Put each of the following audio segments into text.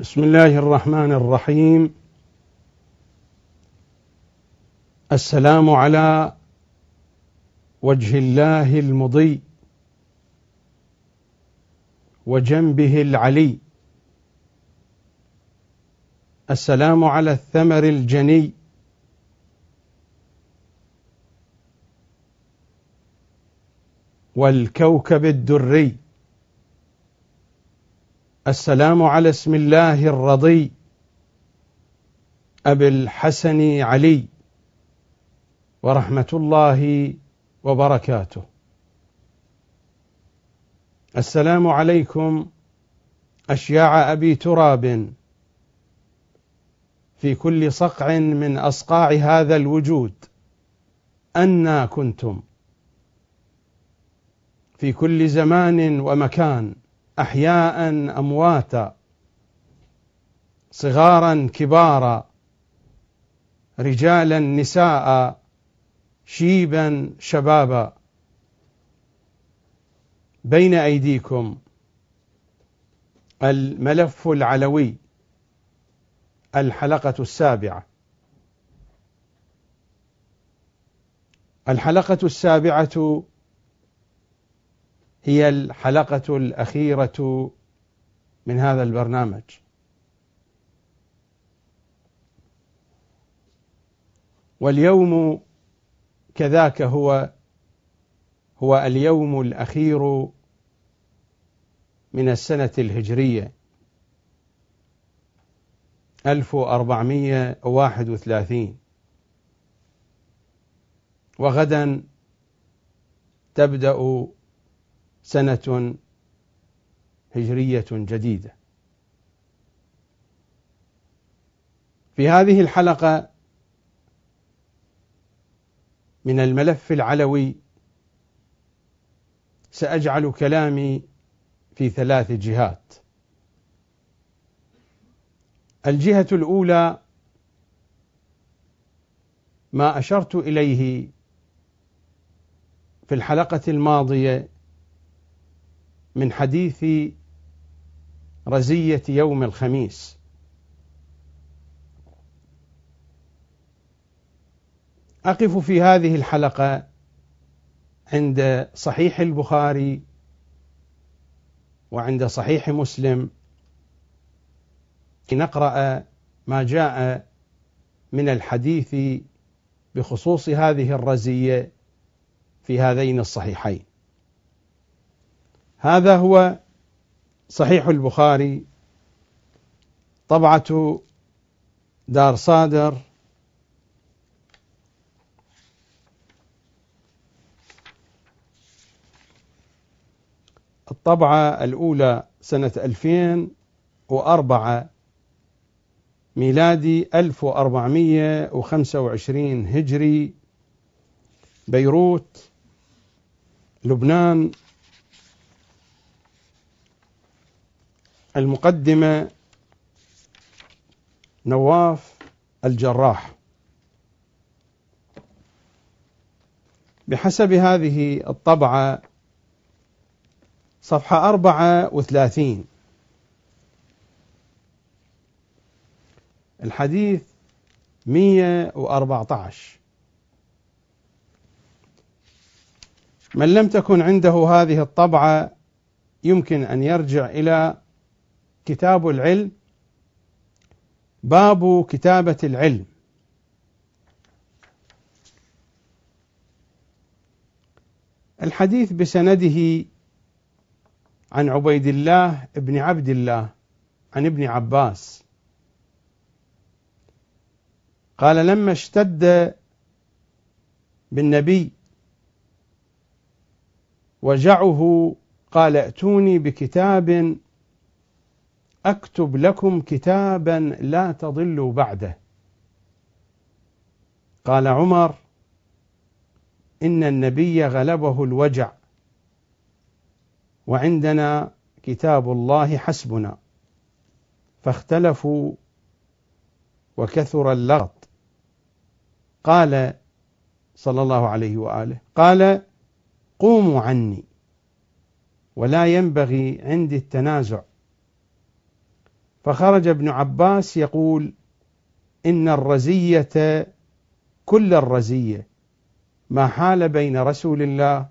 بسم الله الرحمن الرحيم. السلام على وجه الله المضي وجنبه العلي. السلام على الثمر الجني. والكوكب الدري. السلام على اسم الله الرضي أبي الحسن علي ورحمة الله وبركاته. السلام عليكم أشياع أبي تراب. في كل صقع من أصقاع هذا الوجود أنا كنتم. في كل زمان ومكان أحياء أمواتا صغارا كبارا رجالا نساء شيبا شبابا. بين أيديكم الملف العلوي الحلقة السابعة. الحلقة السابعة هي الحلقة الأخيرة من هذا البرنامج. واليوم كذاك هو هو اليوم الأخير من السنة الهجرية. 1431 وغدا تبدأ سنة هجرية جديدة. في هذه الحلقة من الملف العلوي سأجعل كلامي في ثلاث جهات. الجهة الأولى ما أشرت إليه في الحلقة الماضية من حديث رزية يوم الخميس. أقف في هذه الحلقة عند صحيح البخاري وعند صحيح مسلم نقرأ ما جاء من الحديث بخصوص هذه الرزية في هذين الصحيحين. هذا هو صحيح البخاري طبعة دار صادر. الطبعة الأولى سنة 2004 ميلادي 1425 هجري بيروت لبنان. المقدمة نواف الجراح. بحسب هذه الطبعة صفحة أربعة وثلاثين. الحديث مية وأربعة عشر. من لم تكن عنده هذه الطبعة يمكن أن يرجع إلى كتاب العلم باب كتابة العلم. الحديث بسنده عن عبيد الله بن عبد الله عن ابن عباس. قال لما اشتد بالنبي وجعه قال ائتوني بكتاب أكتب لكم كتابا لا تضلوا بعده. قال عمر إن النبي غلبه الوجع وعندنا كتاب الله حسبنا. فاختلفوا وكثر اللغط. قال صلى الله عليه وآله قال قوموا عني ولا ينبغي عندي التنازع. فخرج ابن عباس يقول إن الرزية كل الرزية ما حال بين رسول الله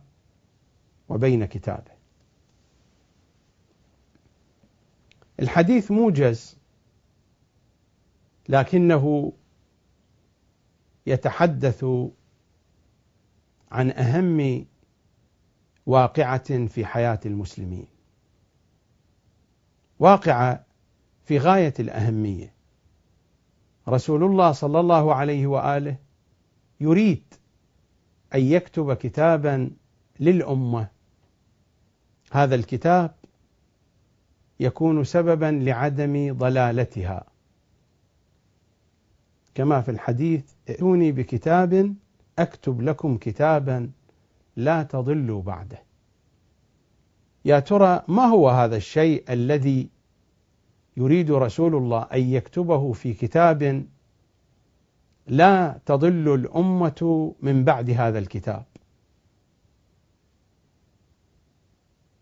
وبين كتابه. الحديث موجز لكنه يتحدث عن أهم واقعة في حياة المسلمين. واقعة في غاية الأهمية. رسول الله صلى الله عليه وآله يريد أن يكتب كتابا للأمة. هذا الكتاب يكون سببا لعدم ضلالتها. كما في الحديث ائتوني بكتاب أكتب لكم كتابا لا تضلوا بعده. يا ترى ما هو هذا الشيء الذي يريد رسول الله أن يكتبه في كتاب لا تضل الأمة من بعد هذا الكتاب.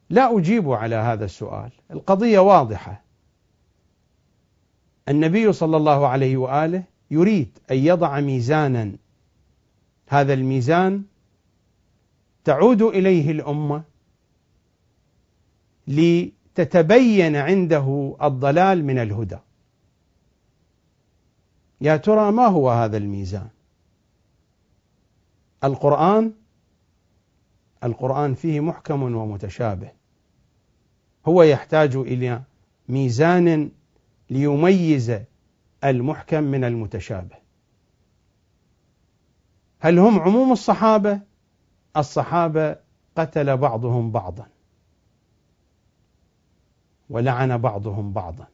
لا أجيب على هذا السؤال. القضية واضحة. النبي صلى الله عليه وآله يريد أن يضع ميزانا. هذا الميزان تعود إليه الأمة لتتبين عنده الضلال من الهدى. يا ترى ما هو هذا الميزان؟ القرآن؟ القرآن فيه محكم ومتشابه. هو يحتاج إلى ميزان ليميز المحكم من المتشابه. هل هم عموم الصحابة؟ الصحابة قتل بعضهم بعضا. ولعن بعضهم بعضا.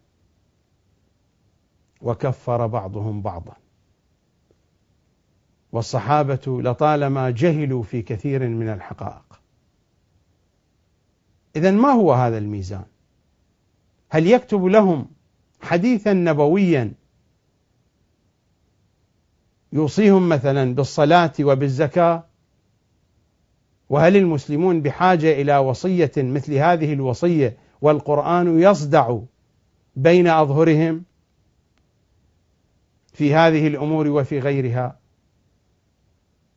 وكفر بعضهم بعضا. والصحابة لطالما جهلوا في كثير من الحقائق. اذا ما هو هذا الميزان؟ هل يكتب لهم حديثا نبويا يوصيهم مثلا بالصلاة وبالزكاة؟ وهل المسلمون بحاجة إلى وصية مثل هذه الوصية والقرآن يصدع بين أظهرهم في هذه الأمور وفي غيرها.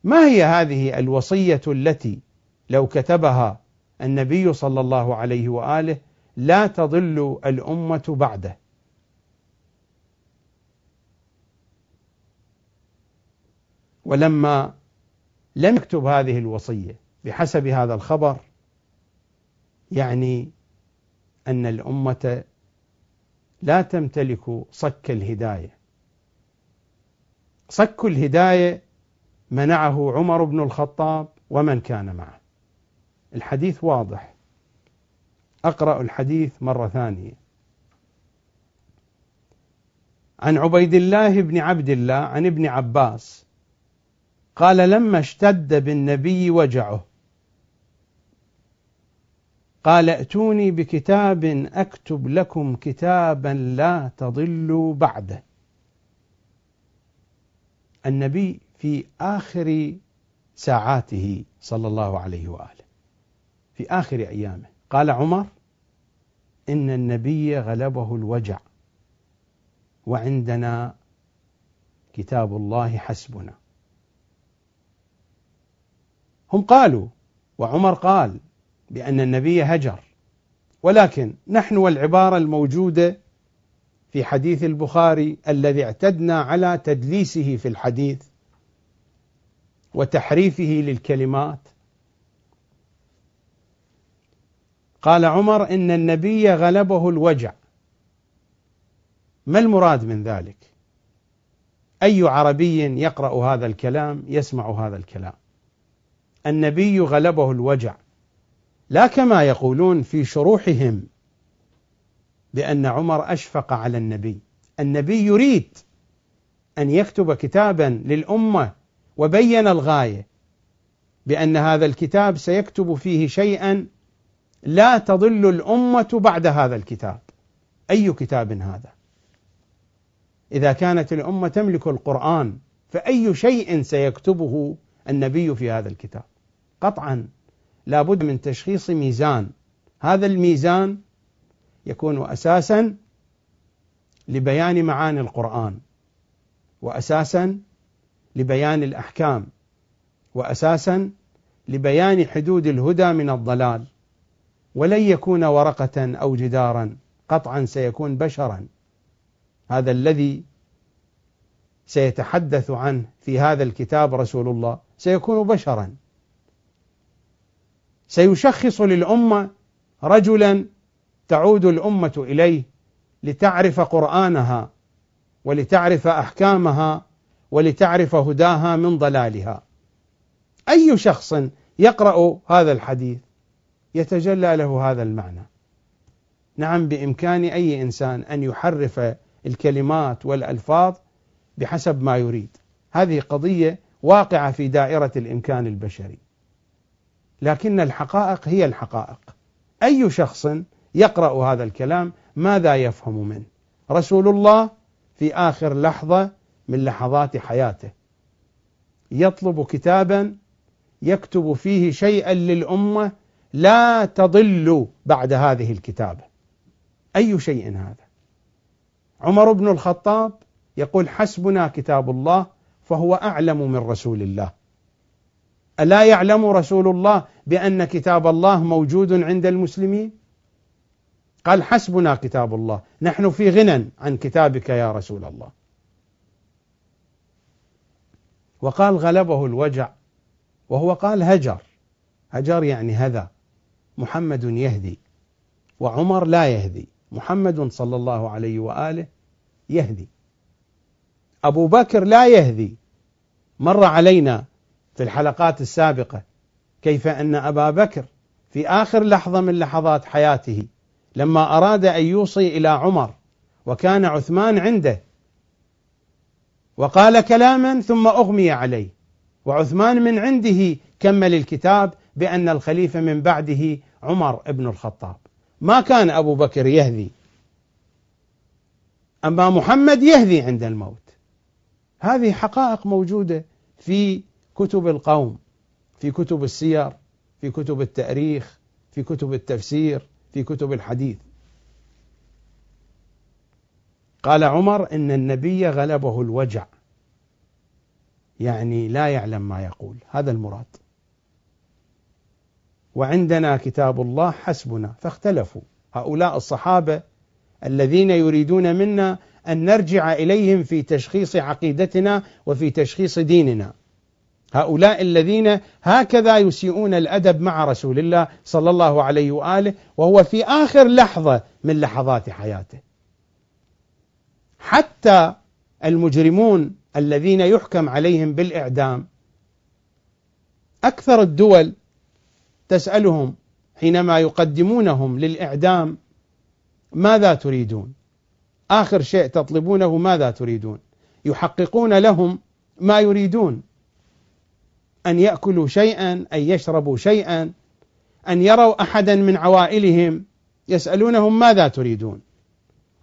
ما هي هذه الوصية التي لو كتبها النبي صلى الله عليه وآله لا تضل الأمة بعده؟ ولما لم يكتب هذه الوصية بحسب هذا الخبر يعني أن الأمة لا تمتلك صك الهداية. صك الهداية منعه عمر بن الخطاب ومن كان معه. الحديث واضح. أقرأ الحديث مرة ثانية. عن عبيد الله بن عبد الله عن ابن عباس قال لما اشتد بالنبي وجعه قال ائتوني بكتاب أكتب لكم كتابا لا تضلوا بعده. النبي في آخر ساعاته صلى الله عليه وآله في آخر أيامه. قال عمر إن النبي غلبه الوجع وعندنا كتاب الله حسبنا. هم قالوا وعمر قال بأن النبي هجر. ولكن نحن والعبارة الموجودة في حديث البخاري الذي اعتدنا على تدليسه في الحديث وتحريفه للكلمات. قال عمر إن النبي غلبه الوجع. ما المراد من ذلك؟ أي عربي يقرأ هذا الكلام يسمع هذا الكلام؟ النبي غلبه الوجع. لا كما يقولون في شروحهم بأن عمر أشفق على النبي. النبي يريد أن يكتب كتابا للأمة وبين الغاية بأن هذا الكتاب سيكتب فيه شيئا لا تضل الأمة بعد هذا الكتاب. أي كتاب هذا؟ إذا كانت الأمة تملك القرآن فأي شيء سيكتبه النبي في هذا الكتاب؟ قطعا. لابد من تشخيص ميزان. هذا الميزان يكون أساسا لبيان معاني القرآن وأساسا لبيان الأحكام وأساسا لبيان حدود الهدى من الضلال. ولن يكون ورقة أو جدارا قطعا سيكون بشرا. هذا الذي سيتحدث عنه في هذا الكتاب رسول الله سيكون بشرا. سيشخص للأمة رجلا تعود الأمة إليه لتعرف قرآنها ولتعرف أحكامها ولتعرف هداها من ضلالها. أي شخص يقرأ هذا الحديث يتجلى له هذا المعنى. نعم بإمكان أي إنسان أن يحرف الكلمات والألفاظ بحسب ما يريد. هذه قضية واقعة في دائرة الإمكان البشري. لكن الحقائق هي الحقائق. أي شخص يقرأ هذا الكلام ماذا يفهم منه؟ رسول الله في آخر لحظة من لحظات حياته. يطلب كتابا يكتب فيه شيئا للأمة لا تضل بعد هذه الكتابة. أي شيء هذا؟ عمر بن الخطاب يقول حسبنا كتاب الله فهو أعلم من رسول الله. ألا يعلم رسول الله بأن كتاب الله موجود عند المسلمين؟ قال حسبنا كتاب الله. نحن في غنى عن كتابك يا رسول الله. وقال غلبه الوجع وهو قال هجر. هجر يعني هذا. محمد يهدي وعمر لا يهدي. محمد صلى الله عليه وآله يهدي. أبو بكر لا يهدي. مر علينا في الحلقات السابقة كيف أن أبا بكر في آخر لحظة من لحظات حياته لما أراد أن يوصي إلى عمر وكان عثمان عنده وقال كلاما ثم أغمي عليه وعثمان من عنده كمل الكتاب بأن الخليفة من بعده عمر بن الخطاب. ما كان أبو بكر يهدي أما محمد يهدي عند الموت. هذه حقائق موجودة في كتب القوم في كتب السير في كتب التاريخ في كتب التفسير في كتب الحديث. قال عمر إن النبي غلبه الوجع. يعني لا يعلم ما يقول. هذا المراد. وعندنا كتاب الله حسبنا فاختلفوا. هؤلاء الصحابة الذين يريدون منا أن نرجع إليهم في تشخيص عقيدتنا وفي تشخيص ديننا. هؤلاء الذين هكذا يسيئون الأدب مع رسول الله صلى الله عليه وآله وهو في آخر لحظة من لحظات حياته. حتى المجرمون الذين يحكم عليهم بالإعدام أكثر الدول تسألهم حينما يقدمونهم للإعدام ماذا تريدون؟ آخر شيء تطلبونه ماذا تريدون؟ يحققون لهم ما يريدون أن يأكلوا شيئا أن يشربوا شيئا أن يروا أحدا من عوائلهم يسألونهم ماذا تريدون.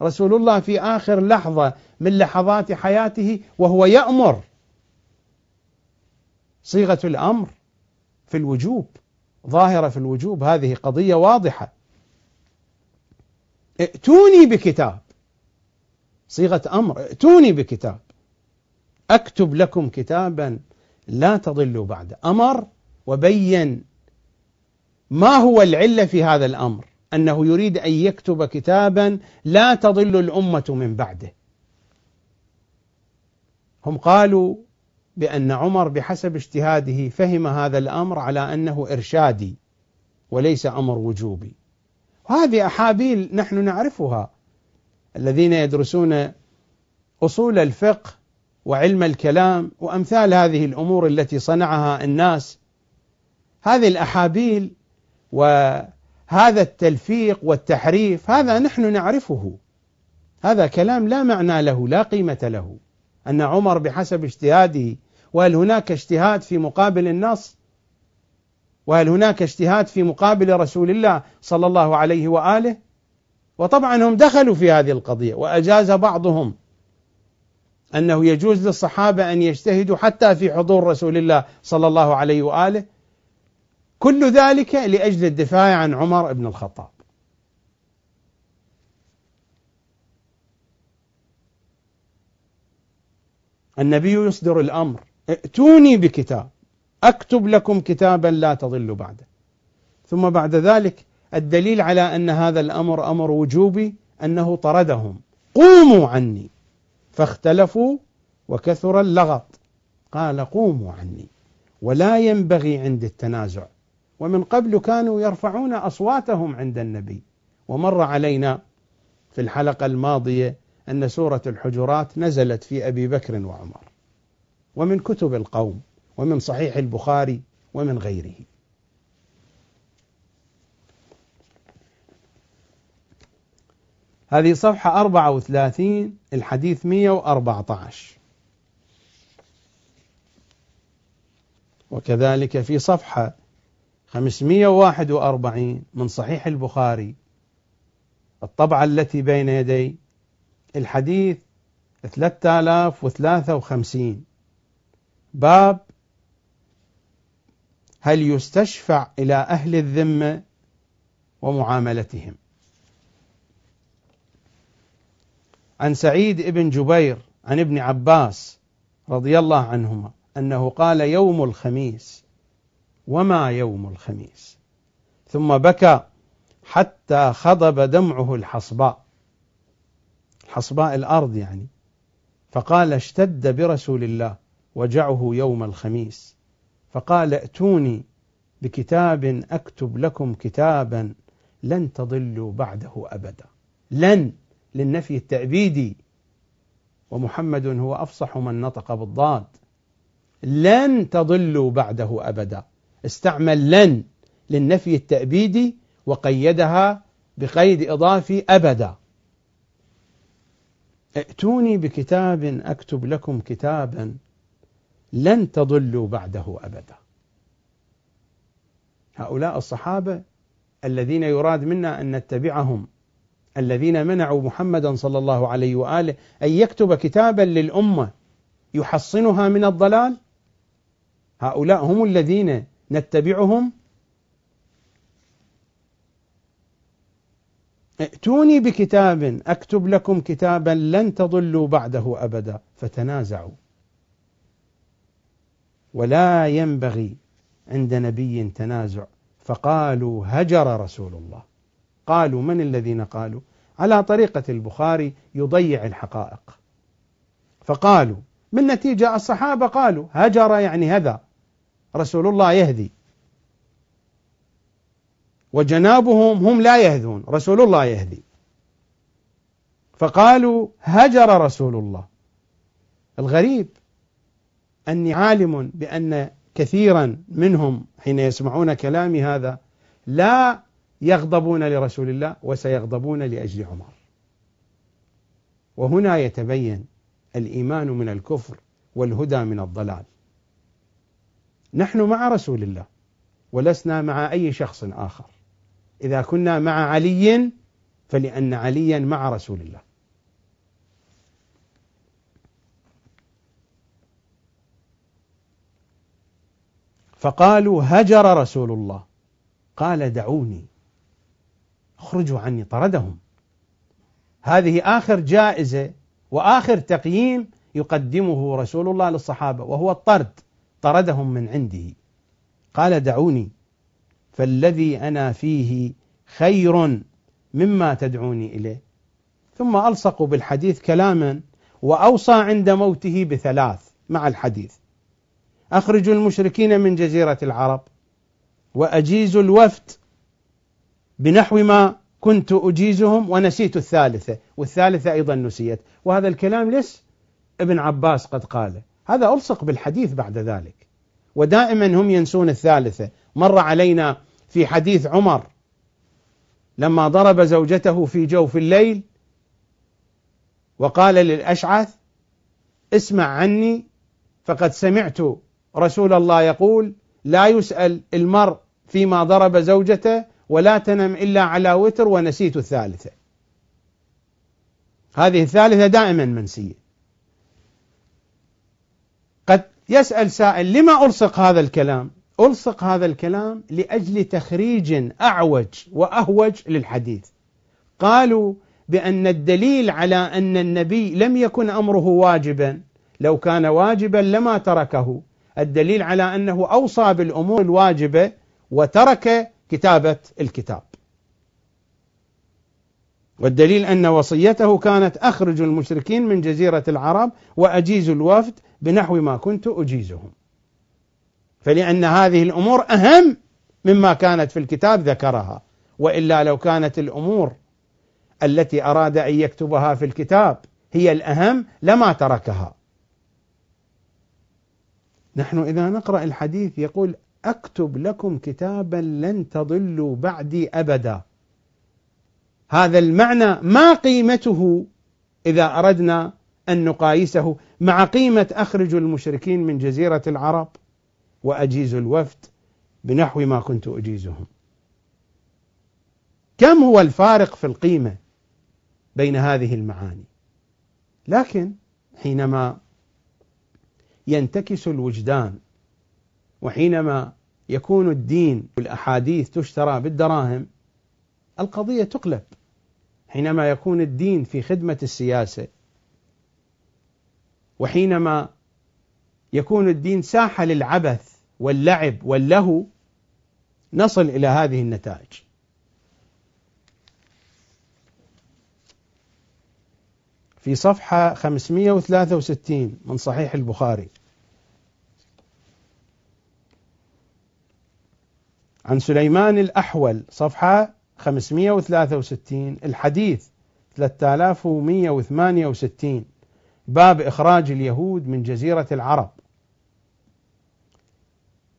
رسول الله في آخر لحظة من لحظات حياته وهو يأمر صيغة الأمر في الوجوب ظاهرة في الوجوب هذه قضية واضحة. ائتوني بكتاب. صيغة أمر ائتوني بكتاب. أكتب لكم كتابا. لا تضلوا بعد. أمر وبين ما هو العلة في هذا الأمر. أنه يريد أن يكتب كتابا لا تضل الأمة من بعده. هم قالوا بأن عمر بحسب اجتهاده فهم هذا الأمر على أنه إرشادي وليس أمر وجوبي. وهذه أحابيل نحن نعرفها. الذين يدرسون أصول الفقه وعلم الكلام وأمثال هذه الأمور التي صنعها الناس. هذه الأحابيل وهذا التلفيق والتحريف هذا نحن نعرفه. هذا كلام لا معنى له لا قيمة له. أن عمر بحسب اجتهاده وهل هناك اجتهاد في مقابل النص؟ وهل هناك اجتهاد في مقابل رسول الله صلى الله عليه وآله؟ وطبعا هم دخلوا في هذه القضية وأجاز بعضهم. أنه يجوز للصحابة أن يجتهدوا حتى في حضور رسول الله صلى الله عليه وآله. كل ذلك لأجل الدفاع عن عمر بن الخطاب. النبي يصدر الأمر ائتوني بكتاب أكتب لكم كتابا لا تضلوا بعده. ثم بعد ذلك الدليل على أن هذا الأمر أمر وجوبي أنه طردهم. قوموا عني. فاختلفوا وكثر اللغط. قال قوموا عني ولا ينبغي عند التنازع. ومن قبل كانوا يرفعون أصواتهم عند النبي. ومر علينا في الحلقة الماضية أن سورة الحجرات نزلت في أبي بكر وعمر ومن كتب القوم ومن صحيح البخاري ومن غيره. هذه صفحة 34 الحديث 114 وكذلك في صفحة 541 من صحيح البخاري. الطبعة التي بين يدي الحديث 3053 باب هل يستشفع إلى أهل الذمة ومعاملتهم؟ عن سعيد بن جبير عن ابن عباس رضي الله عنهما أنه قال يوم الخميس. وما يوم الخميس؟ ثم بكى حتى خضب دمعه الحصباء. حصباء الأرض يعني. فقال اشتد برسول الله وجعه يوم الخميس. فقال ائتوني بكتاب أكتب لكم كتابا لن تضلوا بعده أبدا. لن. للنفي التأبيدي. ومحمد هو أفصح من نطق بالضاد. لن تضلوا بعده أبدا. استعمل لن للنفي التأبيدي وقيدها بقيد إضافي أبدا. ائتوني بكتاب أكتب لكم كتابا لن تضلوا بعده أبدا. هؤلاء الصحابة الذين يراد منا أن نتبعهم الذين منعوا محمدا صلى الله عليه وآله أن يكتب كتابا للأمة يحصنها من الضلال؟ هؤلاء هم الذين نتبعهم؟ ائتوني بكتاب أكتب لكم كتابا لن تضلوا بعده أبدا فتنازعوا. ولا ينبغي عند نبي تنازع فقالوا هجر رسول الله. قالوا من الذين قالوا؟ على طريقة البخاري يضيع الحقائق. فقالوا من نتيجة الصحابة قالوا هجر يعني هذا رسول الله يهدي. وجنابهم هم لا يهدون رسول الله يهدي. فقالوا هجر رسول الله. الغريب أني عالم بأن كثيرا منهم حين يسمعون كلامي هذا لا يغضبون لرسول الله وسيغضبون لأجل عمر. وهنا يتبين الإيمان من الكفر والهدى من الضلال. نحن مع رسول الله ولسنا مع أي شخص آخر. إذا كنا مع علي فلأن عليا مع رسول الله. فقالوا هجر رسول الله قال دعوني اخرجوا عني طردهم. هذه آخر جائزة وآخر تقييم يقدمه رسول الله للصحابة وهو الطرد. طردهم من عنده. قال دعوني فالذي أنا فيه خير مما تدعوني إليه. ثم ألصقوا بالحديث كلاما وأوصى عند موته بثلاث مع الحديث. أخرجوا المشركين من جزيرة العرب وأجيزوا الوفد بنحو ما كنت أجيزهم ونسيت الثالثة والثالثة أيضا نسيت. وهذا الكلام ليس ابن عباس قد قاله؟ هذا ألصق بالحديث بعد ذلك. ودائما هم ينسون الثالثة. مر علينا في حديث عمر لما ضرب زوجته في جوف الليل وقال للأشعث اسمع عني فقد سمعت رسول الله يقول لا يسأل المرء فيما ضرب زوجته ولا تنم إلا على وتر ونسيت الثالثة. هذه الثالثة دائما منسية. قد يسأل سائل لما ألصق هذا الكلام؟ ألصق هذا الكلام لأجل تخريج أعوج وأهوج للحديث. قالوا بأن الدليل على أن النبي لم يكن أمره واجبا لو كان واجبا لما تركه. الدليل على أنه أوصى بالأمور الواجبة وترك كتابة الكتاب. والدليل أن وصيته كانت أخرج المشركين من جزيرة العرب وأجيز الوفد بنحو ما كنت أجيزهم. فلأن هذه الأمور أهم مما كانت في الكتاب ذكرها وإلا لو كانت الأمور التي أراد أن يكتبها في الكتاب هي الأهم لما تركها. نحن إذا نقرأ الحديث يقول أكتب لكم كتابا لن تضلوا بعدي أبدا. هذا المعنى ما قيمته إذا أردنا أن نقايسه مع قيمة أخرج المشركين من جزيرة العرب وأجيز الوفد بنحو ما كنت أجيزهم. كم هو الفارق في القيمة بين هذه المعاني؟ لكن حينما ينتكس الوجدان وحينما يكون الدين والأحاديث تشترى بالدراهم القضية تقلب. حينما يكون الدين في خدمة السياسة وحينما يكون الدين ساحة للعبث واللعب واللهو نصل إلى هذه النتائج. في صفحة 563 من صحيح البخاري. عن سليمان الأحول صفحة 563 الحديث 3168 باب إخراج اليهود من جزيرة العرب.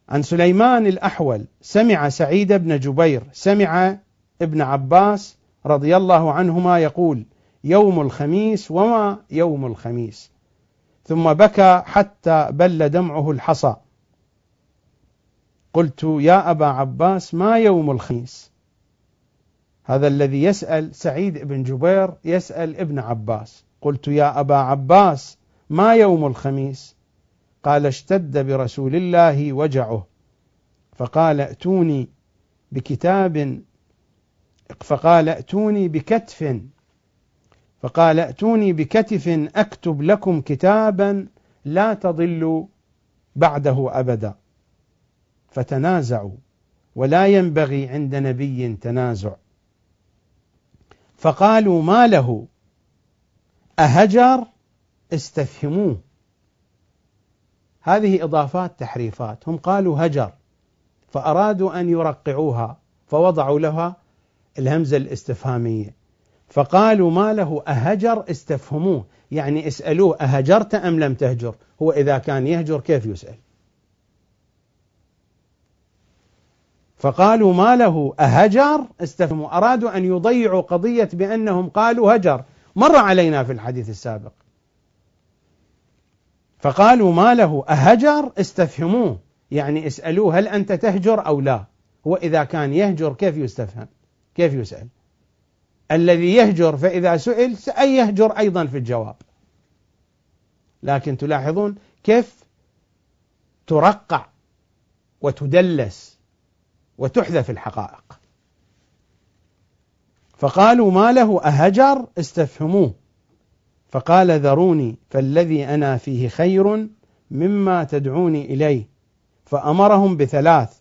عن سليمان الأحول سمع سعيد بن جبير سمع ابن عباس رضي الله عنهما يقول يوم الخميس وما يوم الخميس. ثم بكى حتى بل دمعه الحصى. قلت يا أبا عباس ما يوم الخميس؟ هذا الذي يسأل سعيد بن جبير يسأل ابن عباس. قلت يا أبا عباس ما يوم الخميس؟ قال اشتد برسول الله وجعه. فقال ائتوني بكتاب فقال ائتوني بكتف فقال ائتوني بكتف أكتب لكم كتابا لا تضلوا بعده أبدا. فتنازعوا. ولا ينبغي عند نبي تنازع. فقالوا ما له؟ أهجر؟ استفهموه. هذه إضافات تحريفات. هم قالوا هجر. فأرادوا أن يرقعوها. فوضعوا لها الهمزة الاستفهامية. فقالوا ما له؟ أهجر؟ استفهموه. يعني اسألوه أهجرت أم لم تهجر؟ هو إذا كان يهجر كيف يسأل؟ فقالوا ما له أهجر؟ استفهموا. أرادوا أن يضيعوا قضية بأنهم قالوا هجر. مر علينا في الحديث السابق. فقالوا ما له أهجر؟ استفهموه. يعني اسألوه هل أنت تهجر أو لا. هو إذا كان يهجر كيف يستفهم؟ كيف يسأل؟ الذي يهجر فإذا سئل أي يهجر أيضا في الجواب. لكن تلاحظون كيف ترقع وتدلس. وتحذف الحقائق. فقالوا ما له أهجر؟ استفهموه. فقال ذروني فالذي أنا فيه خير مما تدعوني إليه. فأمرهم بثلاث.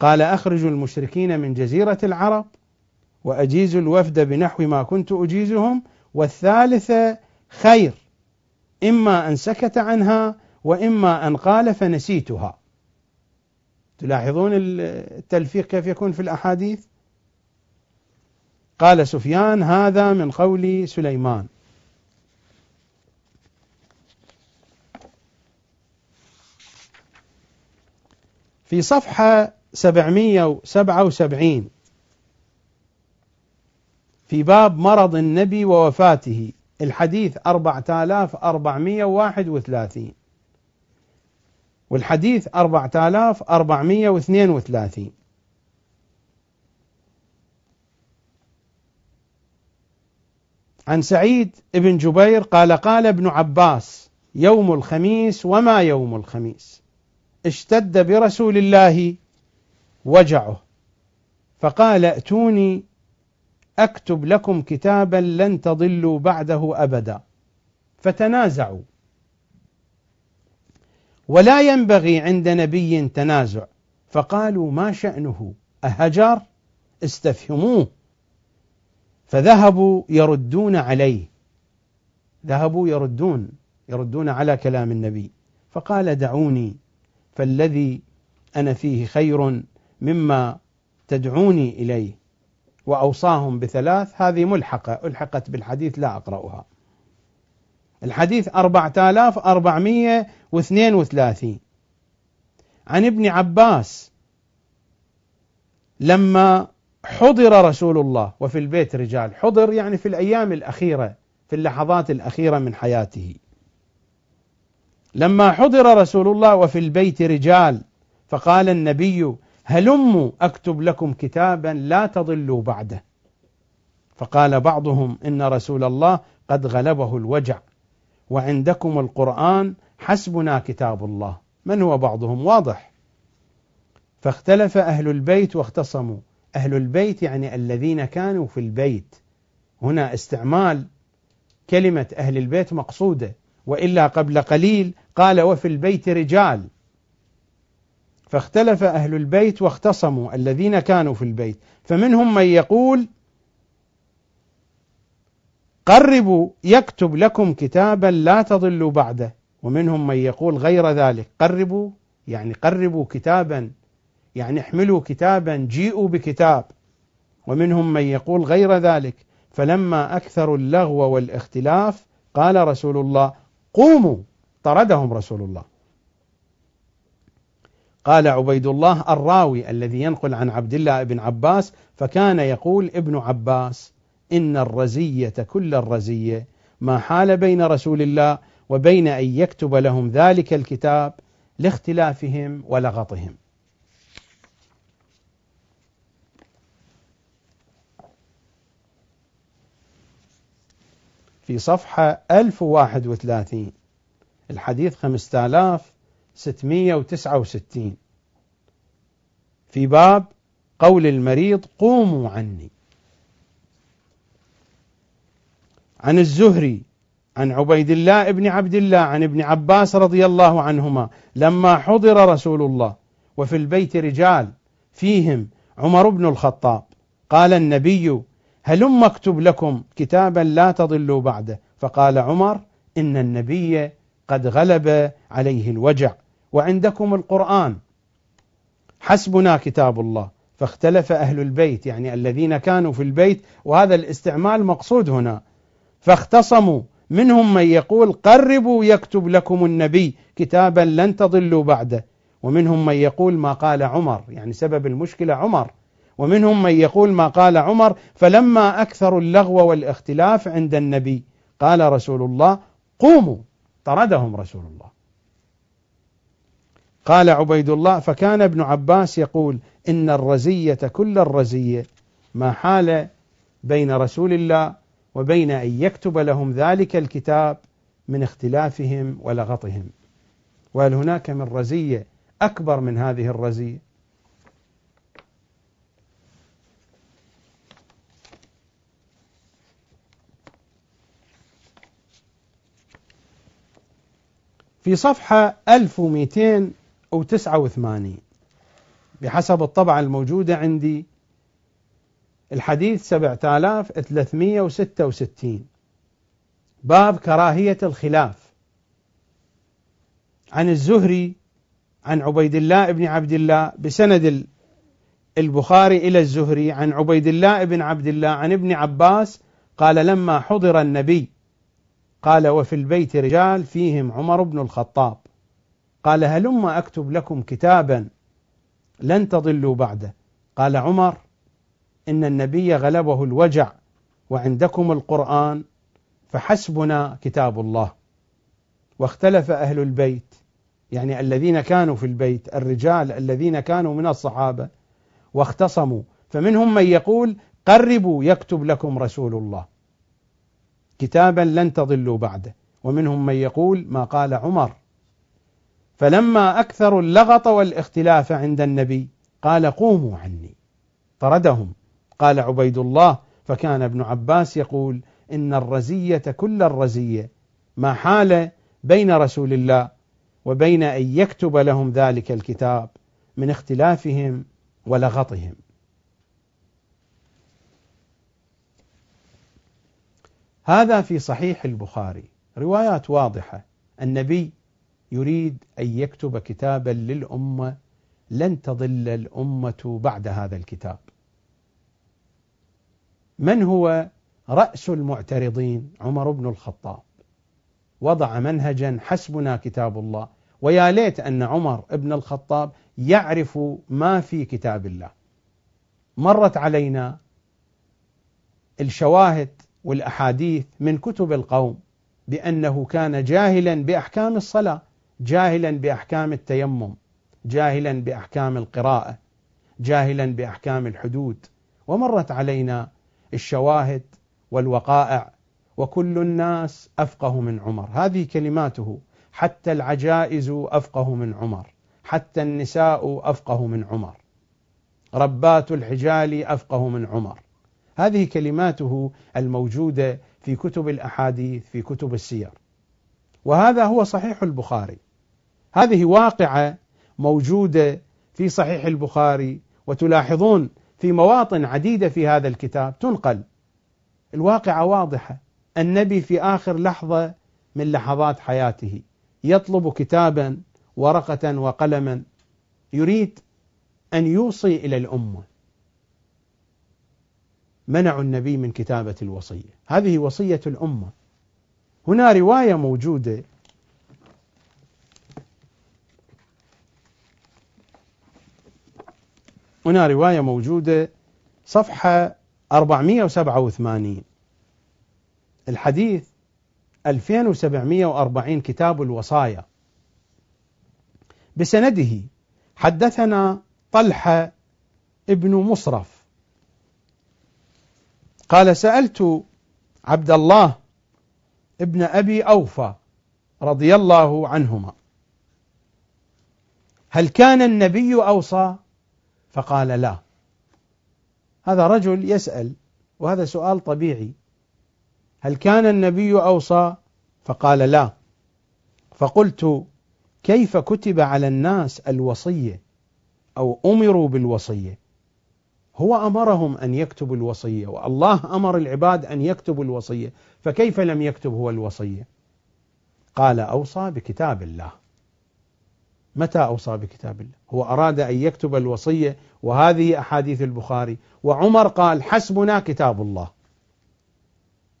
قال أخرجوا المشركين من جزيرة العرب وأجيزوا الوفد بنحو ما كنت أجيزهم. والثالثة خير إما أن سكت عنها وإما أن قال فنسيتها. تلاحظون التلفيق كيف يكون في الأحاديث؟ قال سفيان هذا من قول سليمان. في صفحة 777 في باب مرض النبي ووفاته الحديث 4431 والحديث 4432 عن سعيد بن جبير قال قال ابن عباس يوم الخميس وما يوم الخميس. اشتد برسول الله وجعه. فقال ائتوني أكتب لكم كتابا لن تضلوا بعده أبدا. فتنازعوا. ولا ينبغي عند نبي تنازع. فقالوا ما شأنه؟ أهجر استفهموه. فذهبوا يردون عليه. ذهبوا يردون يردون على كلام النبي. فقال دعوني فالذي أنا فيه خير مما تدعوني إليه. وأوصاهم بثلاث هذه ملحقة ألحقت بالحديث لا أقرأها. الحديث 4432 عن ابن عباس لما حضر رسول الله وفي البيت رجال حضر يعني في الأيام الأخيرة في اللحظات الأخيرة من حياته. لما حضر رسول الله وفي البيت رجال فقال النبي هلموا أكتب لكم كتابا لا تضلوا بعده. فقال بعضهم إن رسول الله قد غلبه الوجع. وعندكم القرآن حسبنا كتاب الله. من هو بعضهم؟ واضح. فاختلف أهل البيت واختصموا. أهل البيت يعني الذين كانوا في البيت. هنا استعمال كلمة أهل البيت مقصودة. وإلا قبل قليل قال وفي البيت رجال. فاختلف أهل البيت واختصموا الذين كانوا في البيت. فمنهم من يقول قربوا يكتب لكم كتابا لا تضلوا بعده. ومنهم من يقول غير ذلك. قربوا يعني قربوا كتابا. يعني احملوا كتابا جيئوا بكتاب. ومنهم من يقول غير ذلك. فلما اكثروا اللغو والاختلاف قال رسول الله قوموا. طردهم رسول الله. قال عبيد الله الراوي الذي ينقل عن عبد الله بن عباس فكان يقول ابن عباس إن الرزية كل الرزية. ما حال بين رسول الله وبين أن يكتب لهم ذلك الكتاب لاختلافهم ولغطهم. في صفحة 1031 الحديث 5669 في باب قول المريض قوموا عني. عن الزهري عن عبيد الله بن عبد الله عن ابن عباس رضي الله عنهما لما حضر رسول الله وفي البيت رجال فيهم عمر بن الخطاب. قال النبي هلم اكتب لكم كتابا لا تضلوا بعده. فقال عمر إن النبي قد غلب عليه الوجع وعندكم القرآن. حسبنا كتاب الله. فاختلف أهل البيت يعني الذين كانوا في البيت وهذا الاستعمال مقصود هنا. فاختصموا. منهم من يقول قربوا يكتب لكم النبي كتابا لن تضلوا بعده. ومنهم من يقول ما قال عمر يعني سبب المشكلة عمر. ومنهم من يقول ما قال عمر فلما اكثروا اللغو والاختلاف عند النبي قال رسول الله قوموا. طردهم رسول الله. قال عبيد الله فكان ابن عباس يقول إن الرزية كل الرزية ما حال بين رسول الله وبين أن يكتب لهم ذلك الكتاب من اختلافهم ولغطهم. وهل هناك من رزيه أكبر من هذه الرزيه في صفحة 1289 بحسب الطبعة الموجودة عندي الحديث 7366 باب كراهية الخلاف. عن الزهري عن عبيد الله بن عبد الله بسند البخاري إلى الزهري عن عبيد الله بن عبد الله عن ابن عباس قال لما حضر النبي قال وفي البيت رجال فيهم عمر بن الخطاب قال هلم أكتب لكم كتابا لن تضلوا بعده قال عمر إن النبي غلبه الوجع وعندكم القرآن فحسبنا كتاب الله. واختلف أهل البيت يعني الذين كانوا في البيت الرجال الذين كانوا من الصحابة واختصموا. فمنهم من يقول قربوا يكتب لكم رسول الله. كتابا لن تضلوا بعده. ومنهم من يقول ما قال عمر. فلما اكثروا اللغط والاختلاف عند النبي قال قوموا عني. طردهم. قال عبيد الله فكان ابن عباس يقول إن الرزية كل الرزية ما حال بين رسول الله وبين أن يكتب لهم ذلك الكتاب من اختلافهم ولغطهم. هذا في صحيح البخاري روايات واضحة النبي يريد أن يكتب كتابا للأمة لن تضل الأمة بعد هذا الكتاب. من هو رأس المعترضين؟ عمر بن الخطاب. وضع منهجا حسبنا كتاب الله ويا ليت أن عمر بن الخطاب يعرف ما في كتاب الله. مرت علينا الشواهد والأحاديث من كتب القوم بأنه كان جاهلا بأحكام الصلاة، جاهلا بأحكام التيمم، جاهلا بأحكام القراءة، جاهلا بأحكام الحدود، ومرت علينا الشواهد والوقائع وكل الناس أفقه من عمر، هذه كلماته حتى العجائز أفقه من عمر، حتى النساء أفقه من عمر. ربات الحجال أفقه من عمر. هذه كلماته الموجودة في كتب الأحاديث في كتب السير. وهذا هو صحيح البخاري. هذه واقعة موجودة في صحيح البخاري وتلاحظون في مواطن عديدة في هذا الكتاب تنقل. الواقعة واضحة. النبي في آخر لحظة من لحظات حياته يطلب كتابا ورقة وقلما يريد أن يوصي إلى الأمة منعوا النبي من كتابة الوصية هذه وصية الأمة هنا رواية موجودة هنا رواية موجودة صفحة 487 الحديث 2740 كتاب الوصايا. بسنده حدثنا طلحة ابن مصرف. قال سألت عبد الله ابن أبي أوفى رضي الله عنهما هل كان النبي أوصى؟ فقال لا. هذا رجل يسأل وهذا سؤال طبيعي. هل كان النبي أوصى؟ فقال لا. فقلت كيف كتب على الناس الوصية أو أمروا بالوصية؟ هو أمرهم أن يكتبوا الوصية والله أمر العباد أن يكتبوا الوصية فكيف لم يكتب هو الوصية؟ قال أوصى بكتاب الله. متى أوصى بكتاب الله؟ هو أراد أن يكتب الوصية وهذه أحاديث البخاري. وعمر قال حسبنا كتاب الله.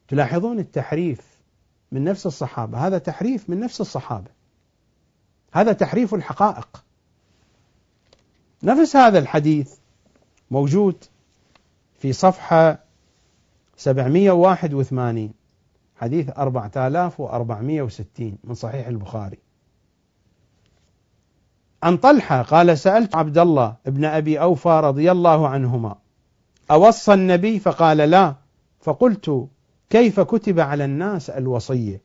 تلاحظون التحريف من نفس الصحابة؟ هذا تحريف من نفس الصحابة. هذا تحريف الحقائق. نفس هذا الحديث موجود في صفحة 781 حديث 4460 من صحيح البخاري. عن طلحة قال سألت عبد الله ابن أبي أوفى رضي الله عنهما أوصى النبي فقال لا فقلت كيف كتب على الناس الوصية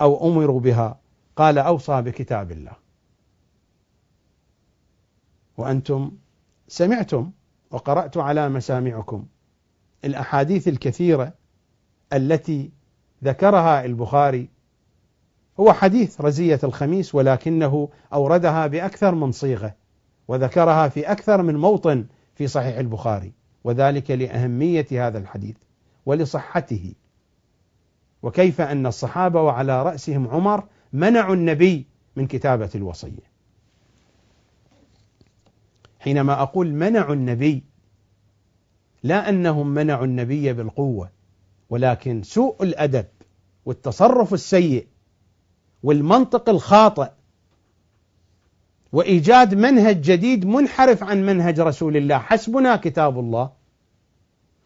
أو أمروا بها؟ قال أوصى بكتاب الله. وأنتم سمعتم وقرأت على مسامعكم الأحاديث الكثيرة التي ذكرها البخاري هو حديث رزية الخميس ولكنه أوردها بأكثر من صيغة وذكرها في أكثر من موطن في صحيح البخاري وذلك لأهمية هذا الحديث ولصحته. وكيف أن الصحابة وعلى رأسهم عمر منعوا النبي من كتابة الوصية. حينما أقول منعوا النبي لا أنهم منعوا النبي بالقوة ولكن سوء الأدب والتصرف السيء والمنطق الخاطئ. وإيجاد منهج جديد منحرف عن منهج رسول الله. حسبنا كتاب الله.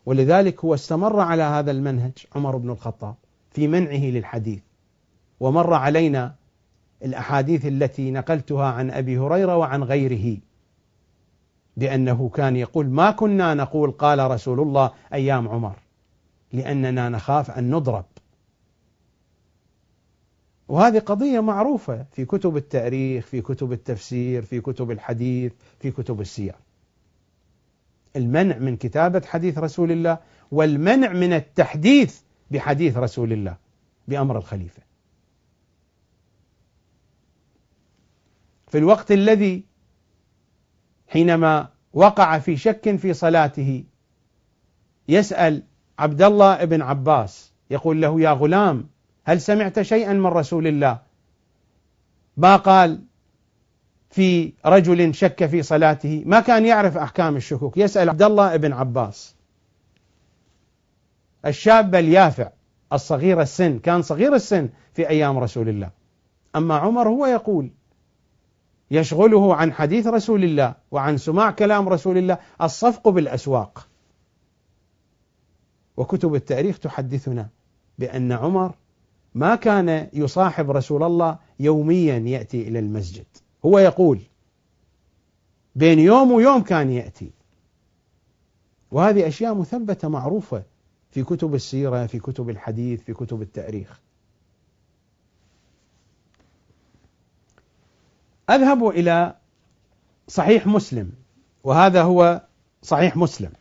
ولذلك هو استمر على هذا المنهج عمر بن الخطاب في منعه للحديث. ومر علينا الأحاديث التي نقلتها عن أبي هريرة وعن غيره. بأنه كان يقول ما كنا نقول قال رسول الله أيام عمر. لأننا نخاف أن نضرب. وهذه قضية معروفة في كتب التاريخ في كتب التفسير في كتب الحديث في كتب السير المنع من كتابة حديث رسول الله والمنع من التحديث بحديث رسول الله بأمر الخليفة. في الوقت الذي حينما وقع في شك في صلاته يسأل عبد الله بن عباس يقول له يا غلام هل سمعت شيئا من رسول الله؟ ما قال في رجل شك في صلاته؟ ما كان يعرف أحكام الشكوك. يسأل عبد الله بن عباس. الشاب اليافع الصغير السن كان صغير السن في أيام رسول الله. أما عمر هو يقول يشغله عن حديث رسول الله وعن سماع كلام رسول الله الصفق بالأسواق. وكتب التاريخ تحدثنا بأن عمر ما كان يصاحب رسول الله يوميا يأتي إلى المسجد. هو يقول بين يوم ويوم كان يأتي. وهذه أشياء مثبتة معروفة في كتب السيرة في كتب الحديث في كتب التأريخ. أذهب إلى صحيح مسلم وهذا هو صحيح مسلم.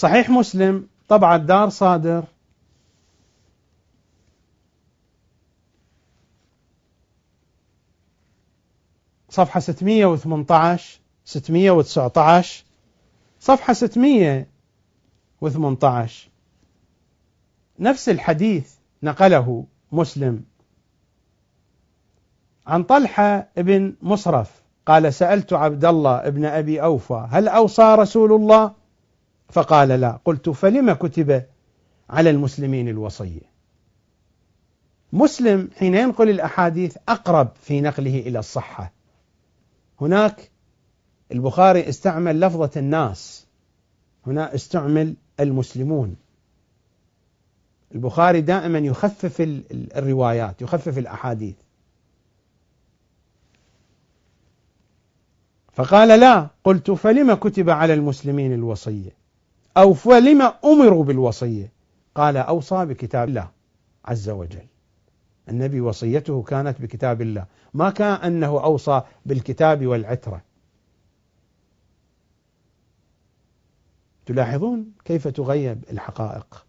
صحيح مسلم طبعة دار صادر. صفحة 618 619 صفحة 618 نفس الحديث نقله مسلم عن طلحة بن مصرف قال سألت عبد الله ابن أبي أوفى هل أوصى رسول الله؟ فقال لا. قلت فلم كتب على المسلمين الوصية؟ مسلم حين ينقل الأحاديث أقرب في نقله إلى الصحة. هناك البخاري استعمل لفظة الناس هنا استعمل المسلمون. البخاري دائما يخفف الروايات يخفف الأحاديث. فقال لا. قلت فلم كتب على المسلمين الوصية؟ أو فلم أمروا بالوصية؟ قال أوصى بكتاب الله عز وجل. النبي وصيته كانت بكتاب الله. ما كان أنه أوصى بالكتاب والعترة. تلاحظون كيف تغيب الحقائق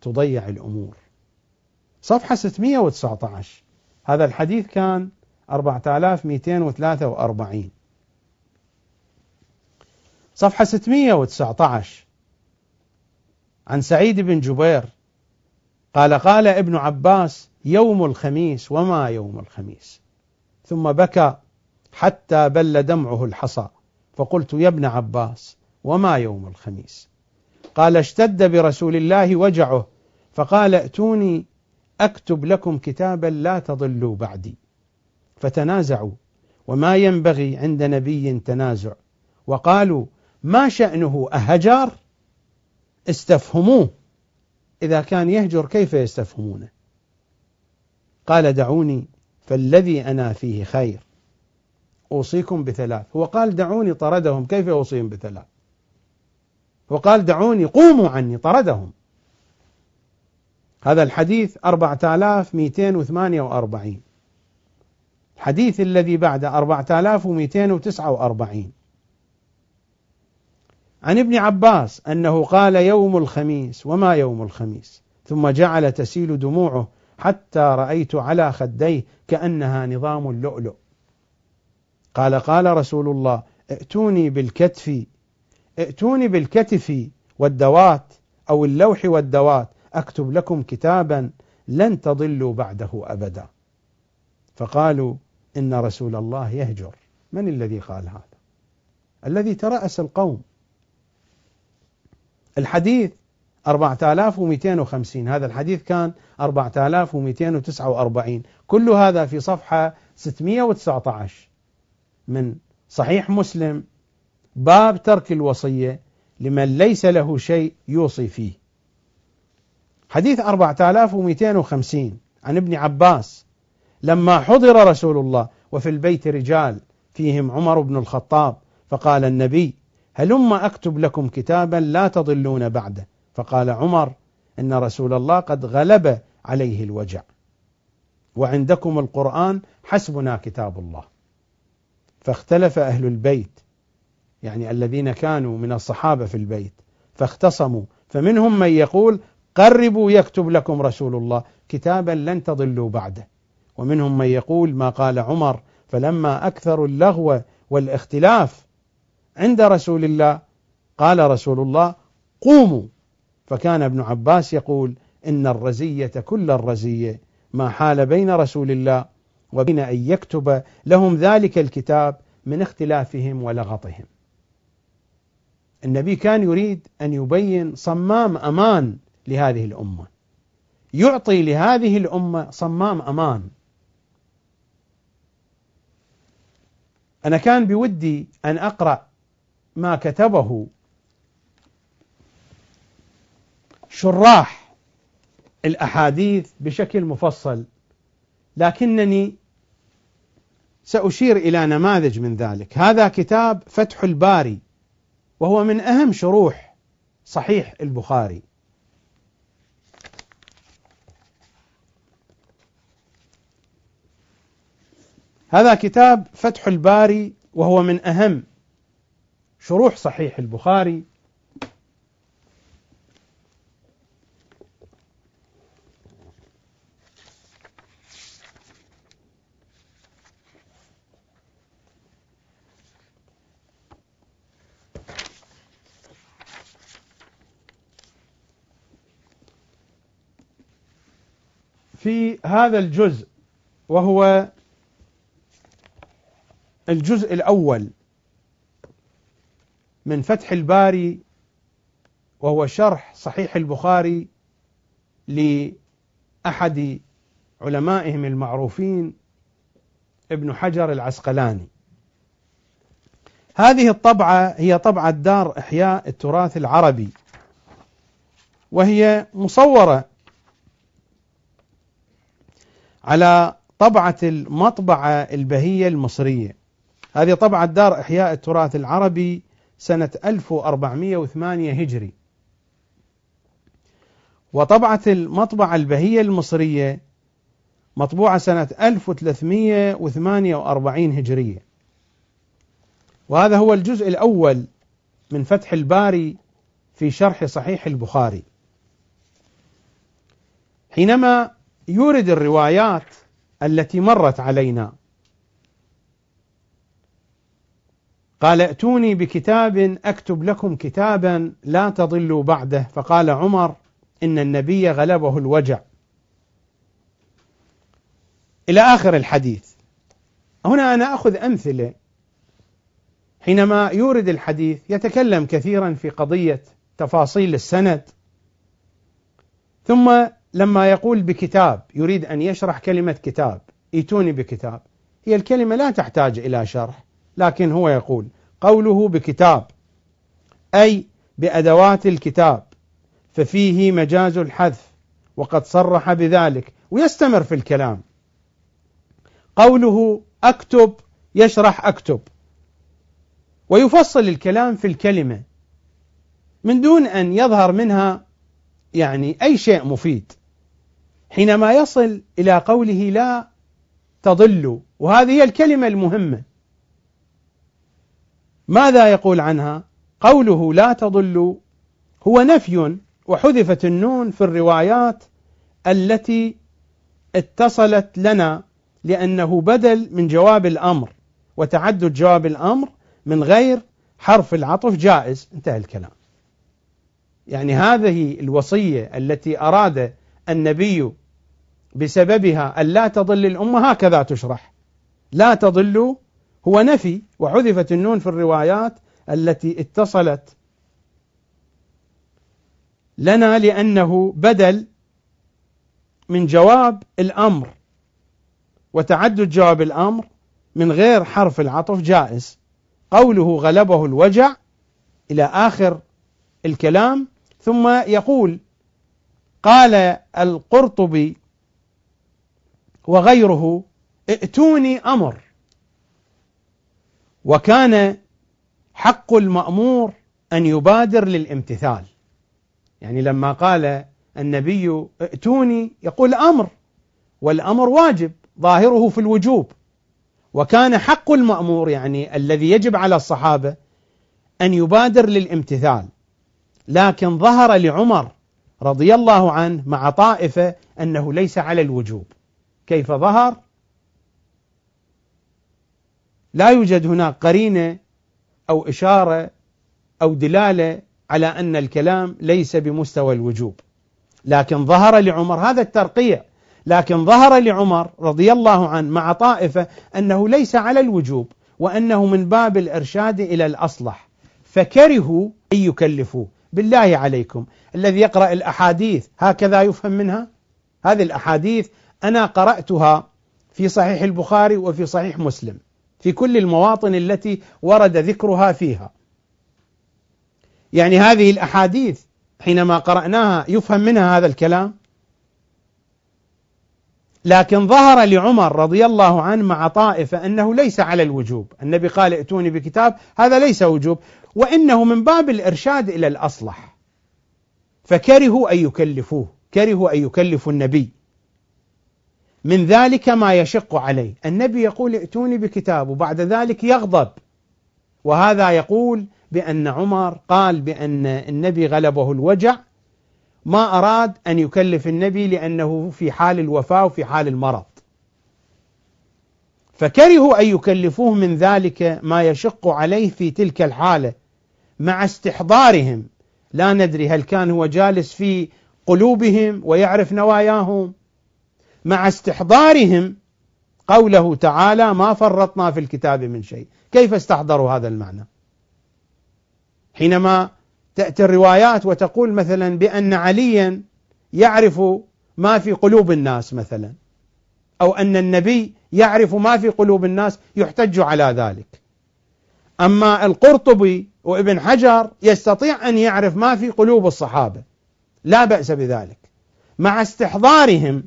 تضيع الأمور. صفحة 619 هذا الحديث كان 4243 صفحة 619 عن سعيد بن جبير قال قال ابن عباس يوم الخميس وما يوم الخميس؟ ثم بكى حتى بل دمعه الحصى فقلت يا ابن عباس وما يوم الخميس؟ قال اشتد برسول الله وجعه فقال ائتوني أكتب لكم كتابا لا تضلوا بعدي فتنازعوا وما ينبغي عند نبي تنازع وقالوا ما شأنه أهجر استفهموه. إذا كان يهجر كيف يستفهمونه؟ قال دعوني فالذي أنا فيه خير. أوصيكم بثلاث. هو قال دعوني طردهم. كيف أوصيهم بثلاث؟ وقال دعوني قوموا عني طردهم. هذا الحديث 4248 الحديث الذي بعد 4249 عن ابن عباس أنه قال يوم الخميس وما يوم الخميس ثم جعل تسيل دموعه حتى رأيت على خديه كأنها نظام اللؤلؤ قال قال رسول الله ائتوني بالكتف ائتوني بالكتف والدوات أو اللوح والدوات أكتب لكم كتابا لن تضلوا بعده أبدا. فقالوا إن رسول الله يهجر. من الذي قال هذا؟ الذي ترأس القوم. الحديث 4250 هذا الحديث كان 4249 كل هذا في صفحة 619 من صحيح مسلم. باب ترك الوصية لمن ليس له شيء يوصي فيه. حديث 4250 عن ابن عباس. لما حضر رسول الله وفي البيت رجال فيهم عمر بن الخطاب فقال النبي هلم أكتب لكم كتابا لا تضلون بعده. فقال عمر إن رسول الله قد غلب عليه الوجع. وعندكم القرآن حسبنا كتاب الله. فاختلف أهل البيت يعني الذين كانوا من الصحابة في البيت فاختصموا. فمنهم من يقول قربوا يكتب لكم رسول الله كتابا لن تضلوا بعده. ومنهم من يقول ما قال عمر فلما أكثروا اللغو والاختلاف عند رسول الله. قال رسول الله قوموا. فكان ابن عباس يقول إن الرزية كل الرزية ما حال بين رسول الله وبين أن يكتب لهم ذلك الكتاب من اختلافهم ولغطهم. النبي كان يريد أن يبين صمام أمان لهذه الأمة. يعطي لهذه الأمة صمام أمان. أنا كان بودي أن أقرأ ما كتبه شراح الأحاديث بشكل مفصل لكنني سأشير إلى نماذج من ذلك. هذا كتاب فتح الباري وهو من أهم شروح صحيح البخاري. هذا كتاب فتح الباري وهو من أهم شروح صحيح البخاري. في هذا الجزء وهو الجزء الأول. من فتح الباري وهو شرح صحيح البخاري لأحد علمائهم المعروفين ابن حجر العسقلاني. هذه الطبعة هي طبعة دار إحياء التراث العربي وهي مصورة على طبعة المطبعة البهية المصرية. هذه طبعة دار إحياء التراث العربي سنة 1408 هجري. وطبعة المطبعة البهية المصرية مطبوعة سنة 1348 هجرية. وهذا هو الجزء الأول من فتح الباري في شرح صحيح البخاري. حينما يورد الروايات التي مرت علينا قال ائتوني بكتاب أكتب لكم كتابا لا تضلوا بعده. فقال عمر إن النبي غلبه الوجع. إلى آخر الحديث. هنا أنا أخذ أمثلة. حينما يورد الحديث يتكلم كثيرا في قضية تفاصيل السند. ثم لما يقول بكتاب يريد أن يشرح كلمة كتاب ائتوني بكتاب. هي الكلمة لا تحتاج إلى شرح. لكن هو يقول قوله بكتاب أي بأدوات الكتاب ففيه مجاز الحذف وقد صرح بذلك ويستمر في الكلام. قوله أكتب يشرح أكتب ويفصل الكلام في الكلمة من دون أن يظهر منها يعني أي شيء مفيد حينما يصل إلى قوله لا تضل وهذه هي الكلمة المهمة. ماذا يقول عنها؟ قوله لا تضل هو نفي وحذفت النون في الروايات التي اتصلت لنا لأنه بدل من جواب الأمر وتعدد جواب الأمر من غير حرف العطف جائز. انتهى الكلام. يعني هذه الوصية التي أراد النبي بسببها أن لا تضل الأمة هكذا تشرح. لا تضل هو نفي وحذفت النون في الروايات التي اتصلت لنا لأنه بدل من جواب الأمر وتعدد جواب الأمر من غير حرف العطف جائز. قوله غلبه الوجع إلى آخر الكلام ثم يقول قال القرطبي وغيره ائتوني أمر. وكان حق المأمور أن يبادر للامتثال. يعني لما قال النبي ائتوني يقول أمر والأمر واجب ظاهره في الوجوب. وكان حق المأمور يعني الذي يجب على الصحابة أن يبادر للامتثال. لكن ظهر لعمر رضي الله عنه مع طائفة أنه ليس على الوجوب. كيف ظهر؟ لا يوجد هناك قرينة أو إشارة أو دلالة على أن الكلام ليس بمستوى الوجوب. لكن ظهر لعمر هذا الترقيع. لكن ظهر لعمر رضي الله عنه مع طائفة أنه ليس على الوجوب وأنه من باب الإرشاد إلى الأصلح. فكرهوا أن يكلفوه. بالله عليكم. الذي يقرأ الأحاديث هكذا يفهم منها؟ هذه الأحاديث أنا قرأتها في صحيح البخاري وفي صحيح مسلم. في كل المواطن التي ورد ذكرها فيها. يعني هذه الأحاديث حينما قرأناها يفهم منها هذا الكلام. لكن ظهر لعمر رضي الله عنه مع طائفة أنه ليس على الوجوب. النبي قال ائتوني بكتاب هذا ليس وجوب. وإنه من باب الإرشاد إلى الأصلح. فكرهوا أن يكلفوه كرهوا أن يكلفوا النبي. من ذلك ما يشق عليه. النبي يقول ائتوني بكتاب وبعد ذلك يغضب. وهذا يقول بأن عمر قال بأن النبي غلبه الوجع. ما أراد أن يكلف النبي لأنه في حال الوفاة وفي حال المرض. فكرهوا أن يكلفوه من ذلك ما يشق عليه في تلك الحالة مع استحضارهم. لا ندري هل كان هو جالس في قلوبهم ويعرف نواياهم. مع استحضارهم قوله تعالى ما فرطنا في الكتاب من شيء. كيف استحضروا هذا المعنى؟ حينما تأتي الروايات وتقول مثلا بأن عليا يعرف ما في قلوب الناس مثلا أو أن النبي يعرف ما في قلوب الناس يحتج على ذلك. أما القرطبي وابن حجر يستطيع أن يعرف ما في قلوب الصحابة لا بأس بذلك. مع استحضارهم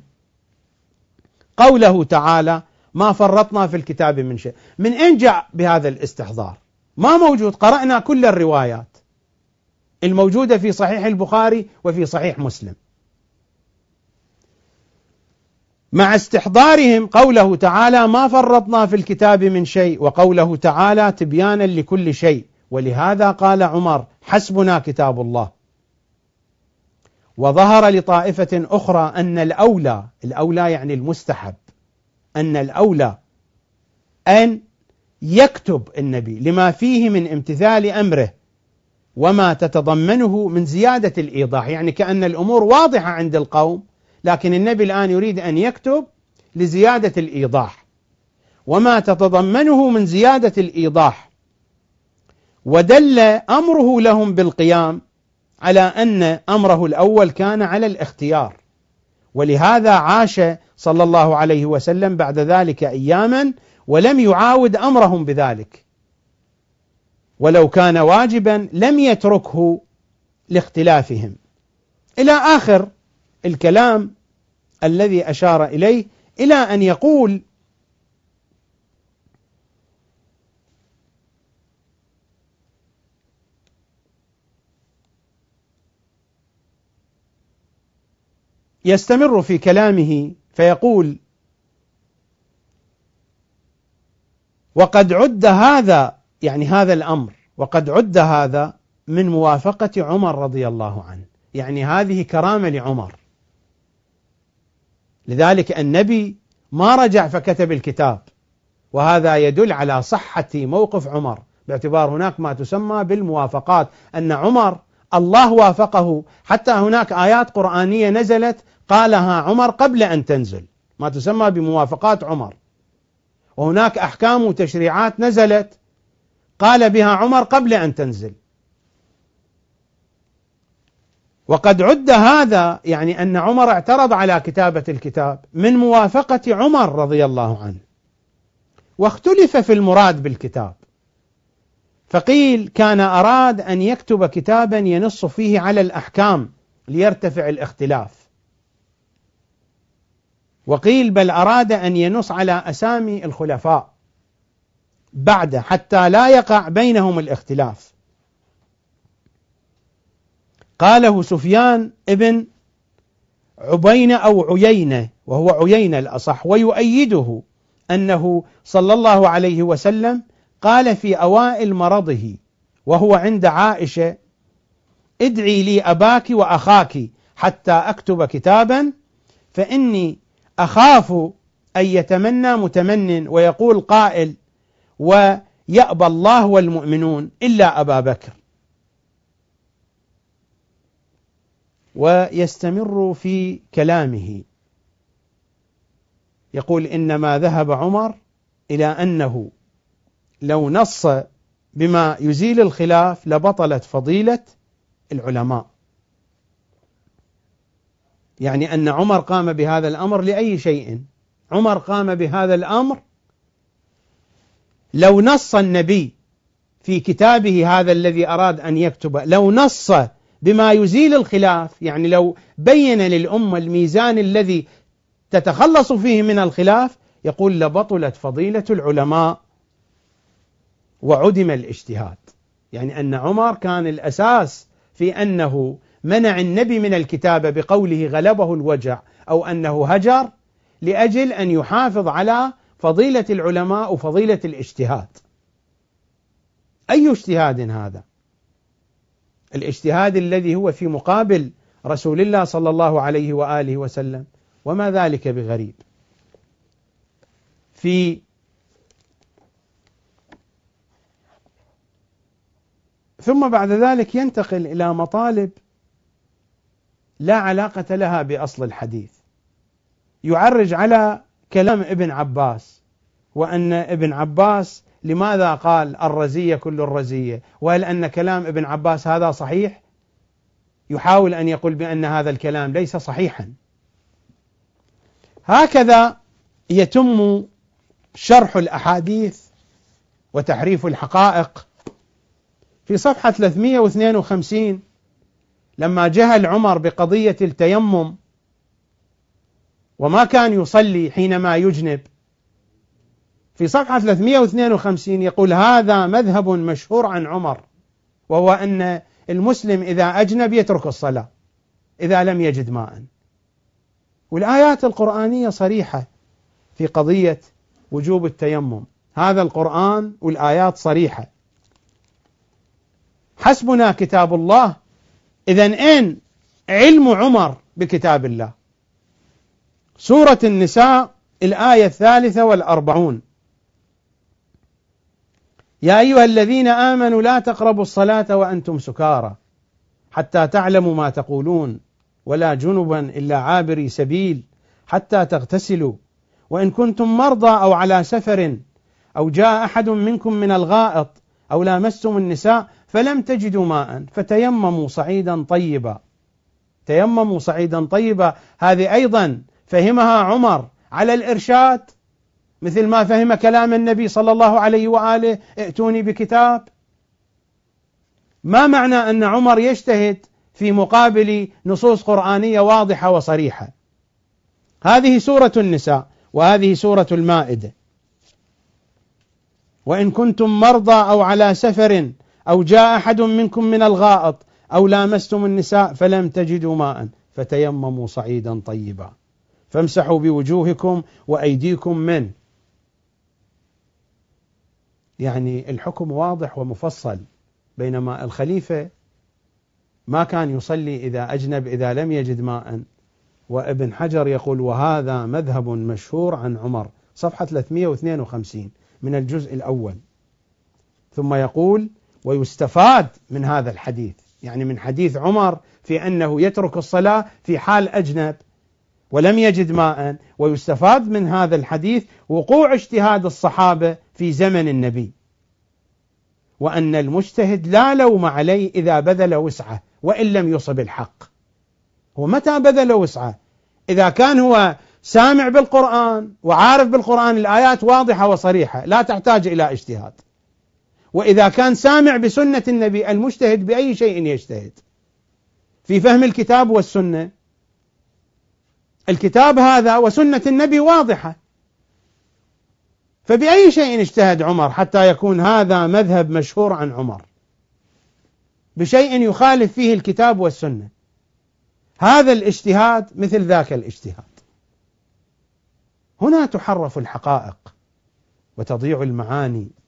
قوله تعالى ما فرطنا في الكتاب من شيء. من أين جاء بهذا الاستحضار. ما موجود. قرأنا كل الروايات. الموجودة في صحيح البخاري وفي صحيح مسلم. مع استحضارهم قوله تعالى ما فرطنا في الكتاب من شيء وقوله تعالى تبيانا لكل شيء. ولهذا قال عمر حسبنا كتاب الله. وظهر لطائفة أخرى أن الأولى الأولى يعني المستحب أن الأولى أن يكتب النبي لما فيه من امتثال أمره وما تتضمنه من زيادة الإيضاح يعني كأن الأمور واضحة عند القوم لكن النبي الآن يريد أن يكتب لزيادة الإيضاح. وما تتضمنه من زيادة الإيضاح. ودل أمره لهم بالقيام على أن أمره الأول كان على الاختيار. ولهذا عاش صلى الله عليه وسلم بعد ذلك أياما ولم يعاود أمرهم بذلك. ولو كان واجبا لم يتركه لاختلافهم. إلى آخر الكلام الذي أشار إليه إلى أن يقول يستمر في كلامه فيقول وقد عد هذا يعني هذا الأمر وقد عد هذا من موافقة عمر رضي الله عنه. يعني هذه كرامة لعمر. لذلك النبي ما رجع فكتب الكتاب وهذا يدل على صحة موقف عمر. باعتبار هناك ما تسمى بالموافقات أن عمر الله وافقه. حتى هناك آيات قرآنية نزلت قالها عمر قبل أن تنزل. ما تسمى بموافقات عمر. وهناك أحكام وتشريعات نزلت قال بها عمر قبل أن تنزل. وقد عد هذا يعني أن عمر اعترض على كتابة الكتاب من موافقة عمر رضي الله عنه. واختلف في المراد بالكتاب. فقيل كان أراد أن يكتب كتابا ينص فيه على الأحكام ليرتفع الاختلاف. وقيل بل أراد أن ينص على أسامي الخلفاء بعده حتى لا يقع بينهم الاختلاف. قاله سفيان ابن عبينة أو عيينة وهو عيينة الأصح ويؤيده أنه صلى الله عليه وسلم قال في أوائل مرضه وهو عند عائشة ادعي لي أباك وأخاك حتى أكتب كتابا فإني أخاف أن يتمنى متمن ويقول قائل ويأبى الله والمؤمنون إلا أبا بكر. ويستمر في كلامه. يقول إنما ذهب عمر إلى أنه لو نص بما يزيل الخلاف لبطلت فضيلة العلماء. يعني أن عمر قام بهذا الأمر لأي شيء. عمر قام بهذا الأمر لو نص النبي في كتابه هذا الذي أراد أن يكتبه لو نص بما يزيل الخلاف يعني لو بين للأمة الميزان الذي تتخلص فيه من الخلاف يقول لبطلت فضيلة العلماء وعدم الاجتهاد. يعني أن عمر كان الأساس في أنه منع النبي من الكتابة بقوله غلبه الوجع أو أنه هجر لأجل أن يحافظ على فضيلة العلماء وفضيلة الاجتهاد. أي اجتهاد هذا؟ الاجتهاد الذي هو في مقابل رسول الله صلى الله عليه وآله وسلم. وما ذلك بغريب؟ في ثم بعد ذلك ينتقل إلى مطالب لا علاقة لها بأصل الحديث. يعرج على كلام ابن عباس وأن ابن عباس لماذا قال الرزية كل الرزية؟ وهل أن كلام ابن عباس هذا صحيح؟ يحاول أن يقول بأن هذا الكلام ليس صحيحا. هكذا يتم شرح الأحاديث وتحريف الحقائق في صفحة 352 لما جهل عمر بقضية التيمم وما كان يصلي حينما يجنب في صفحة 352 يقول هذا مذهب مشهور عن عمر وهو أن المسلم إذا أجنب يترك الصلاة إذا لم يجد ماء. والآيات القرآنية صريحة في قضية وجوب التيمم. هذا القرآن والآيات صريحة. حسبنا كتاب الله إذا أين علم عمر بكتاب الله. سورة النساء الآية الثالثة والأربعون. يا أيها الذين آمنوا لا تقربوا الصلاة وأنتم سكارى حتى تعلموا ما تقولون ولا جنبا إلا عابري سبيل حتى تغتسلوا. وإن كنتم مرضى أو على سفر أو جاء أحد منكم من الغائط أو لامستم النساء فلم تجدوا ماء فتيمموا صعيدا طيبا. تيمموا صعيدا طيبا. هذه أيضا فهمها عمر على الإرشاد. مثل ما فهم كلام النبي صلى الله عليه وآله ائتوني بكتاب. ما معنى أن عمر يجتهد في مقابل نصوص قرآنية واضحة وصريحة؟ هذه سورة النساء وهذه سورة المائدة. وإن كنتم مرضى أو على سفر أو جاء أحد منكم من الغائط أو لامستم النساء فلم تجدوا ماء فتيمموا صعيدا طيبا. فامسحوا بوجوهكم وأيديكم منه يعني الحكم واضح ومفصل بينما الخليفة ما كان يصلي إذا أجنب إذا لم يجد ماء. وابن حجر يقول وهذا مذهب مشهور عن عمر صفحة 352 من الجزء الأول. ثم يقول ويستفاد من هذا الحديث. يعني من حديث عمر في أنه يترك الصلاة في حال أجنب ولم يجد ماء ويستفاد من هذا الحديث وقوع اجتهاد الصحابة في زمن النبي. وأن المجتهد لا لوم عليه إذا بذل وسعة وإن لم يصب الحق. هو متى بذل وسعة؟ إذا كان هو سامع بالقرآن وعارف بالقرآن الآيات واضحة وصريحة لا تحتاج إلى اجتهاد. وإذا كان سامع بسنة النبي المجتهد بأي شيء يجتهد. في فهم الكتاب والسنة. الكتاب هذا وسنة النبي واضحة. فبأي شيء اجتهد عمر حتى يكون هذا مذهب مشهور عن عمر؟ بشيء يخالف فيه الكتاب والسنة. هذا الاجتهاد مثل ذاك الاجتهاد. هنا تحرف الحقائق وتضيع المعاني.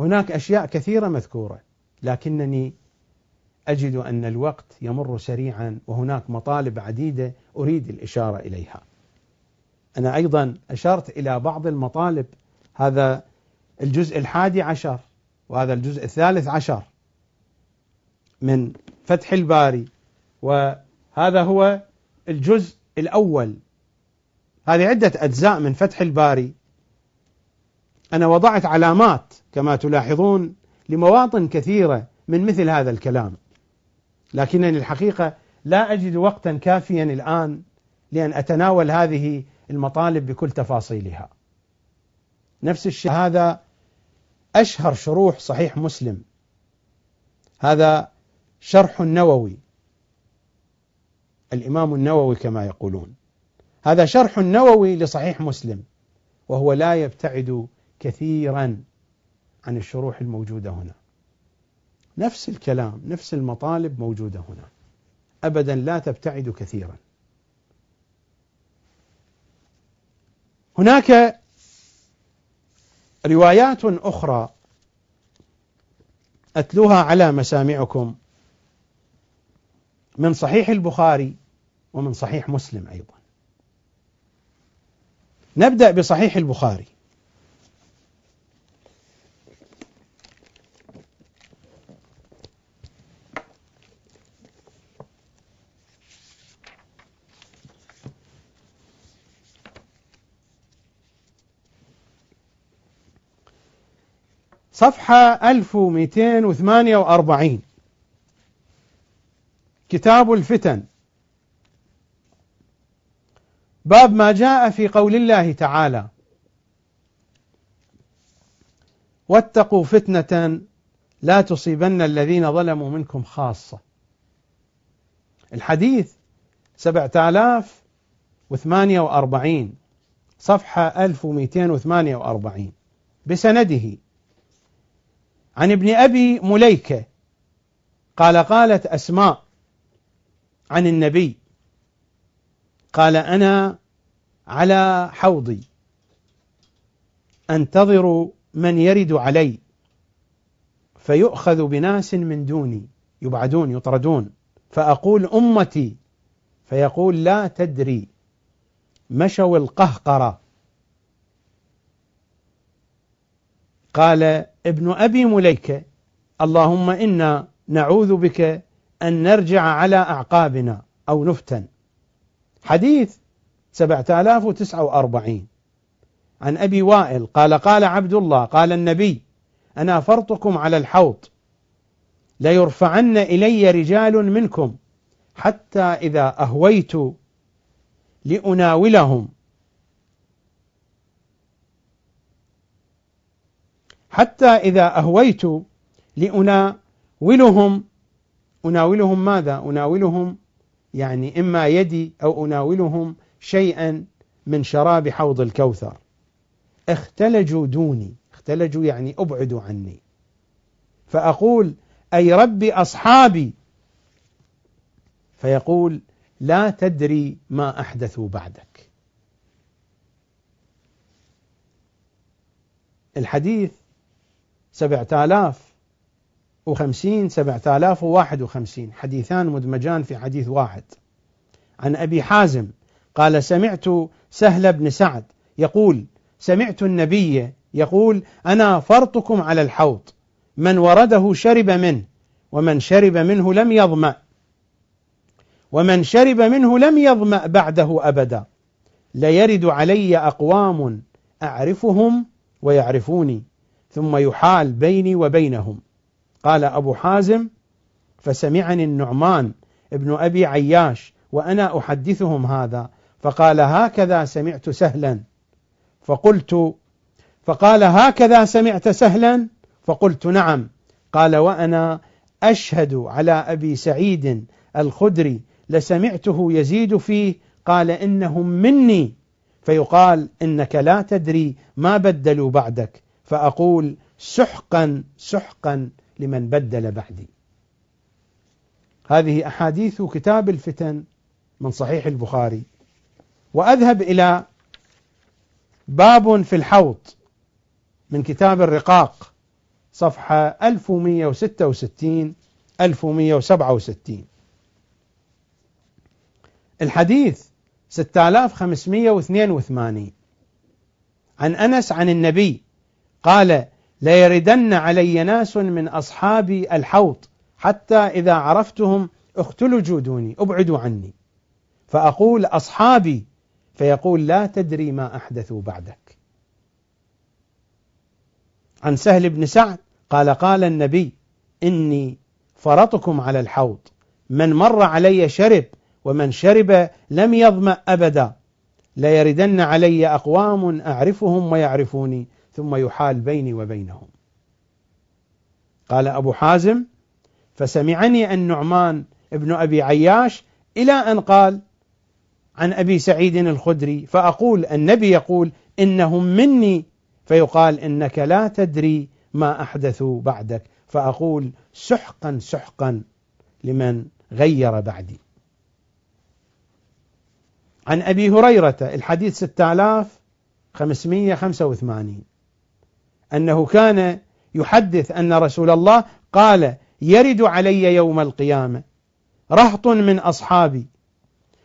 هناك أشياء كثيرة مذكورة لكنني أجد أن الوقت يمر سريعا وهناك مطالب عديدة أريد الإشارة إليها. أنا أيضا أشرت إلى بعض المطالب هذا الجزء الحادي عشر وهذا الجزء الثالث عشر من فتح الباري وهذا هو الجزء الأول. هذه عدة أجزاء من فتح الباري. أنا وضعت علامات كما تلاحظون لمواطن كثيرة من مثل هذا الكلام. لكنني الحقيقة لا أجد وقتا كافيا الآن لأن أتناول هذه المطالب بكل تفاصيلها. نفس الشيء هذا أشهر شروح صحيح مسلم. هذا شرح النووي الإمام النووي كما يقولون. هذا شرح نووي لصحيح مسلم وهو لا يبتعد كثيرا عن الشروح الموجودة هنا. نفس الكلام نفس المطالب موجودة هنا. أبدا لا تبتعد كثيرا. هناك روايات أخرى أتلوها على مسامعكم من صحيح البخاري ومن صحيح مسلم أيضا. نبدأ بصحيح البخاري. صفحة 1248 كتاب الفتن. باب ما جاء في قول الله تعالى. واتقوا فتنة لا تصيبن الذين ظلموا منكم خاصة. الحديث 7048 صفحة 1248 بسنده عن ابن أبي مليكة. قال قالت أسماء عن النبي قال أنا على حوضي أنتظر من يرد علي فيؤخذ بناس من دوني يبعدون يطردون فأقول أمتي فيقول لا تدري مشوا القهقرة. قال ابن أبي مليكة اللهم إنا نعوذ بك أن نرجع على أعقابنا أو نفتن. حديث 7049 عن أبي وائل قال قال عبد الله قال النبي أنا فرطكم على الحوض ليرفعن إلي رجال منكم حتى إذا أهويت لأناولهم. حتى إذا أهويت لأناولهم أناولهم ماذا؟ أناولهم يعني إما يدي أو أناولهم شيئا من شراب حوض الكوثر. اختلجوا دوني اختلجوا يعني أبعدوا عني. فأقول أي ربي أصحابي. فيقول لا تدري ما أحدثوا بعدك. الحديث سبعة آلاف وخمسين سبعة آلاف وواحد وخمسين. حديثان مدمجان في حديث واحد. عن أبي حازم قال سمعت سهل بن سعد يقول سمعت النبي يقول أنا فرطكم على الحوض. من ورده شرب منه ومن شرب منه لم يظمأ ومن شرب منه لم يظمأ بعده أبدا. ليرد علي أقوام أعرفهم ويعرفوني. ثم يحال بيني وبينهم. قال أبو حازم فسمعني النعمان ابن أبي عياش وأنا أحدثهم هذا فقال هكذا سمعت سهلا. فقلت فقال هكذا سمعت سهلا؟ فقلت نعم. قال وأنا أشهد على أبي سعيد الخدري لسمعته يزيد فيه قال إنهم مني. فيقال إنك لا تدري ما بدلوا بعدك. فأقول سحقا سحقا لمن بدل بعدي. هذه أحاديث كتاب الفتن من صحيح البخاري. وأذهب إلى باب في الحوض من كتاب الرقاق صفحة 1166 1167 الحديث 6582 عن أنس عن النبي قال ليردن علي ناس من أصحابي الحوض حتى إذا عرفتهم اختلجوا دوني أبعدوا عني. فأقول أصحابي فيقول لا تدري ما أحدثوا بعدك. عن سهل بن سعد قال قال النبي إني فرطكم على الحوض من مر علي شرب ومن شرب لم يظمأ أبدا. ليردن علي أقوام أعرفهم ويعرفوني ثم يحال بيني وبينهم. قال أبو حازم فسمعني النعمان ابن أبي عياش إلى أن قال عن أبي سعيد الخدري فأقول النبي يقول إنهم مني فيقال إنك لا تدري ما أحدثوا بعدك فأقول سحقا سحقا لمن غير بعدي. عن أبي هريرة الحديث 6585 أنه كان يحدث أن رسول الله قال يرد علي يوم القيامة رهط من أصحابي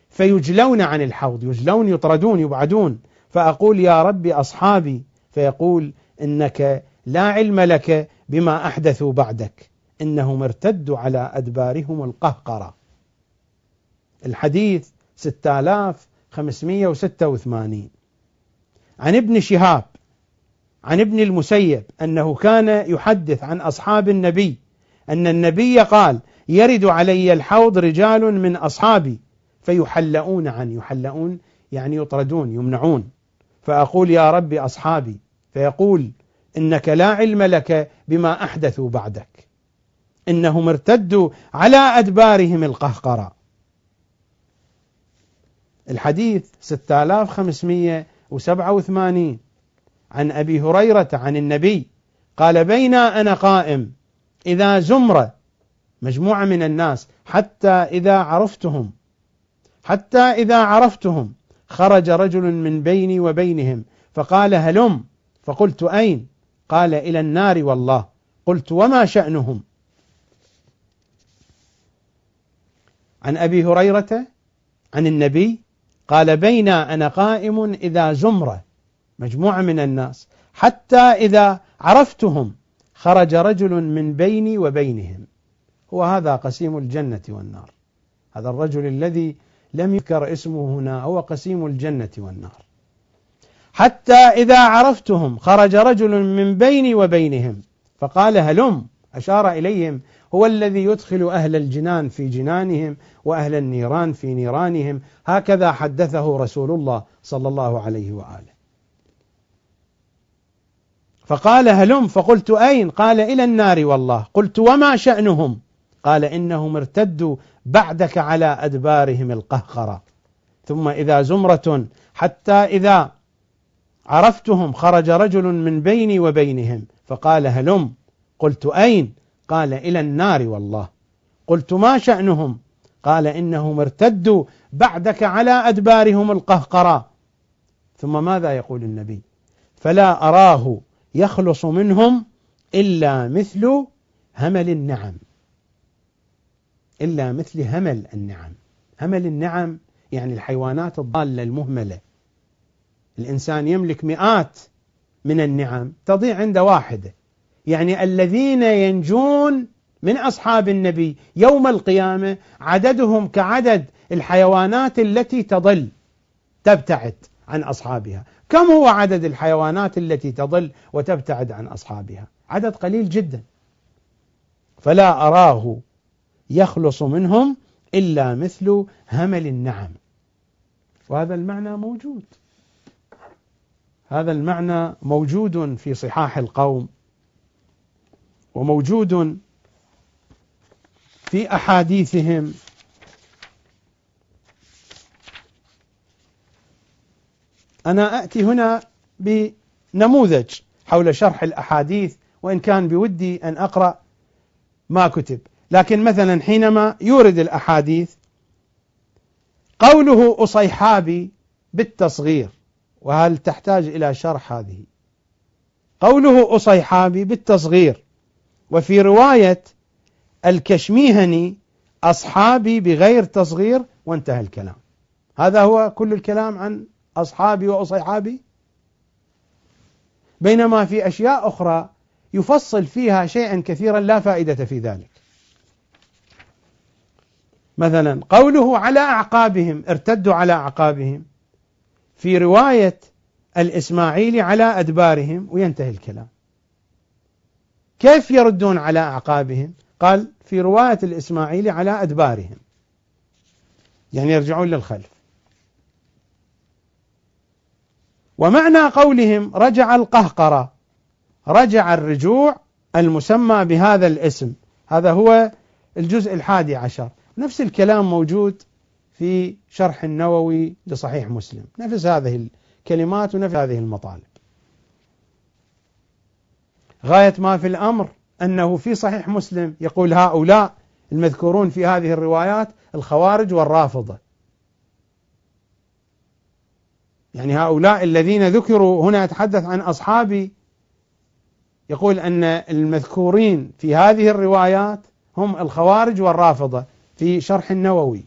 فيجلون عن الحوض يجلون يطردون يبعدون فأقول يا رب أصحابي فيقول إنك لا علم لك بما أحدثوا بعدك إنهم ارتدوا على أدبارهم القهقرة. الحديث 6586 عن ابن شهاب عن ابن المسيب أنه كان يحدث عن أصحاب النبي أن النبي قال يرد علي الحوض رجال من أصحابي فيحلؤون عن يحلؤون يعني يطردون يمنعون. فأقول يا رب أصحابي فيقول إنك لا علم لك بما أحدثوا بعدك إنهم ارتدوا على أدبارهم القهقرة الحديث 6587 عن أبي هريرة عن النبي قال بين أنا قائم إذا زمرة مجموعة من الناس حتى إذا عرفتهم حتى إذا عرفتهم خرج رجل من بيني وبينهم فقال هلم فقلت أين قال إلى النار والله قلت وما شأنهم عن أبي هريرة عن النبي قال بين أنا قائم إذا زمرة مجموعة من الناس. حتى إذا عرفتهم خرج رجل من بيني وبينهم. هو هذا قسيم الجنة والنار. هذا الرجل الذي لم يذكر اسمه هنا هو قسيم الجنة والنار. حتى إذا عرفتهم خرج رجل من بيني وبينهم. فقال هلم. أشار إليهم. هو الذي يدخل أهل الجنان في جنانهم وأهل النيران في نيرانهم. هكذا حدثه رسول الله صلى الله عليه وآله. فقال هلم فقلت أين؟ قال إلى النار والله. قلت وما شأنهم؟ قال إنهم ارتدوا بعدك على أدبارهم القهقرة. ثم إذا زمرة حتى إذا عرفتهم خرج رجل من بيني وبينهم. فقال هلم قلت أين؟ قال إلى النار والله. قلت ما شأنهم؟ قال إنهم ارتدوا بعدك على أدبارهم القهقرة. ثم ماذا يقول النبي؟ فلا أراه. يخلص منهم إلا مثل همل النعم. إلا مثل همل النعم. همل النعم يعني الحيوانات الضالة المهملة. الإنسان يملك مئات من النعم تضيع عند واحدة. يعني الذين ينجون من أصحاب النبي يوم القيامة عددهم كعدد الحيوانات التي تضل تبتعد عن أصحابها. كم هو عدد الحيوانات التي تضل وتبتعد عن أصحابها؟ عدد قليل جدا. فلا أراه يخلص منهم إلا مثل همل النعم. وهذا المعنى موجود. هذا المعنى موجود في صحاح القوم وموجود في أحاديثهم أنا اتي هنا بنموذج حول شرح الأحاديث وإن كان بودي أن أقرأ ما كتب. لكن مثلا حينما يورد الأحاديث قوله أصيحابي بالتصغير وهل تحتاج إلى شرح هذه؟ قوله أصيحابي بالتصغير وفي رواية الكشميهني أصحابي بغير تصغير وانتهى الكلام. هذا هو كل الكلام عن أصحابي وأصحابي. بينما في أشياء أخرى يفصل فيها شيئا كثيرا لا فائدة في ذلك. مثلا قوله على أعقابهم ارتدوا على أعقابهم. في رواية الإسماعيلي على أدبارهم وينتهي الكلام. كيف يردون على أعقابهم؟ قال في رواية الإسماعيلي على أدبارهم. يعني يرجعون للخلف. ومعنى قولهم رجع القهقرة رجع الرجوع المسمى بهذا الاسم. هذا هو الجزء الحادي عشر. نفس الكلام موجود في شرح النووي لصحيح مسلم. نفس هذه الكلمات ونفس هذه المطالب. غاية ما في الأمر أنه في صحيح مسلم يقول هؤلاء المذكورون في هذه الروايات الخوارج والرافضة. يعني هؤلاء الذين ذكروا هنا يتحدث عن أصحابي يقول أن المذكورين في هذه الروايات هم الخوارج والرافضة في شرح النووي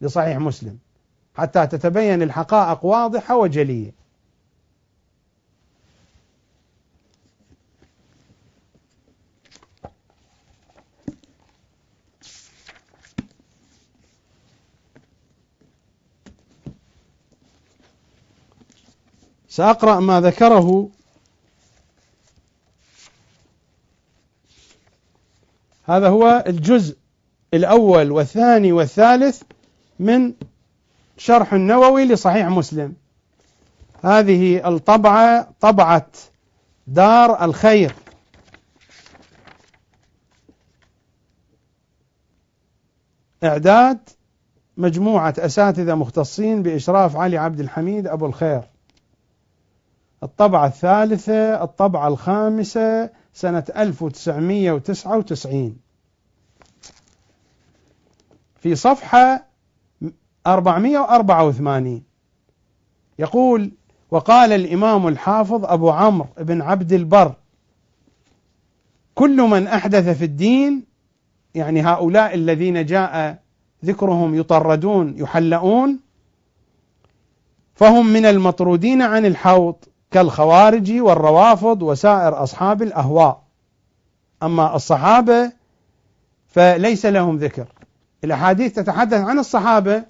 لصحيح مسلم حتى تتبين الحقائق واضحة وجلية. سأقرأ ما ذكره. هذا هو الجزء الأول والثاني والثالث من شرح النووي لصحيح مسلم. هذه الطبعة طبعة دار الخير. إعداد مجموعة أساتذة مختصين بإشراف علي عبد الحميد أبو الخير. الطبعة الثالثة الطبعة الخامسة سنة 1999 في صفحة 484 يقول وقال الإمام الحافظ أبو عمرو بن عبد البر كل من أحدث في الدين يعني هؤلاء الذين جاء ذكرهم يطردون يحلؤون فهم من المطرودين عن الحوض. كالخوارج والروافض وسائر أصحاب الأهواء. أما الصحابة فليس لهم ذكر. الأحاديث تتحدث عن الصحابة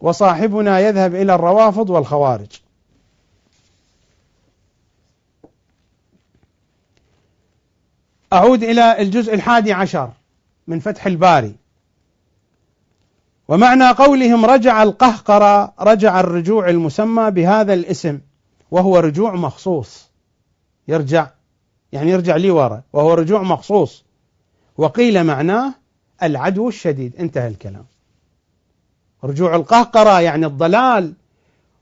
وصاحبنا يذهب إلى الروافض والخوارج. أعود إلى الجزء الحادي عشر من فتح الباري. ومعنى قولهم رجع القهقرة رجع الرجوع المسمى بهذا الاسم. وهو رجوع مخصوص. يرجع يعني يرجع لي ورا وهو رجوع مخصوص. وقيل معناه العدو الشديد. انتهى الكلام. رجوع القهقرة يعني الضلال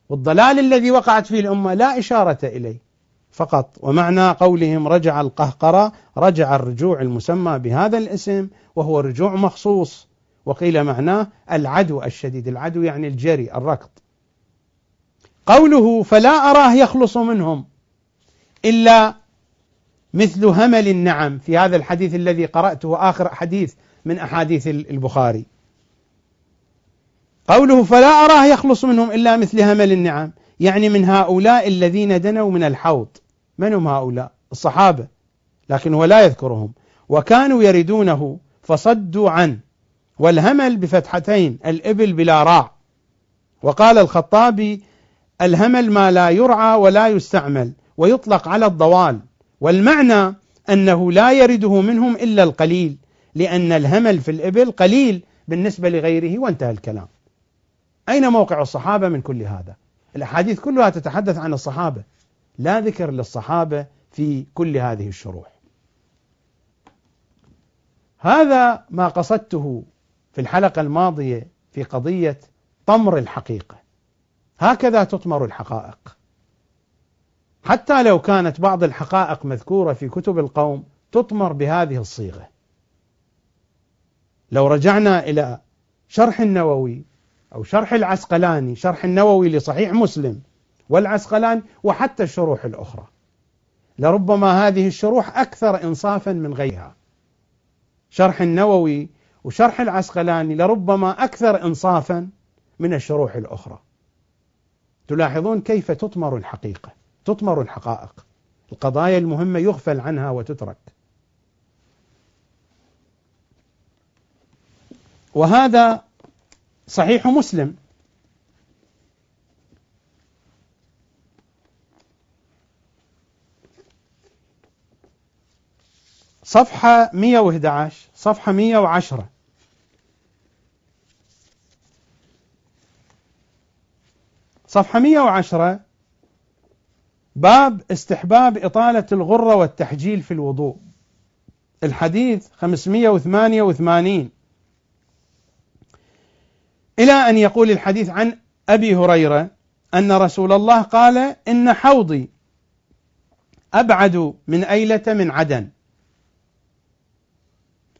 والضلال الذي وقعت فيه الأمة لا إشارة إليه فقط. ومعنى قولهم رجع القهقرة رجع الرجوع المسمى بهذا الاسم وهو رجوع مخصوص. وقيل معناه العدو الشديد. العدو يعني الجري الركض. قوله فلا أراه يخلص منهم إلا مثل همل النعم في هذا الحديث الذي قرأته آخر حديث من أحاديث البخاري. قوله فلا أراه يخلص منهم إلا مثل همل النعم يعني من هؤلاء الذين دنوا من الحوض. من هم هؤلاء؟ الصحابة. لكن هو لا يذكرهم. وكانوا يردونه فصدوا عنه والهمل بفتحتين الإبل بلا راع. وقال الخطابي الهمل ما لا يرعى ولا يستعمل ويطلق على الضوال. والمعنى أنه لا يرده منهم إلا القليل لأن الهمل في الإبل قليل بالنسبة لغيره وانتهى الكلام. أين موقع الصحابة من كل هذا؟ الأحاديث كلها تتحدث عن الصحابة. لا ذكر للصحابة في كل هذه الشروح. هذا ما قصدته في الحلقة الماضية في قضية طمر الحقيقة. هكذا تطمر الحقائق. حتى لو كانت بعض الحقائق مذكورة في كتب القوم تطمر بهذه الصيغة. لو رجعنا إلى شرح النووي أو شرح العسقلاني شرح النووي لصحيح مسلم والعسقلاني وحتى الشروح الأخرى. لربما هذه الشروح أكثر إنصافا من غيرها. شرح النووي وشرح العسقلاني لربما أكثر إنصافا من الشروح الأخرى. تلاحظون كيف تطمر الحقيقة تطمر الحقائق. القضايا المهمة يغفل عنها وتترك. وهذا صحيح مسلم. صفحة 111 صفحة 110 صفحة 110 باب استحباب إطالة الغرة والتحجيل في الوضوء. الحديث 588 إلى أن يقول الحديث عن أبي هريرة أن رسول الله قال إن حوضي أبعد من أيلة من عدن.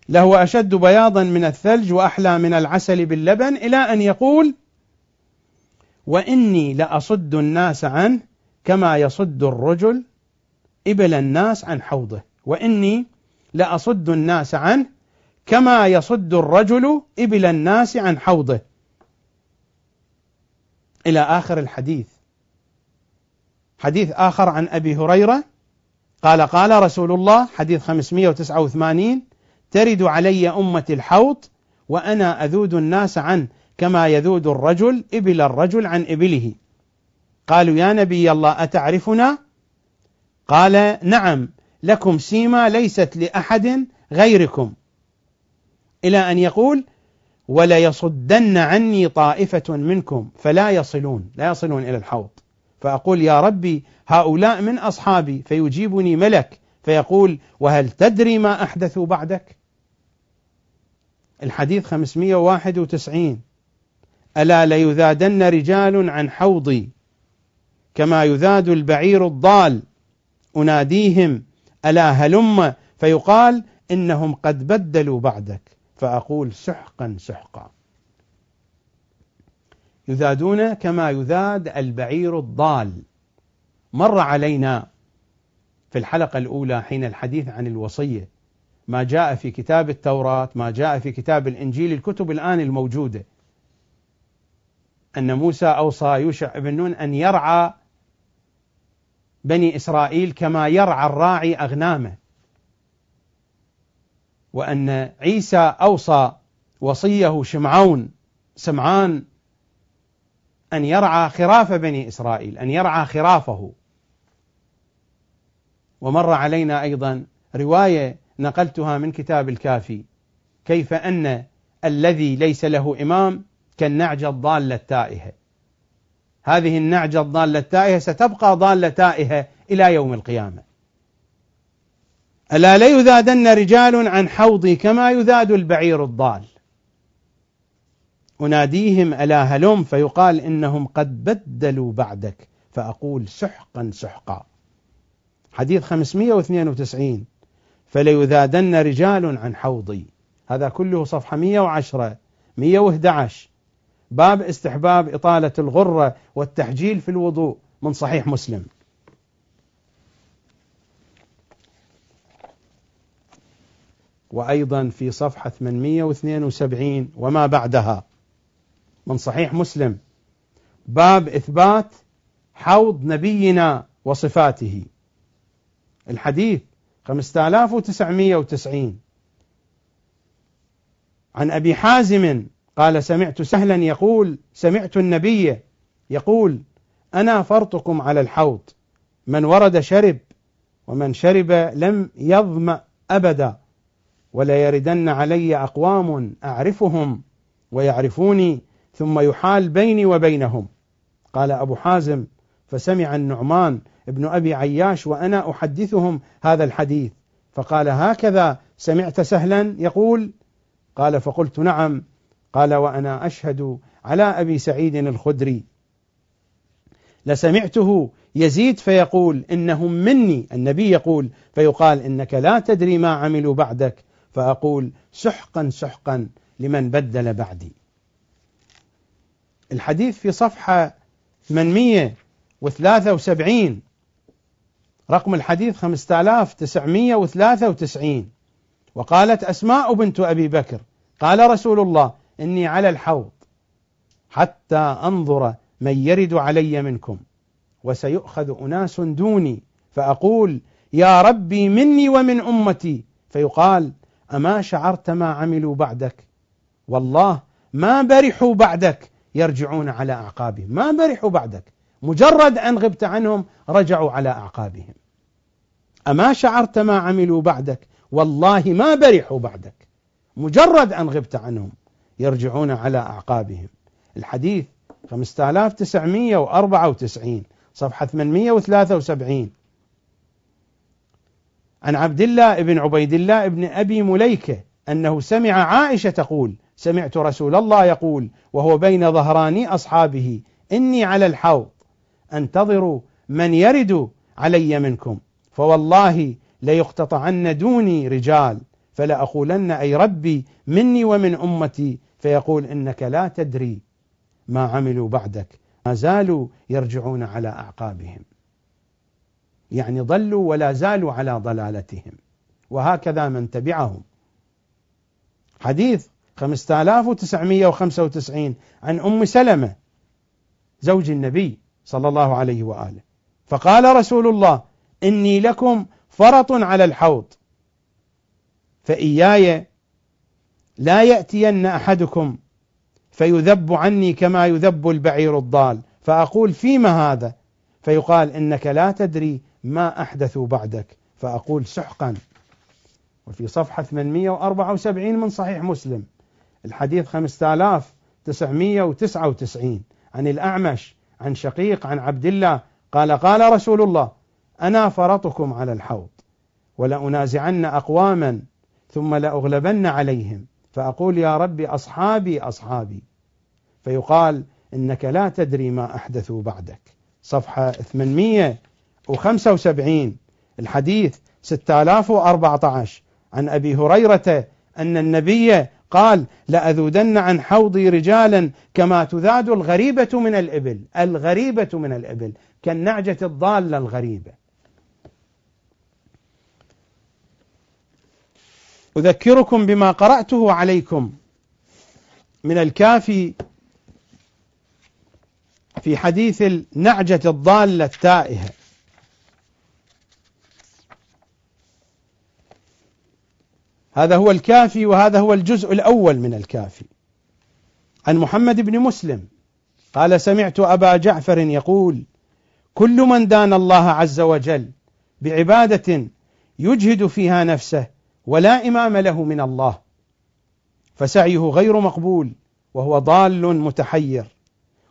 له أشد بياضا من الثلج وأحلى من العسل باللبن. إلى أن يقول وإني لأصد الناس عنه كما يصد الرجل إبل الناس عن حوضه. وإني لأصد الناس عنه كما يصد الرجل إبل الناس عن حوضه. إلى آخر الحديث. حديث آخر عن أبي هريرة. قال قال رسول الله حديث 589 ترد علي أمة الحوض وأنا أذود الناس عنه كما يذود الرجل إبل الرجل عن إبله. قالوا يا نبي الله أتعرفنا؟ قال نعم لكم سيما ليست لأحد غيركم. إلى أن يقول ولا يصدن عني طائفة منكم فلا يصلون لا يصلون إلى الحوض. فأقول يا ربي هؤلاء من أصحابي فيجيبني ملك فيقول وهل تدري ما أحدثوا بعدك؟ الحديث 591 ألا ليذادن رجال عن حوضي؟ كما يذاد البعير الضال. أناديهم ألا هلم؟ فيقال إنهم قد بدلوا بعدك. فأقول سحقا سحقا. يذادون كما يذاد البعير الضال. مر علينا في الحلقة الأولى حين الحديث عن الوصية. ما جاء في كتاب التوراة ما جاء في كتاب الإنجيل الكتب الآن الموجودة. أن موسى أوصى يوشع بن نون أن يرعى بني إسرائيل كما يرعى الراعي أغنامه. وأن عيسى أوصى وصيه شمعون سمعان أن يرعى خراف بني إسرائيل أن يرعى خرافه. ومر علينا أيضا رواية نقلتها من كتاب الكافي كيف أن الذي ليس له إمام كالنعجة الضالة التائهة. هذه النعجة الضالة التائهة ستبقى ضالة تائهة إلى يوم القيامة. ألا ليذادن رجال عن حوضي كما يذاد البعير الضال. أناديهم ألا هلم فيقال إنهم قد بدلوا بعدك فأقول سحقا سحقا. حديث 592 فليذادن رجال عن حوضي. هذا كله صفحة 110 111 باب استحباب إطالة الغرة والتحجيل في الوضوء من صحيح مسلم. وأيضا في صفحة 872 وما بعدها من صحيح مسلم. باب إثبات حوض نبينا وصفاته. الحديث 5990 عن أبي حازم قال سمعت سهلا يقول سمعت النبي يقول أنا فرطكم على الحوض من ورد شرب ومن شرب لم يظمأ أبدا ولا يردن علي أقوام أعرفهم ويعرفوني ثم يحال بيني وبينهم. قال أبو حازم فسمع النعمان ابن أبي عياش وأنا أحدثهم هذا الحديث فقال هكذا سمعت سهلا يقول؟ قال فقلت نعم قال وأنا أشهد على أبي سعيد الخدري. لسمعته يزيد فيقول إنهم مني. النبي يقول فيقال إنك لا تدري ما عملوا بعدك. فأقول سحقا سحقا لمن بدل بعدي. الحديث في صفحة 873 رقم الحديث 5993 وقالت أسماء بنت أبي بكر قال رسول الله إني على الحوض حتى أنظر من يرد علي منكم وسيؤخذ أناس دوني فأقول يا ربي مني ومن أمتي فيقال أما شعرت ما عملوا بعدك؟ والله ما برحوا بعدك يرجعون على أعقابهم ما برحوا بعدك مجرد أن غبت عنهم رجعوا على أعقابهم. أما شعرت ما عملوا بعدك؟ والله ما برحوا بعدك مجرد أن غبت عنهم. يرجعون على أعقابهم. الحديث 5994 صفحة 873 عن عبد الله بن عبيد الله بن أبي مليكة أنه سمع عائشة تقول سمعت رسول الله يقول وهو بين ظهراني أصحابه إني على الحوض أنتظر من يرد علي منكم فوالله ليقتطعن دوني رجال فلأقولن أي ربي مني ومن أمتي فيقول إنك لا تدري ما عملوا بعدك. ما زالوا يرجعون على أعقابهم. يعني ضلوا ولا زالوا على ضلالتهم. وهكذا من تبعهم. حديث 5995 عن أم سلمة زوج النبي صلى الله عليه وآله. فقال رسول الله إني لكم فرط على الحوض فإياي لا يأتين أحدكم فيذب عني كما يذب البعير الضال. فأقول فيما هذا؟ فيقال إنك لا تدري ما أحدثوا بعدك. فأقول سحقا. وفي صفحة 874 من صحيح مسلم. الحديث 5999 عن الأعمش عن شقيق عن عبد الله. قال قال رسول الله أنا فرطكم على الحوض ولأنازعن أقواما ثم لأغلبن عليهم. فأقول يا ربي أصحابي أصحابي. فيقال إنك لا تدري ما أحدثوا بعدك. صفحة 875 الحديث 6014 عن أبي هريرة أن النبي قال لأذودن عن حوضي رجالا كما تذاد الغريبة من الإبل. الغريبة من الإبل. كالنعجة الضالة الغريبة. أذكركم بما قرأته عليكم من الكافي في حديث النعجة الضالة التائهة. هذا هو الكافي وهذا هو الجزء الأول من الكافي. عن محمد بن مسلم قال سمعت أبا جعفر يقول كل من دان الله عز وجل بعبادة يجهد فيها نفسه ولا إمام له من الله. فسعيه غير مقبول وهو ضال متحير.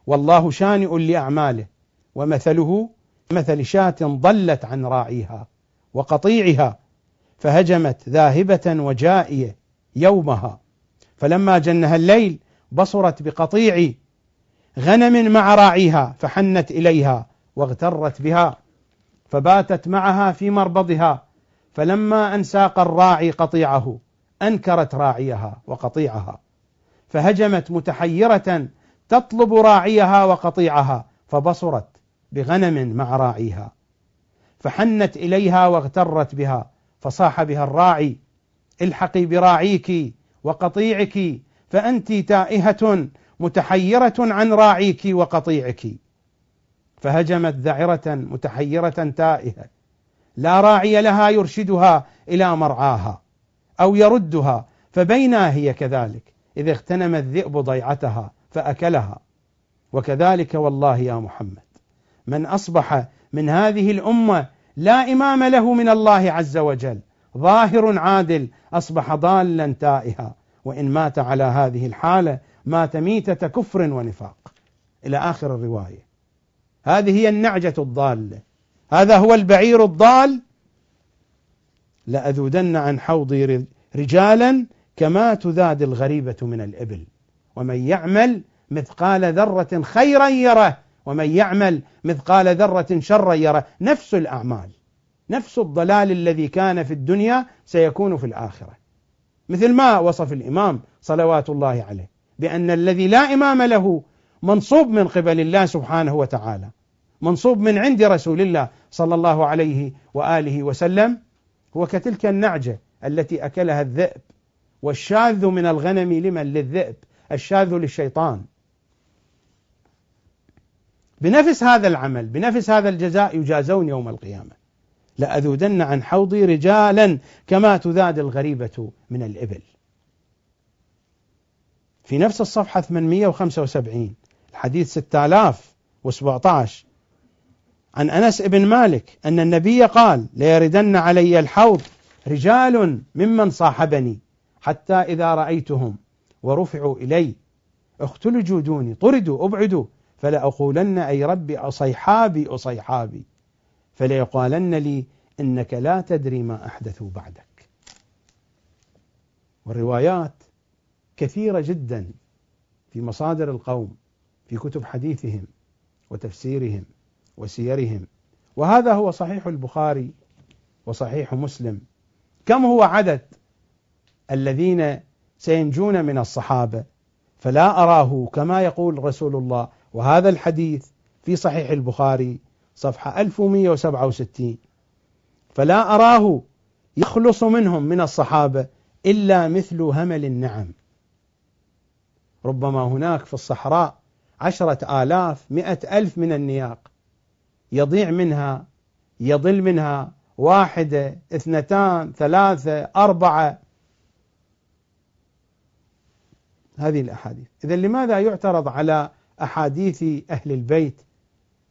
والله شانئ لأعماله ومثله مثل شاة ضلت عن راعيها وقطيعها فهجمت ذاهبة وجائية يومها. فلما جنها الليل بصرت بقطيع غنم مع راعيها فحنت إليها واغترت بها فباتت معها في مربضها. فلما أن ساق الراعي قطيعه أنكرت راعيها وقطيعها. فهجمت متحيرة تطلب راعيها وقطيعها فبصرت بغنم مع راعيها. فحنت إليها واغترت بها فصاح بها الراعي الحقي براعيك وقطيعك فأنت تائهة متحيرة عن راعيك وقطيعك. فهجمت ذعرة متحيرة تائهة. لا راعي لها يرشدها إلى مرعاها أو يردها فبينا هي كذلك إذ اغتنم الذئب ضيعتها فأكلها. وكذلك والله يا محمد من أصبح من هذه الأمة لا إمام له من الله عز وجل ظاهر عادل أصبح ضالا تائها. وإن مات على هذه الحالة مات ميتة كفر ونفاق. إلى آخر الرواية. هذه هي النعجة الضالة. هذا هو البعير الضال. لأذودن عن حوضي رجالا كما تذاد الغريبة من الإبل. ومن يعمل مثقال ذرة خيرا يره. ومن يعمل مثقال ذرة شرا يره. نفس الأعمال. نفس الضلال الذي كان في الدنيا سيكون في الآخرة. مثل ما وصف الإمام صلوات الله عليه بأن الذي لا إمام له منصوب من قبل الله سبحانه وتعالى. منصوب من عند رسول الله صلى الله عليه وآله وسلم هو كتلك النعجة التي أكلها الذئب والشاذ من الغنم لمن للذئب؟ الشاذ للشيطان. بنفس هذا العمل بنفس هذا الجزاء يجازون يوم القيامة. لأذودن عن حوضي رجالا كما تذاد الغريبة من الإبل. في نفس الصفحة 875 الحديث 6017 عن أنس بن مالك أن النبي قال ليردن علي الحوض رجال ممن صاحبني حتى إذا رأيتهم ورفعوا إلي. اختلجوا دوني طردوا أبعدوا فلأقولن أي رب أصيحابي أصيحابي فليقالن لي إنك لا تدري ما أحدثوا بعدك. والروايات كثيرة جدا في مصادر القوم في كتب حديثهم وتفسيرهم. وسيرهم. وهذا هو صحيح البخاري وصحيح مسلم. كم هو عدد الذين سينجون من الصحابة؟ فلا أراه كما يقول رسول الله. وهذا الحديث في صحيح البخاري صفحة 1167 فلا أراه يخلص منهم من الصحابة إلا مثل همل النعم. ربما هناك في الصحراء عشرة آلاف مئة ألف من النياق. يضيع منها يضل منها. واحدة اثنتان ثلاثة أربعة. هذه الأحاديث. إذا لماذا يعترض على أحاديث أهل البيت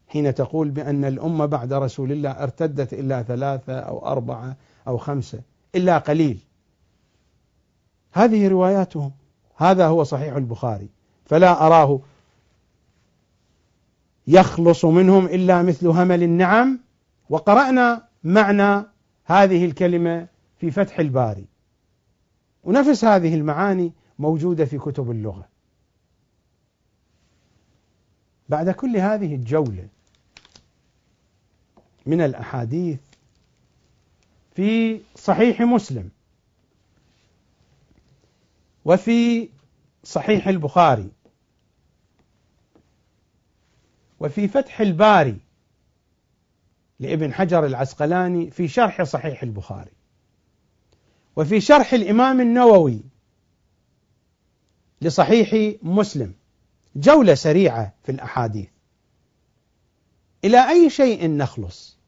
حين تقول بأن الأمة بعد رسول الله ارتدت إلا ثلاثة أو أربعة أو خمسة إلا قليل؟ هذه رواياتهم. هذا هو صحيح البخاري. فلا أراه. يخلص منهم إلا مثل همل النعم. وقرأنا معنى هذه الكلمة في فتح الباري. ونفس هذه المعاني موجودة في كتب اللغة. بعد كل هذه الجولة من الأحاديث في صحيح مسلم وفي صحيح البخاري. وفي فتح الباري لابن حجر العسقلاني في شرح صحيح البخاري. وفي شرح الإمام النووي لصحيح مسلم جولة سريعة في الأحاديث. إلى أي شيء نخلص؟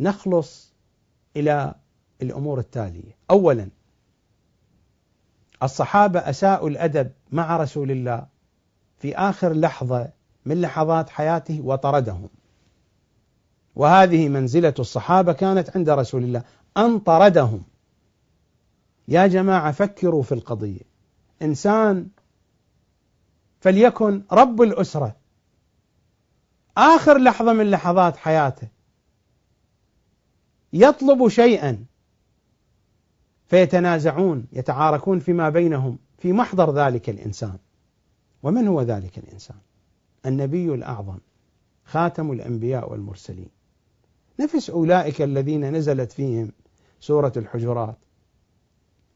نخلص إلى الأمور التالية. أولا الصحابة أساءوا الأدب مع رسول الله في آخر لحظة من لحظات حياته وطردهم وهذه منزلة الصحابة كانت عند رسول الله. أن طردهم. يا جماعة فكروا في القضية. إنسان فليكن رب الأسرة. آخر لحظة من لحظات حياته. يطلب شيئا. فيتنازعون يتعاركون فيما بينهم في محضر ذلك الإنسان. ومن هو ذلك الإنسان؟ النبي الأعظم خاتم الأنبياء والمرسلين. نفس أولئك الذين نزلت فيهم سورة الحجرات.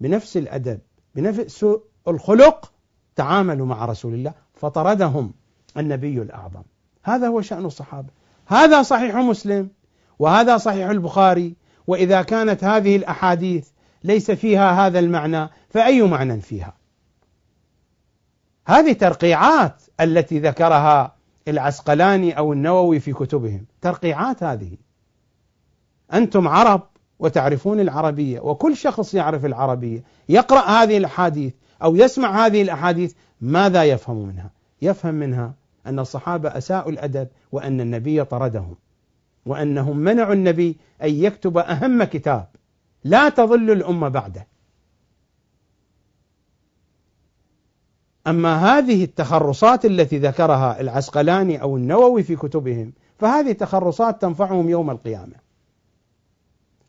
بنفس الأدب بنفس الخلق تعاملوا مع رسول الله فطردهم النبي الأعظم. هذا هو شأن الصحابة. هذا صحيح مسلم وهذا صحيح البخاري وإذا كانت هذه الأحاديث ليس فيها هذا المعنى فأي معنى فيها؟ هذه ترقيعات التي ذكرها العسقلاني أو النووي في كتبهم. ترقيعات هذه. أنتم عرب وتعرفون العربية وكل شخص يعرف العربية. يقرأ هذه الأحاديث أو يسمع هذه الأحاديث ماذا يفهم منها؟ يفهم منها أن الصحابة أساءوا الأدب وأن النبي طردهم وأنهم منعوا النبي أن يكتب أهم كتاب. لا تظل الأمة بعده. أما هذه التخرصات التي ذكرها العسقلاني أو النووي في كتبهم فهذه تخرصات تنفعهم يوم القيامة.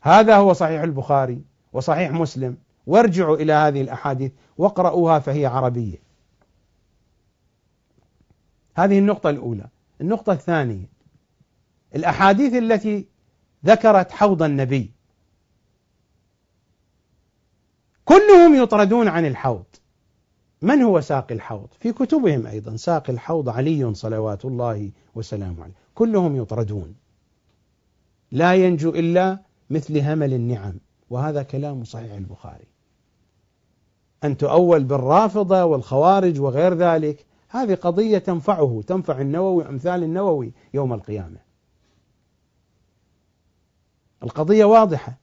هذا هو صحيح البخاري وصحيح مسلم. وارجعوا إلى هذه الأحاديث واقرأوها فهي عربية. هذه النقطة الأولى. النقطة الثانية. الأحاديث التي ذكرت حوض النبي. كلهم يطردون عن الحوض. من هو ساقي الحوض؟ في كتبهم أيضا ساقي الحوض علي صلوات الله وسلامه عليه. كلهم يطردون. لا ينجو إلا مثل همل النعم. وهذا كلام صحيح البخاري. أن تؤول بالرافضة والخوارج وغير ذلك. هذه قضية تنفعه تنفع النووي أمثال النووي يوم القيامة. القضية واضحة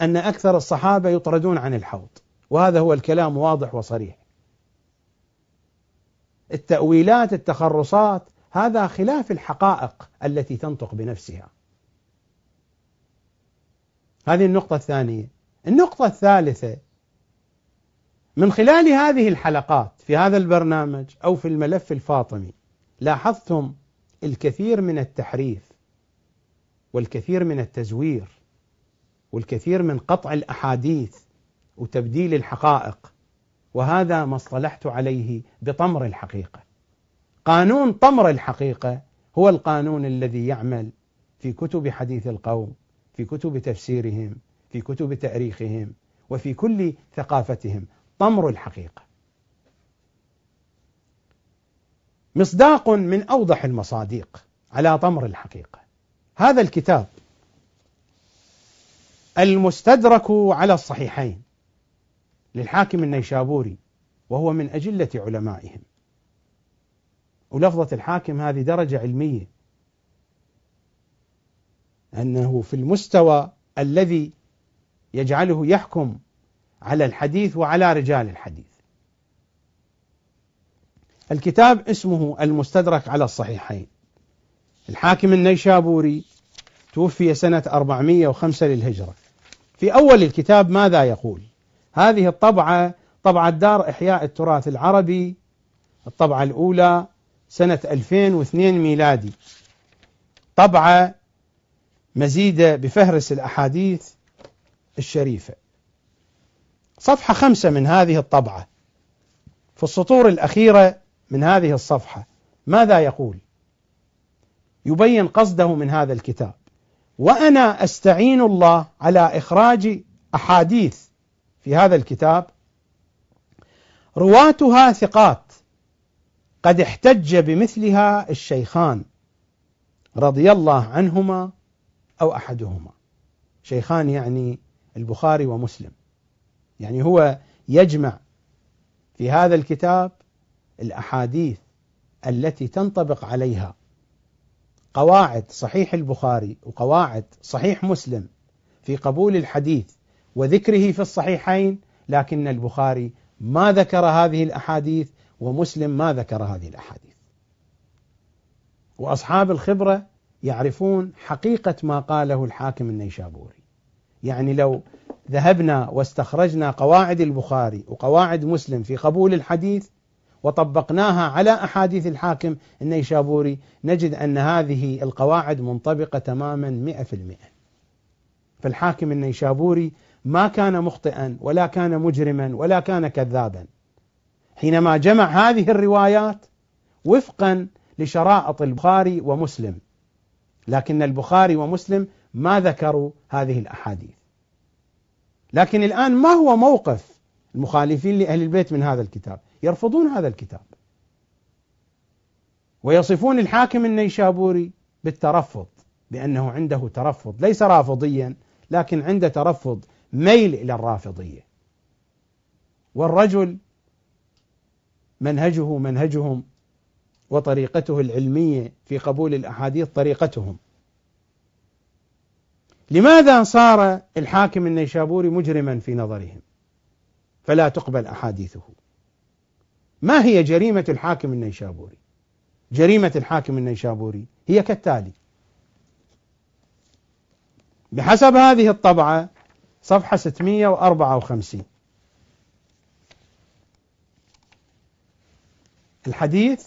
أن أكثر الصحابة يطردون عن الحوض. وهذا هو الكلام واضح وصريح. التأويلات التخرصات هذا خلاف الحقائق التي تنطق بنفسها. هذه النقطة الثانية. النقطة الثالثة من خلال هذه الحلقات في هذا البرنامج أو في الملف الفاطمي لاحظتم الكثير من التحريف والكثير من التزوير والكثير من قطع الأحاديث وتبديل الحقائق. وهذا ما اصطلحت عليه بطمر الحقيقة. قانون طمر الحقيقة هو القانون الذي يعمل في كتب حديث القوم في كتب تفسيرهم في كتب تأريخهم وفي كل ثقافتهم. طمر الحقيقة. مصداق من أوضح المصاديق على طمر الحقيقة. هذا الكتاب المستدرك على الصحيحين. للحاكم النيشابوري وهو من أجلة علمائهم. ولفظة الحاكم هذه درجة علمية. أنه في المستوى الذي يجعله يحكم على الحديث وعلى رجال الحديث. الكتاب اسمه المستدرك على الصحيحين. الحاكم النيشابوري توفي سنة 405 للهجرة. في أول الكتاب ماذا يقول؟ هذه الطبعة طبعة دار إحياء التراث العربي الطبعة الأولى سنة 2002 ميلادي. طبعة مزيدة بفهرس الأحاديث الشريفة. صفحة خمسة من هذه الطبعة. في السطور الأخيرة من هذه الصفحة. ماذا يقول؟ يبين قصده من هذا الكتاب. وأنا أستعين الله على إخراج أحاديث في هذا الكتاب رواتها ثقات قد احتج بمثلها الشيخان رضي الله عنهما أو أحدهما. شيخان يعني البخاري ومسلم. يعني هو يجمع في هذا الكتاب الأحاديث التي تنطبق عليها. قواعد صحيح البخاري وقواعد صحيح مسلم في قبول الحديث وذكره في الصحيحين لكن البخاري ما ذكر هذه الأحاديث ومسلم ما ذكر هذه الأحاديث. وأصحاب الخبرة يعرفون حقيقة ما قاله الحاكم النيشابوري. يعني لو ذهبنا واستخرجنا قواعد البخاري وقواعد مسلم في قبول الحديث وطبقناها على أحاديث الحاكم النيشابوري نجد أن هذه القواعد منطبقة تماما مئة في المئة. فالحاكم النيشابوري ما كان مخطئا ولا كان مجرما ولا كان كذابا حينما جمع هذه الروايات وفقا لشرائط البخاري ومسلم لكن البخاري ومسلم ما ذكروا هذه الأحاديث. لكن الآن ما هو موقف المخالفين لأهل البيت من هذا الكتاب؟ يرفضون هذا الكتاب. ويصفون الحاكم النيشابوري بالترفض بأنه عنده ترفض ليس رافضيا لكن عنده ترفض ميل إلى الرافضية. والرجل منهجه منهجهم وطريقته العلمية في قبول الأحاديث طريقتهم. لماذا صار الحاكم النيشابوري مجرما في نظرهم؟ فلا تقبل أحاديثه. ما هي جريمة الحاكم النيشابوري؟ جريمة الحاكم النيشابوري هي كالتالي. بحسب هذه الطبعة صفحة 654 الحديث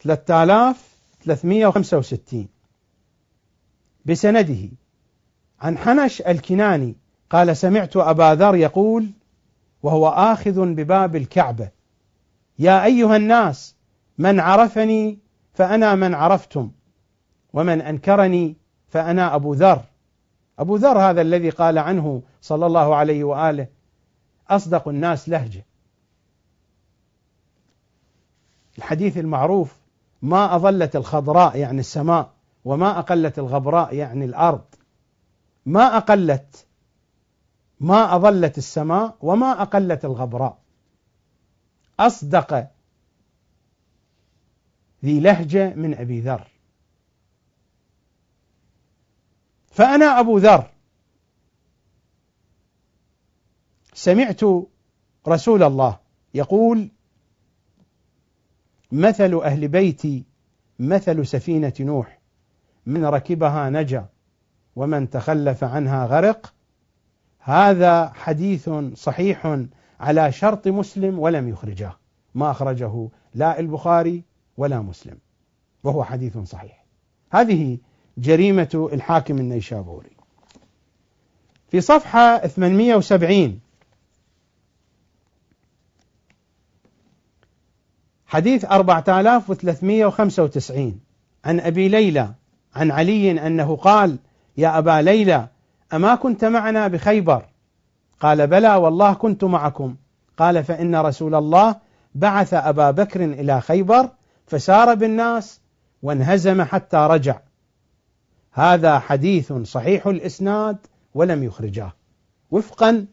3365 بسنده عن حنش الكناني قال سمعت أبا ذر يقول وهو آخذ بباب الكعبة. يا أيها الناس من عرفني فأنا من عرفتم ومن أنكرني فأنا أبو ذر. أبو ذر هذا الذي قال عنه صلى الله عليه وآله أصدق الناس لهجة. الحديث المعروف ما أظلت الخضراء يعني السماء وما أقلت الغبراء يعني الأرض. ما أقلت ما أظلت السماء وما أقلت الغبراء. أصدق ذي لهجة من أبي ذر. فأنا أبو ذر. سمعت رسول الله يقول مثل أهل بيتي مثل سفينة نوح من ركبها نجا ومن تخلف عنها غرق. هذا حديث صحيح على شرط مسلم ولم يخرجه ما أخرجه لا البخاري ولا مسلم وهو حديث صحيح. هذه جريمة الحاكم النيشابوري. في صفحة 870 حديث 4395 عن أبي ليلى عن علي أنه قال يا أبا ليلى أما كنت معنا بخيبر؟ قال بلى والله كنت معكم. قال فإن رسول الله بعث أبا بكر إلى خيبر فسار بالناس وانهزم حتى رجع. هذا حديث صحيح الإسناد ولم يخرجاه وفقا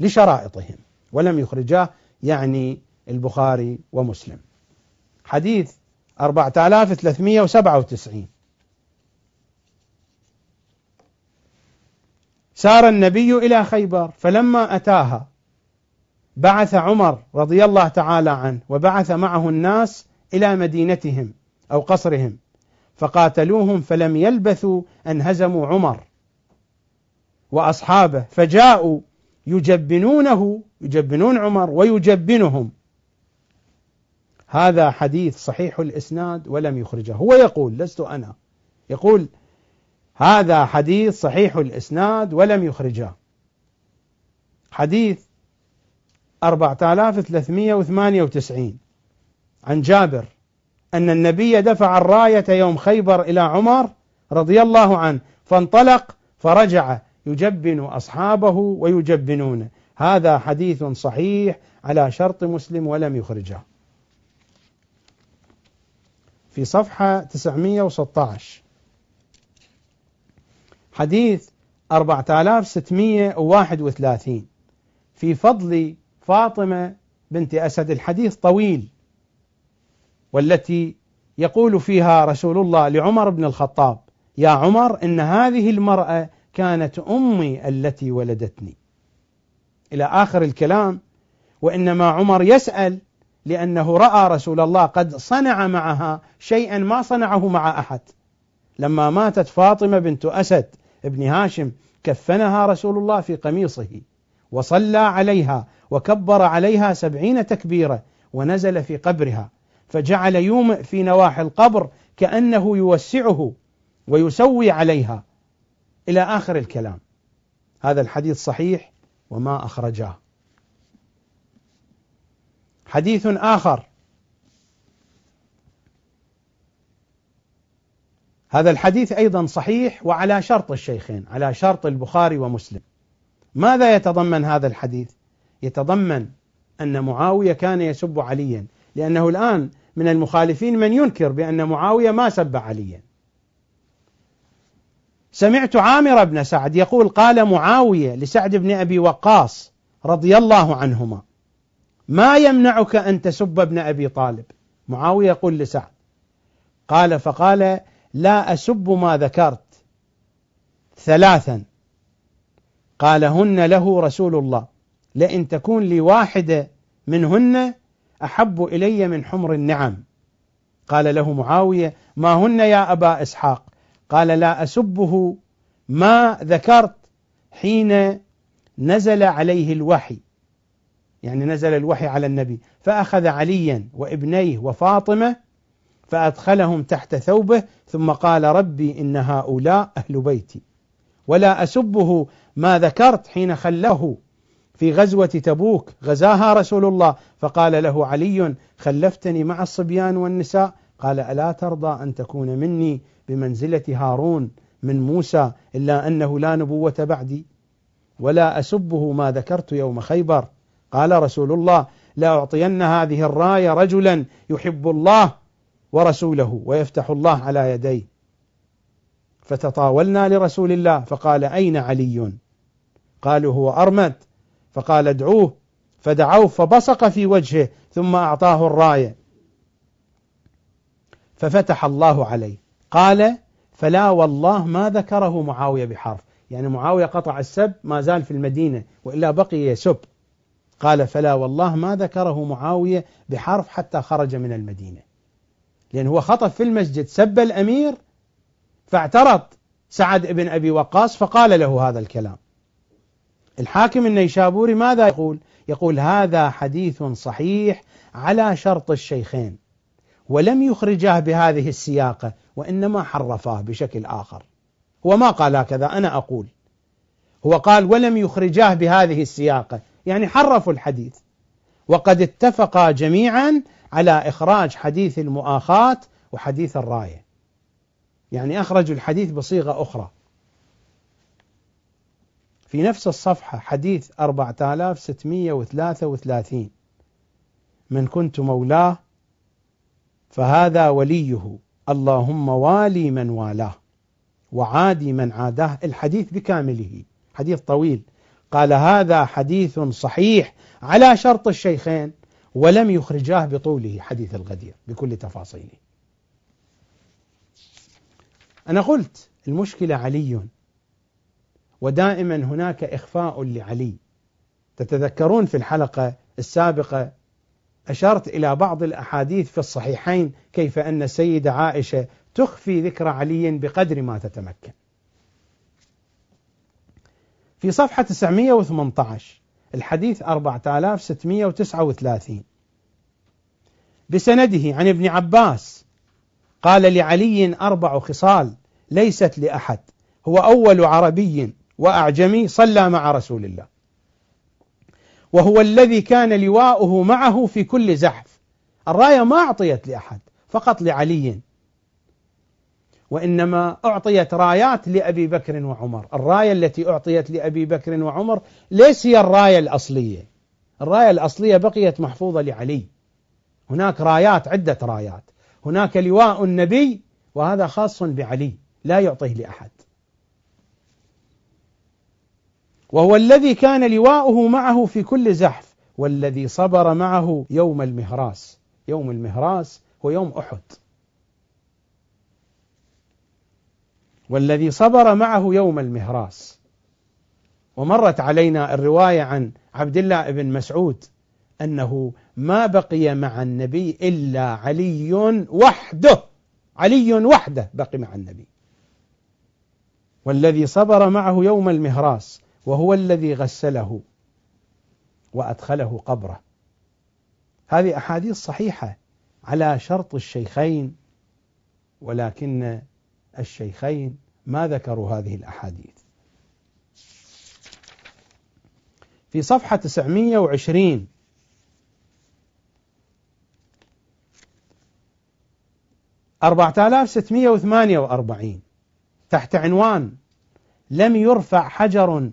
لشرائطهم ولم يخرجاه يعني البخاري ومسلم. حديث 4397 سار النبي إلى خيبر فلما أتاها بعث عمر رضي الله تعالى عنه وبعث معه الناس إلى مدينتهم أو قصرهم. فقاتلوهم فلم يلبثوا أن هزموا عمر وأصحابه فجاءوا يجبنونه يجبنون عمر ويجبنهم. هذا حديث صحيح الإسناد ولم يخرجه. هو يقول لست أنا. يقول هذا حديث صحيح الإسناد ولم يخرجه. حديث 4398 عن جابر أن النبي دفع الراية يوم خيبر إلى عمر رضي الله عنه فانطلق فرجع يجبن أصحابه ويجبنونه. هذا حديث صحيح على شرط مسلم ولم يخرجه. في صفحة 916 حديث 4631 في فضل فاطمة بنت أسد الحديث طويل. والتي يقول فيها رسول الله لعمر بن الخطاب يا عمر إن هذه المرأة كانت أمي التي ولدتني. إلى آخر الكلام وإنما عمر يسأل لأنه رأى رسول الله قد صنع معها شيئا ما صنعه مع أحد. لما ماتت فاطمة بنت أسد ابن هاشم كفنها رسول الله في قميصه وصلى عليها وكبر عليها سبعين تكبيرة ونزل في قبرها. فجعل يومئ في نواحي القبر كأنه يوسعه ويسوي عليها. إلى آخر الكلام. هذا الحديث صحيح وما أخرجاه. حديث آخر. هذا الحديث أيضا صحيح وعلى شرط الشيخين على شرط البخاري ومسلم. ماذا يتضمن هذا الحديث؟ يتضمن أن معاوية كان يسب عليا لأنه الآن من المخالفين من ينكر بأن معاوية ما سب عليا. سمعت عامر بن سعد يقول قال معاوية لسعد بن أبي وقاص رضي الله عنهما ما يمنعك أن تسب ابن أبي طالب؟ معاوية يقول لسعد قال فقال لا أسب ما ذكرت ثلاثا. قال هن له رسول الله لئن تكون لي واحدة منهن أحب إلي من حمر النعم. قال له معاوية ما هن يا أبا إسحاق؟ قال لا أسبه ما ذكرت حين نزل عليه الوحي. يعني نزل الوحي على النبي. فأخذ عليا وابنيه وفاطمة فأدخلهم تحت ثوبه ثم قال ربي إن هؤلاء أهل بيتي. ولا أسبه ما ذكرت حين خله في غزوة تبوك غزاها رسول الله. فقال له علي خلفتني مع الصبيان والنساء. قال ألا ترضى أن تكون مني بمنزلة هارون من موسى إلا أنه لا نبوة بعدي ولا أسبه ما ذكرت يوم خيبر. قال رسول الله لا أعطين هذه الراية رجلا يحب الله ورسوله ويفتح الله على يديه. فتطاولنا لرسول الله. فقال أين علي؟ قالوا هو أرمد. فقال ادعوه. فدعوه فبصق في وجهه ثم أعطاه الراية. ففتح الله عليه. قال فلا والله ما ذكره معاوية بحرف. يعني معاوية قطع السب ما زال في المدينة وإلا بقي يسب. قال فلا والله ما ذكره معاوية بحرف حتى خرج من المدينة. لأن هو خطف في المسجد سب الأمير فاعترض سعد بن أبي وقاص فقال له هذا الكلام. الحاكم النيشابوري ماذا يقول؟ يقول هذا حديث صحيح على شرط الشيخين ولم يخرجاه بهذه السياقة وإنما حرفاه بشكل آخر. هو ما قال هكذا أنا أقول. هو قال ولم يخرجاه بهذه السياقة يعني حرفوا الحديث. وقد اتفقا جميعا على إخراج حديث المؤاخاة وحديث الراية. يعني أخرجوا الحديث بصيغة أخرى. في نفس الصفحة حديث 4633 من كنت مولاه فهذا وليه. اللهم والي من والاه وعادي من عاداه. الحديث بكامله حديث طويل. قال هذا حديث صحيح على شرط الشيخين ولم يخرجاه بطوله حديث الغدير بكل تفاصيله. أنا قلت المشكلة علي. ودائما هناك إخفاء لعلي. تتذكرون في الحلقة السابقة أشرت إلى بعض الأحاديث في الصحيحين كيف أن السيدة عائشة تخفي ذكر علي بقدر ما تتمكن. في صفحة 918 الحديث 4639 بسنده عن ابن عباس قال لعلي أربع خصال ليست لأحد هو أول عربي وأعجمي صلى مع رسول الله. وهو الذي كان لواؤه معه في كل زحف. الراية ما أعطيت لأحد فقط لعلي. وإنما أعطيت رايات لأبي بكر وعمر. الراية التي أعطيت لأبي بكر وعمر ليس هي الراية الأصلية. الراية الأصلية بقيت محفوظة لعلي. هناك رايات عدة رايات. هناك لواء النبي وهذا خاص بعلي لا يعطيه لأحد. وهو الذي كان لواؤه معه في كل زحف والذي صبر معه يوم المهراس. يوم المهراس هو يوم أحد. والذي صبر معه يوم المهراس. ومرت علينا الرواية عن عبد الله بن مسعود أنه ما بقي مع النبي إلا علي وحده. علي وحده بقي مع النبي. والذي صبر معه يوم المهراس. وهو الذي غسله وأدخله قبره. هذه أحاديث صحيحة على شرط الشيخين ولكن الشيخين ما ذكروا هذه الأحاديث. في صفحة 920 4648 تحت عنوان لم يرفع حجر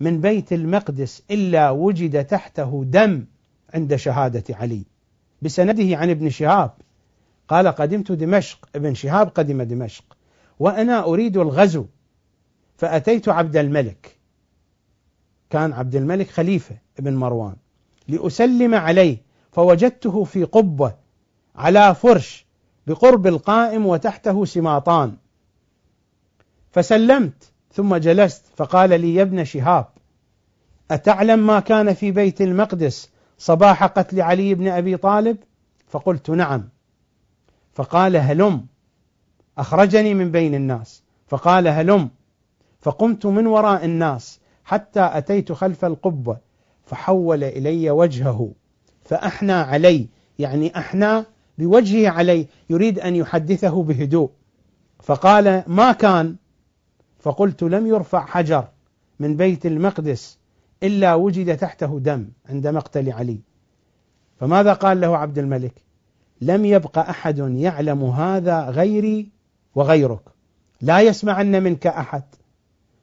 من بيت المقدس إلا وجد تحته دم عند شهادة علي. بسنده عن ابن شهاب قال قدمت دمشق ابن شهاب قدم دمشق وأنا أريد الغزو فأتيت عبد الملك. كان عبد الملك خليفة ابن مروان. لأسلم عليه فوجدته في قبة على فرش بقرب القائم وتحته سماطان. فسلمت ثم جلست فقال لي يا ابن شهاب أتعلم ما كان في بيت المقدس صباح قتل علي بن أبي طالب؟ فقلت نعم. فقال هلم. أخرجني من بين الناس. فقال هلم. فقمت من وراء الناس حتى أتيت خلف القبة فحول إلي وجهه فأحنى علي يعني أحنى بوجهه علي يريد أن يحدثه بهدوء. فقال ما كان؟ فقلت لم يرفع حجر من بيت المقدس إلا وجد تحته دم عند مقتل علي. فماذا قال له عبد الملك؟ لم يبق أحد يعلم هذا غيري وغيرك. لا يسمعن منك أحد.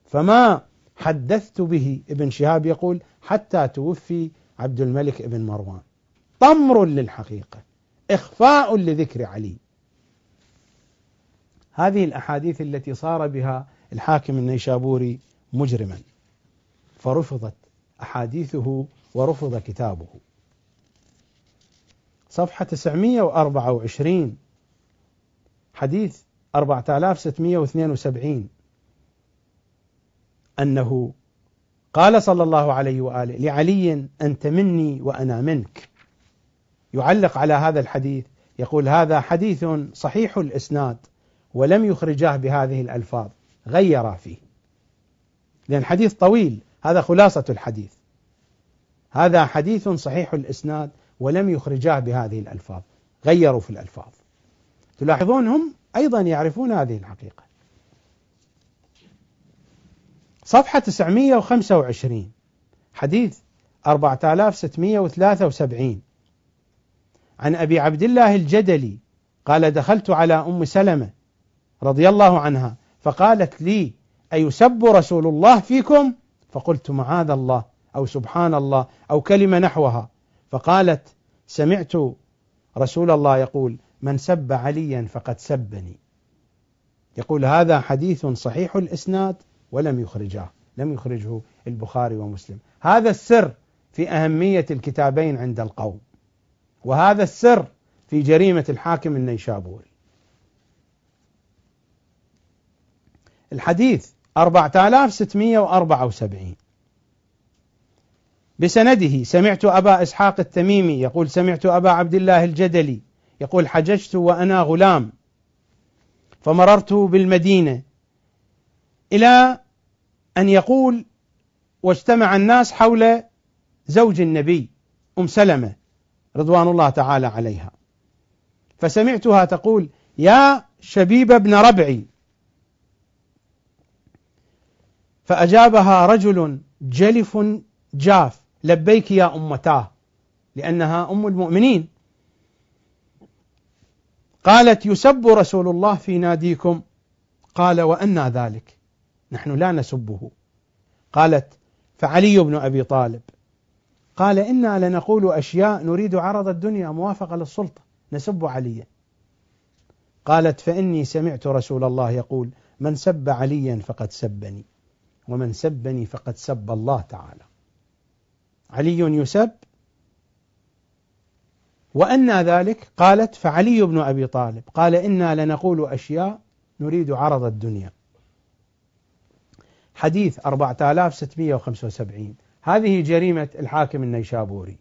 فما حدثت به؟ ابن شهاب يقول حتى توفي عبد الملك ابن مروان. طمر للحقيقة إخفاء لذكر علي. هذه الأحاديث التي صار بها الحاكم النيشابوري مجرما فرفضت أحاديثه ورفض كتابه. صفحة 924 حديث 4672 أنه قال صلى الله عليه وآله لعلي أنت مني وأنا منك. يعلق على هذا الحديث يقول هذا حديث صحيح الإسناد ولم يخرجاه بهذه الألفاظ. غير فيه. لأن حديث طويل هذا خلاصة الحديث. هذا حديث صحيح الإسناد ولم يخرجاه بهذه الألفاظ غيروا في الألفاظ. تلاحظون هم أيضا يعرفون هذه الحقيقة. صفحة 925 حديث 4673 عن أبي عبد الله الجدلي قال دخلت على أم سلمة رضي الله عنها فقالت لي أيسب رسول الله فيكم؟ فقلت معاذ الله أو سبحان الله أو كلمة نحوها. فقالت سمعت رسول الله يقول من سب عليا فقد سبني. يقول هذا حديث صحيح الإسناد ولم يخرجه لم يخرجه البخاري ومسلم. هذا السر في أهمية الكتابين عند القوم وهذا السر في جريمة الحاكم النيشابوري. الحديث 4674 بسنده سمعت أبا إسحاق التميمي يقول سمعت أبا عبد الله الجدلي يقول حججت وأنا غلام فمررت بالمدينة إلى أن يقول واجتمع الناس حول زوج النبي أم سلمة رضوان الله تعالى عليها. فسمعتها تقول يا شبيب ابن ربعي فأجابها رجل جلف جاف لبيك يا أمتاه لأنها أم المؤمنين. قالت يسب رسول الله في ناديكم. قال وأنى ذلك. نحن لا نسبه. قالت فعلي بن أبي طالب. قال إنا لنقول أشياء نريد عرض الدنيا موافقة للسلطة نسب عليا. قالت فإني سمعت رسول الله يقول من سب عليا فقد سبني. ومن سبني فقد سب الله تعالى. علي يسب وأن ذلك قالت فعلي بن أبي طالب قال إنا لنقول أشياء نريد عرض الدنيا. حديث 4675 هذه جريمة الحاكم النيشابوري.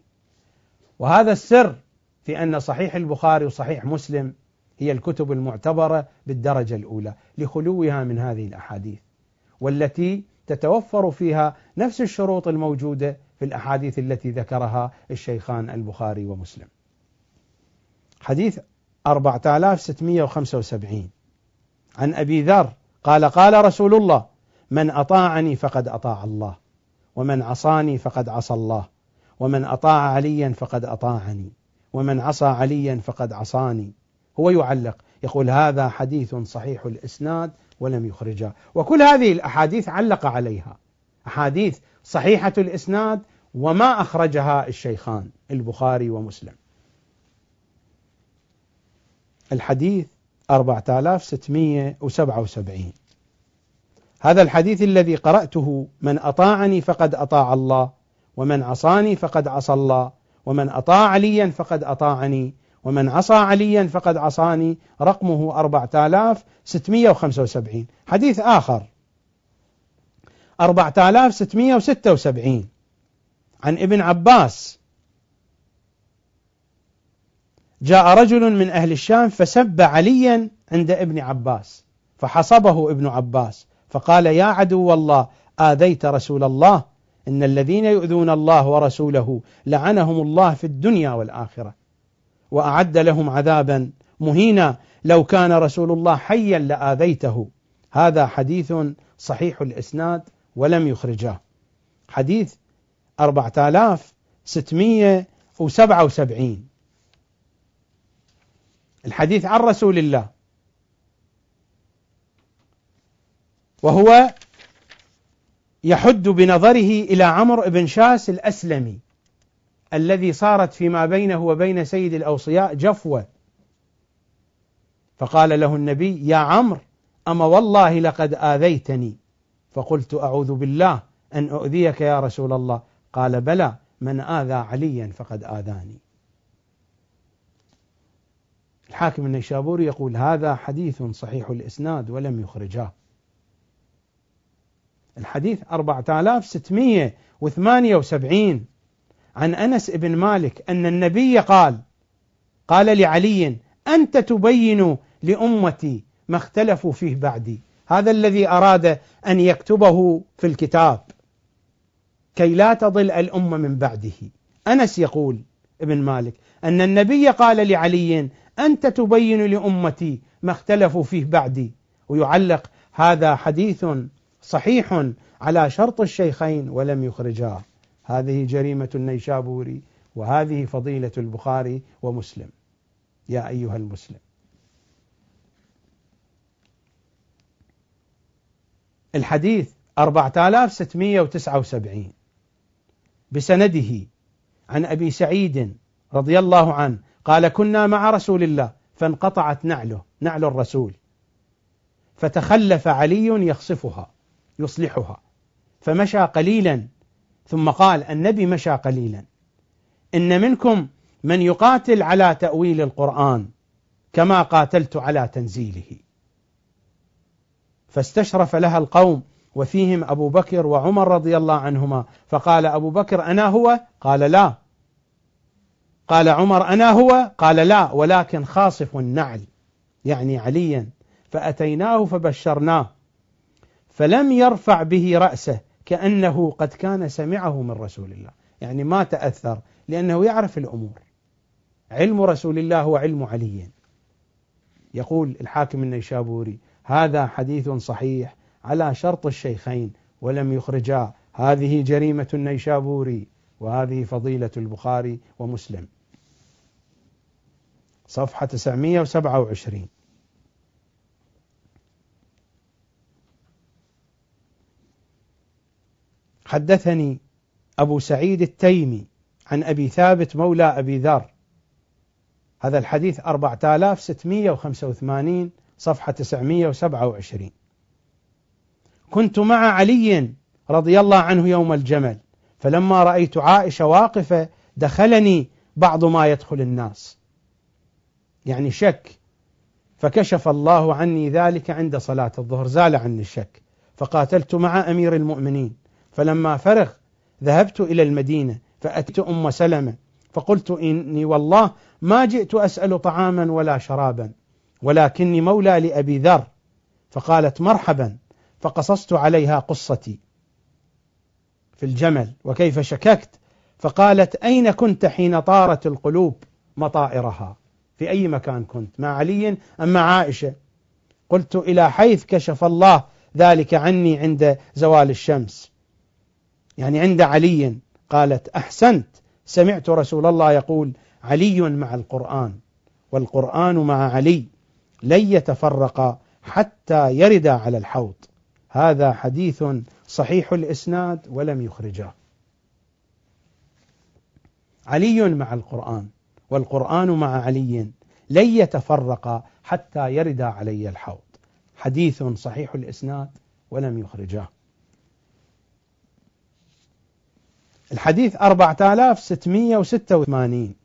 وهذا السر في أن صحيح البخاري وصحيح مسلم هي الكتب المعتبرة بالدرجة الأولى لخلوها من هذه الأحاديث والتي تتوفر فيها نفس الشروط الموجودة في الأحاديث التي ذكرها الشيخان البخاري ومسلم. حديث 4675 عن أبي ذر قال قال رسول الله من أطاعني فقد أطاع الله ومن عصاني فقد عصى الله ومن أطاع عليا فقد أطاعني ومن عصى عليا فقد عصاني. هو يعلق يقول هذا حديث صحيح الإسناد ولم يخرجه وكل هذه الأحاديث علق عليها. أحاديث صحيحة الإسناد وما أخرجها الشيخان البخاري ومسلم. الحديث 4677 هذا الحديث الذي قرأته من أطاعني فقد أطاع الله ومن عصاني فقد عصى الله ومن أطاع عليا فقد أطاعني ومن عصى عليا فقد عصاني رقمه 4675 حديث آخر. 4676 عن ابن عباس. جاء رجل من أهل الشام فسب عليا عند ابن عباس. فحصبه ابن عباس. فقال يا عدو الله آذيت رسول الله. إن الذين يؤذون الله ورسوله لعنهم الله في الدنيا والآخرة. وأعد لهم عذابا مهينا. لو كان رسول الله حيا لآذيته. هذا حديث صحيح الإسناد ولم يخرجه حديث 4677 الحديث عن رسول الله. وهو يحد بنظره إلى عمرو بن شاس الأسلمي. الذي صارت فيما بينه وبين سيد الأوصياء جفوة. فقال له النبي يا عمرو أما والله لقد آذيتني. فقلت أعوذ بالله أن أؤذيك يا رسول الله. قال بلى من آذى عليا فقد آذاني. الحاكم النيشابوري يقول هذا حديث صحيح الإسناد ولم يخرجاه. الحديث 4678 عن أنس بن مالك أن النبي قال قال لعلي أنت تبين لأمتي ما اختلفوا فيه بعدي. هذا الذي أراد أن يكتبه في الكتاب. كي لا تضل الأمة من بعده. أنس يقول ابن مالك أن النبي قال لعلي أنت تبين لأمتي ما اختلفوا فيه بعدي. ويعلق هذا حديث صحيح على شرط الشيخين ولم يخرجاه. هذه جريمة النيشابوري وهذه فضيلة البخاري ومسلم. يا أيها المسلم. الحديث 4679 بسنده عن أبي سعيد رضي الله عنه قال كنا مع رسول الله فانقطعت نعله نعل الرسول. فتخلف علي يخصفها يصلحها. فمشى قليلا ثم قال النبي مشى قليلا. إن منكم من يقاتل على تأويل القرآن كما قاتلت على تنزيله. فاستشرف لها القوم وفيهم أبو بكر وعمر رضي الله عنهما. فقال أبو بكر أنا هو؟ قال لا. قال عمر أنا هو؟ قال لا. ولكن خاصف النعل يعني عليا فأتيناه فبشرناه فلم يرفع به رأسه. كأنه قد كان سمعه من رسول الله. يعني ما تأثر لأنه يعرف الأمور. علم رسول الله هو علم علي. يقول الحاكم النيشابوري هذا حديث صحيح على شرط الشيخين ولم يخرجا. هذه جريمة النيشابوري وهذه فضيلة البخاري ومسلم. صفحة 927 حدثني أبو سعيد التيمي عن أبي ثابت مولى أبي ذر. هذا الحديث 4685 صفحة 927 كنت مع علي رضي الله عنه يوم الجمل فلما رأيت عائشة واقفة دخلني بعض ما يدخل الناس. يعني شك. فكشف الله عني ذلك عند صلاة الظهر زال عني الشك. فقاتلت مع أمير المؤمنين. فلما فرغ ذهبت إلى المدينة فأتيت أم سلمة فقلت إني والله ما جئت أسأل طعاما ولا شرابا ولكني مولى لأبي ذر فقالت مرحبا فقصصت عليها قصتي في الجمل وكيف شككت فقالت أين كنت حين طارت القلوب مطائرها؟ في أي مكان كنت؟ مع علي أم مع عائشة؟ قلت إلى حيث كشف الله ذلك عني عند زوال الشمس. يعني عند علي قالت أحسنت سمعت رسول الله يقول علي مع القرآن والقرآن مع علي لن يتفرقا حتى يردا على الحوض. هذا حديث صحيح الإسناد ولم يخرجاه علي مع القرآن والقرآن مع علي لن يتفرقا حتى يردا علي الحوض. حديث صحيح الإسناد ولم يخرجاه الحديث 4686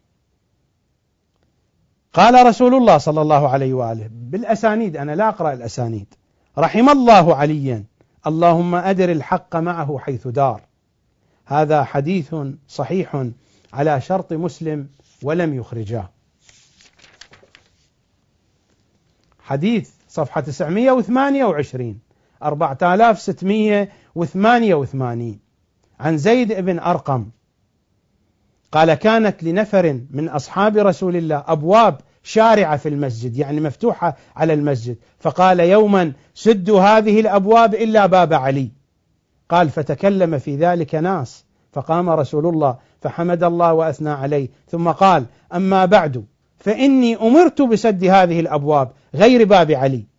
قال رسول الله صلى الله عليه وآله بالأسانيد أنا لا أقرأ الأسانيد. رحم الله عليا. اللهم أدر الحق معه حيث دار. هذا حديث صحيح على شرط مسلم ولم يخرجاه. حديث صفحة 928 4688 عن زيد بن أرقم. قال كانت لنفر من أصحاب رسول الله أبواب شارعة في المسجد يعني مفتوحة على المسجد. فقال يوما سدوا هذه الأبواب إلا باب علي. قال فتكلم في ذلك ناس فقام رسول الله فحمد الله وأثنى عليه. ثم قال أما بعد فإني أمرت بسد هذه الأبواب غير باب علي.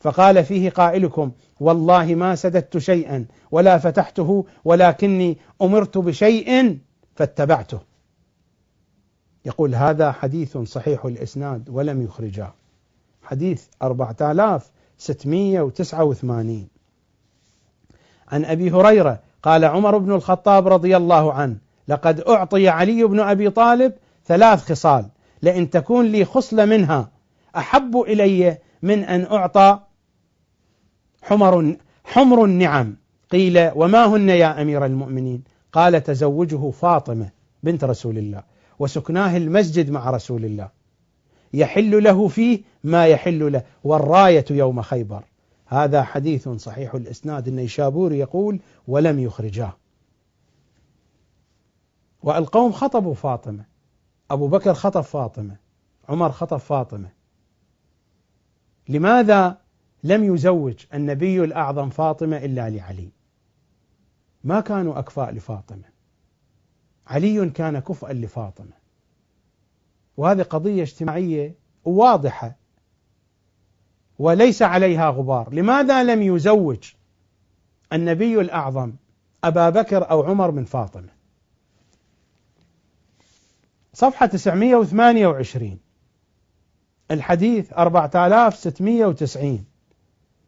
فقال فيه قائلكم والله ما سددت شيئا ولا فتحته ولكني أمرت بشيء فاتبعته. يقول هذا حديث صحيح الإسناد ولم يخرجاه حديث 4689 عن أبي هريرة قال عمر بن الخطاب رضي الله عنه لقد أعطي علي بن أبي طالب ثلاث خصال لئن تكون لي خصلة منها أحب إلي من أن أعطى حمر حمر النعم. قيل وما هن يا أمير المؤمنين؟ قال تزوجه فاطمة بنت رسول الله وسكناه المسجد مع رسول الله. يحل له فيه ما يحل له والراية يوم خيبر. هذا حديث صحيح الإسناد. النيشابوري يقول ولم يخرجاه. والقوم خطبوا فاطمة. أبو بكر خطب فاطمة عمر خطب فاطمة. لماذا لم يزوج النبي الأعظم فاطمة إلا لعلي. ما كانوا أكفاء لفاطمة. علي كان كفءا لفاطمة. وهذه قضية اجتماعية واضحة. وليس عليها غبار. لماذا لم يزوج النبي الأعظم أبا بكر أو عمر من فاطمة؟ صفحة 928 الحديث 4690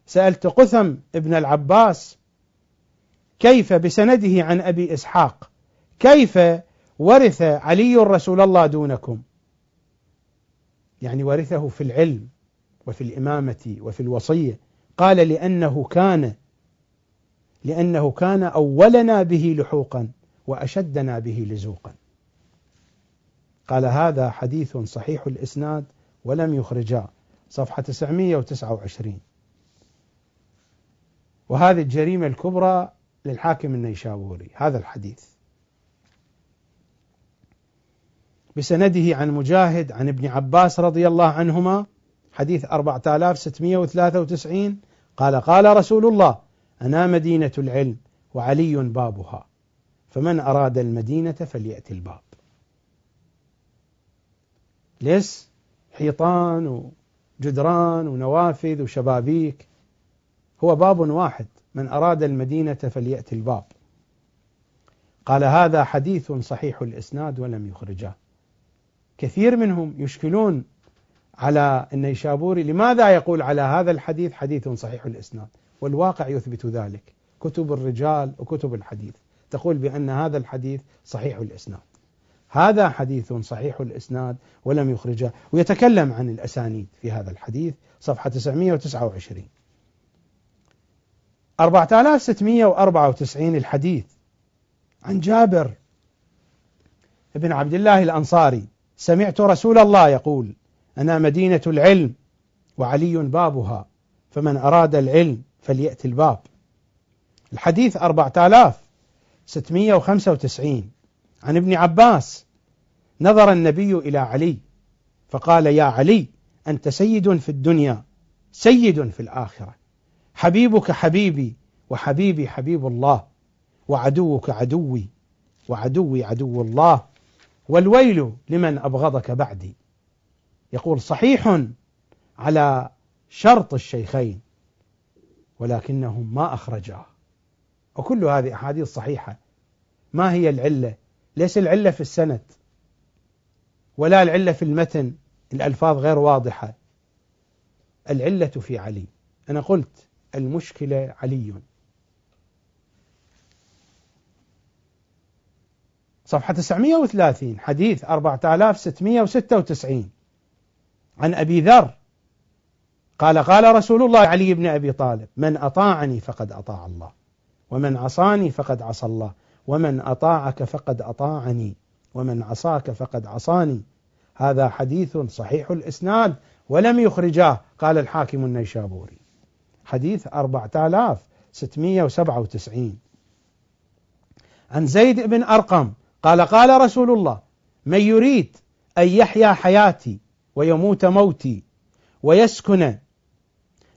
سألت قثم ابن العباس كيف بسنده عن أبي إسحاق؟ كيف ورث علي رسول الله دونكم؟ يعني ورثه في العلم وفي الإمامة وفي الوصية. قال لأنه كان لأنه كان أولنا به لحوقا وأشدنا به لزوقا. قال هذا حديث صحيح الإسناد ولم يخرجا. صفحة 929 وهذه الجريمة الكبرى للحاكم النيشابوري هذا الحديث. بسنده عن مجاهد عن ابن عباس رضي الله عنهما حديث 4693 قال قال رسول الله أنا مدينة العلم وعلي بابها فمن أراد المدينة فليأتي الباب. ليس حيطان وجدران ونوافذ وشبابيك هو باب واحد. من أراد المدينة فليأتي الباب. قال هذا حديث صحيح الإسناد ولم يخرجه. كثير منهم يشكلون على النيشابوري لماذا يقول على هذا الحديث حديث صحيح الإسناد؟ والواقع يثبت ذلك. كتب الرجال وكتب الحديث. تقول بأن هذا الحديث صحيح الإسناد. هذا حديث صحيح الإسناد ولم يخرجه. ويتكلم عن الأسانيد في هذا الحديث صفحة 929 4694 الحديث عن جابر بن عبد الله الأنصاري. سمعت رسول الله يقول أنا مدينة العلم وعلي بابها فمن أراد العلم فليأتي الباب. الحديث 4695 عن ابن عباس نظر النبي إلى علي فقال يا علي أنت سيد في الدنيا سيد في الآخرة. حبيبك حبيبي وحبيبي حبيب الله وعدوك عدوي وعدوي عدو الله والويل لمن أبغضك بعدي. يقول صحيح على شرط الشيخين ولكنهم ما أخرجاه وكل هذه أحاديث صحيحة. ما هي العلة؟ ليس العلة في السند ولا العلة في المتن. الألفاظ غير واضحة. العلة في علي. أنا قلت المشكلة علي. صفحة 930 حديث 4696 عن أبي ذر قال قال رسول الله علي بن أبي طالب من أطاعني فقد أطاع الله ومن عصاني فقد عصى الله ومن أطاعك فقد أطاعني ومن عصاك فقد عصاني. هذا حديث صحيح الإسناد ولم يخرجاه قال الحاكم النيشابوري. حديث 4697 عن زيد بن أرقم قال قال رسول الله من يريد أن يحيا حياتي ويموت موتي ويسكن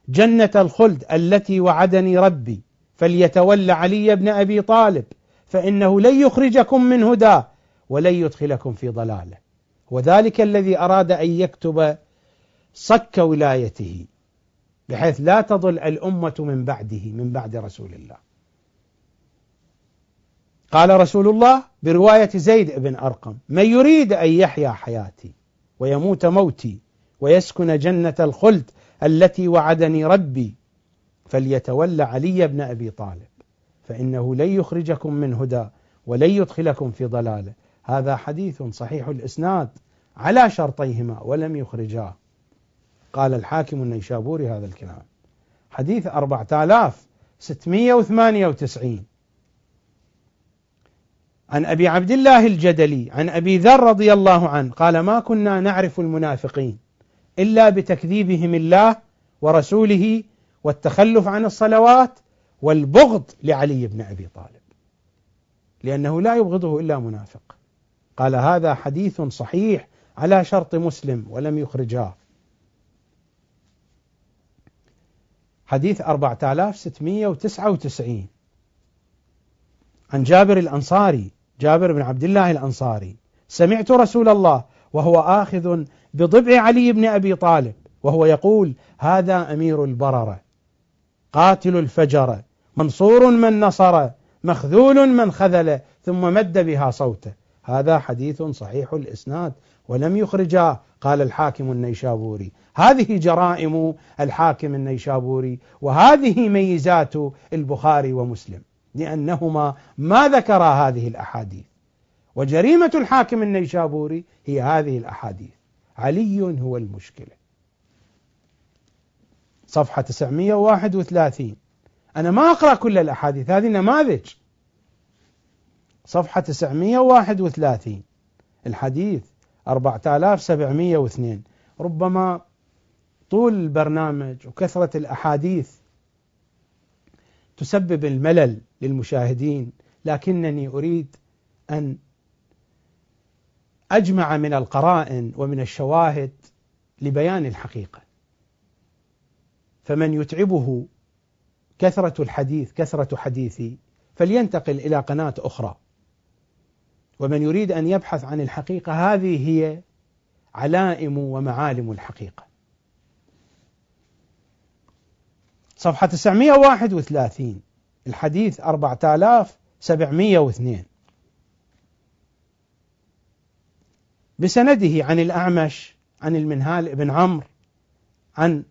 جنة الخلد التي وعدني ربي فليتولى علي بن أبي طالب فإنه لن يخرجكم من هداه ولن يدخلكم في ضلالة. وذلك الذي أراد أن يكتب صك ولايته. بحيث لا تضل الأمة من بعده من بعد رسول الله. قال رسول الله برواية زيد بن أرقم من يريد أن يحيا حياتي ويموت موتي ويسكن جنة الخلد التي وعدني ربي فليتولى علي بن أبي طالب فإنه لن يخرجكم من هدى ولن يدخلكم في ضلاله هذا حديث صحيح الإسناد على شرطيهما ولم يخرجاه. قال الحاكم النيشابوري هذا الكلام. حديث 4698 عن أبي عبد الله الجدلي عن أبي ذر رضي الله عنه قال ما كنا نعرف المنافقين إلا بتكذيبهم الله ورسوله والتخلف عن الصلوات والبغض لعلي بن أبي طالب. لأنه لا يبغضه إلا منافق. قال هذا حديث صحيح على شرط مسلم ولم يخرجاه. حديث 4699 عن جابر الأنصاري جابر بن عبد الله الأنصاري سمعت رسول الله وهو آخذ بضبع علي بن أبي طالب وهو يقول هذا أمير البررة قاتل الفجر منصور من نصر مخذول من خذل ثم مد بها صوته. هذا حديث صحيح الإسناد ولم يخرجاه قال الحاكم النيشابوري. هذه جرائم الحاكم النيشابوري وهذه ميزات البخاري ومسلم لأنهما ما ذكرا هذه الأحاديث. وجريمة الحاكم النيشابوري هي هذه الأحاديث. علي هو المشكلة. صفحة 931 أنا ما أقرأ كل الأحاديث هذه نماذج صفحة 931 الحديث 4702 ربما طول البرنامج وكثرة الأحاديث تسبب الملل للمشاهدين لكنني أريد أن أجمع من القرائن ومن الشواهد لبيان الحقيقة. فمن يتعبه كثرة الحديث كثرة حديثي فلينتقل إلى قناة أخرى. ومن يريد أن يبحث عن الحقيقة هذه هي علائم ومعالم الحقيقة. صفحة 931 الحديث 4702 بسنده عن الأعمش عن المنهال بن عمرو عن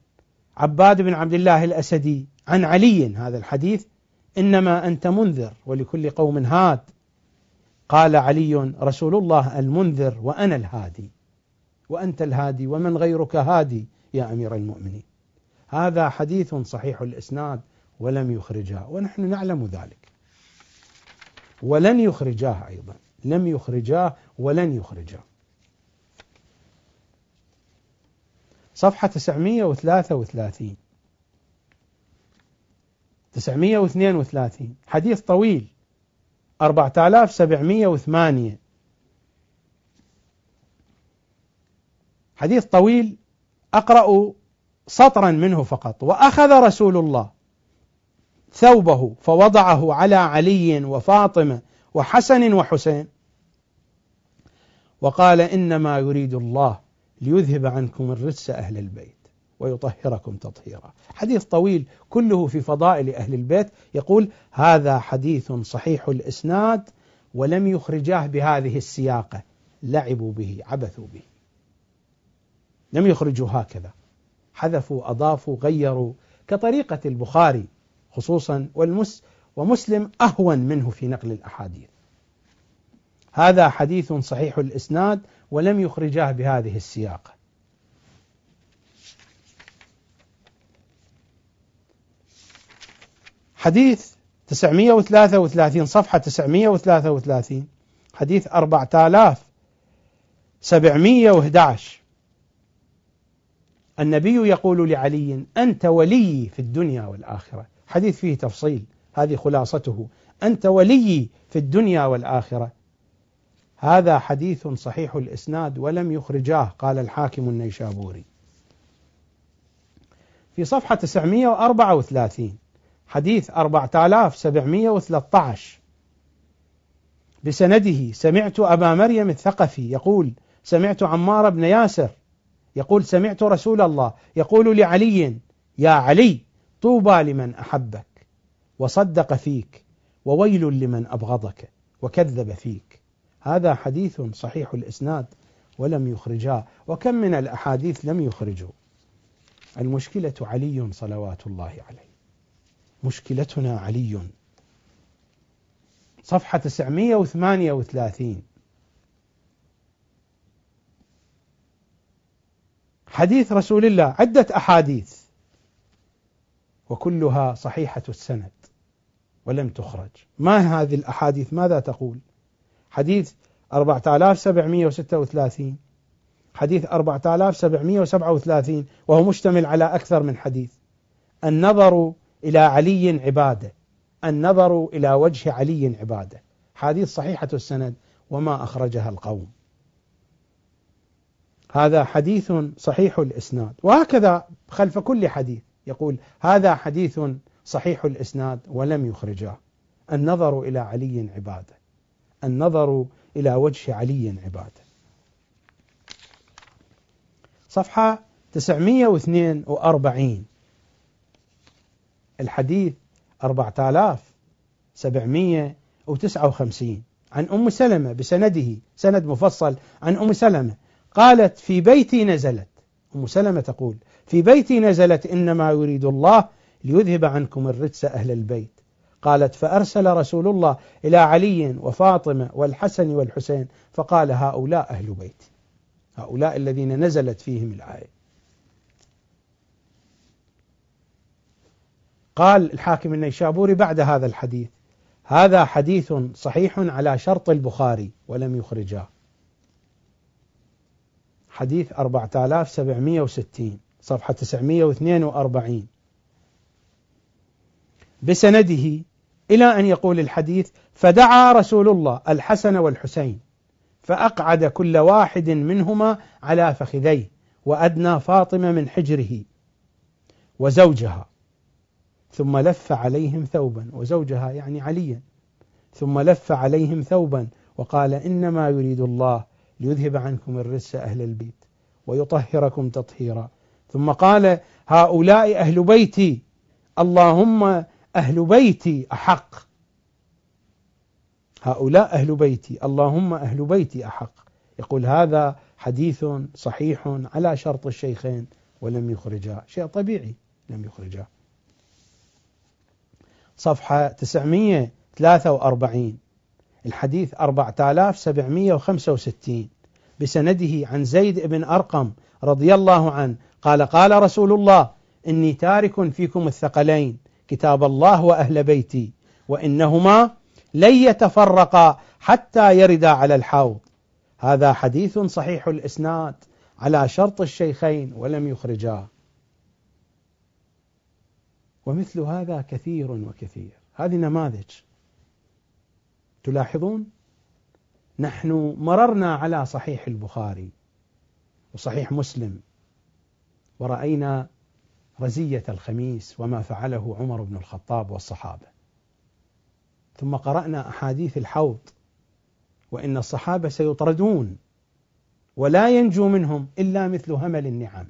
عباد بن عبد الله الأسدي عن علي. هذا الحديث إنما أنت منذر ولكل قوم هاد. قال علي رسول الله المنذر وأنا الهادي. وأنت الهادي ومن غيرك هادي يا أمير المؤمنين. هذا حديث صحيح الإسناد ولم يخرجاه ونحن نعلم ذلك. ولن يخرجاه أيضا. لم يخرجاه ولن يخرجاه صفحة 933 932 حديث طويل. 4708 حديث طويل. أقرأ سطرا منه فقط. وأخذ رسول الله ثوبه فوضعه على علي وفاطمة وحسن وحسين وقال إنما يريد الله ليذهب عنكم الرجس أهل البيت ويطهركم تطهيرا. حديث طويل كله في فضائل أهل البيت يقول هذا حديث صحيح الإسناد ولم يخرجاه بهذه السياقة. لعبوا به عبثوا به. لم يخرجوا هكذا. حذفوا أضافوا غيروا كطريقة البخاري خصوصا والمس ومسلم أهون منه في نقل الأحاديث. هذا حديث صحيح الإسناد ولم يخرجاه بهذه السياقة حديث 933 صفحة 933 حديث 4711 النبي يقول لعلي أنت ولي في الدنيا والآخرة. حديث فيه تفصيل هذه خلاصته. أنت ولي في الدنيا والآخرة. هذا حديث صحيح الإسناد ولم يخرجاه قال الحاكم النيشابوري. في صفحة 934 حديث 4713 بسنده سمعت أبا مريم الثقفي يقول سمعت عمار بن ياسر يقول سمعت رسول الله يقول لعلي يا علي طوبى لمن أحبك وصدق فيك وويل لمن أبغضك وكذب فيك. هذا حديث صحيح الإسناد ولم يخرجاه وكم من الأحاديث لم يخرجوا المشكلة علي صلوات الله عليه. مشكلتنا علي. صفحة 938 حديث رسول الله عدة أحاديث. وكلها صحيحة السند ولم تخرج. ما هذه الأحاديث؟ ماذا تقول؟ حديث 4736 حديث 4737 وهو مشتمل على أكثر من حديث. النظر إلى علي عبادة. النظر إلى وجه علي عبادة. حديث صحيحة السند وما أخرجها القوم. هذا حديث صحيح الإسناد. وهكذا خلف كل حديث يقول هذا حديث صحيح الإسناد ولم يخرجاه النظر إلى علي عبادة. النظر إلى وجه علي عبادة. صفحة 942 الحديث 4759 عن أم سلمة بسنده سند مفصل عن أم سلمة. قالت في بيتي نزلت. أم سلمة تقول في بيتي نزلت إنما يريد الله ليذهب عنكم الرجس أهل البيت. قالت فأرسل رسول الله إلى علي وفاطمة والحسن والحسين فقال هؤلاء أهل بيتي. هؤلاء الذين نزلت فيهم الآية. قال الحاكم النيشابوري بعد هذا الحديث هذا حديث صحيح على شرط البخاري ولم يخرجاه. حديث 4760 صفحة 942 بسنده إلى أن يقول الحديث فدعا رسول الله الحسن والحسين فأقعد كل واحد منهما على فخذيه وأدنى فاطمة من حجره وزوجها ثم لف عليهم ثوبا وزوجها يعني عليا ثم لف عليهم ثوبا وقال إنما يريد الله ليذهب عنكم الرس أهل البيت ويطهركم تطهيرا. ثم قال هؤلاء أهل بيتي اللهم أهل بيتي أحق. هؤلاء أهل بيتي اللهم أهل بيتي أحق. يقول هذا حديث صحيح على شرط الشيخين ولم يخرجا. شيء طبيعي لم يخرجا. صفحة 943 الحديث 4765 بسنده عن زيد بن أرقم رضي الله عنه قال قال رسول الله إني تارك فيكم الثقلين كتاب الله وأهل بيتي وإنهما لن يتفرقا حتى يردا على الحوض. هذا حديث صحيح الإسناد على شرط الشيخين ولم يخرجاه ومثل هذا كثير وكثير. هذه نماذج. تلاحظون؟ نحن مررنا على صحيح البخاري وصحيح مسلم ورأينا رزية الخميس وما فعله عمر بن الخطاب والصحابة. ثم قرأنا أحاديث الحوض وإن الصحابة سيطردون ولا ينجو منهم إلا مثل همل النعم.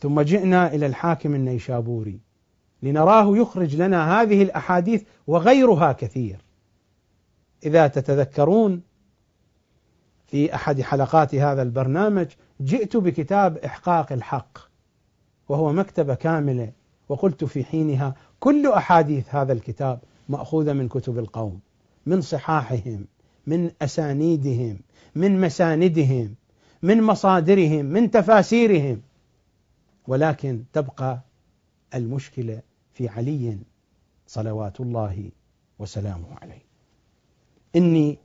ثم جئنا إلى الحاكم النيشابوري لنراه يخرج لنا هذه الأحاديث وغيرها كثير. إذا تتذكرون في أحد حلقات هذا البرنامج جئت بكتاب إحقاق الحق وهو مكتبة كاملة وقلت في حينها كل أحاديث هذا الكتاب مأخوذة من كتب القوم من صحاحهم من أسانيدهم من مساندهم من مصادرهم من تفاسيرهم ولكن تبقى المشكلة في علي صلوات الله وسلامه عليه. إني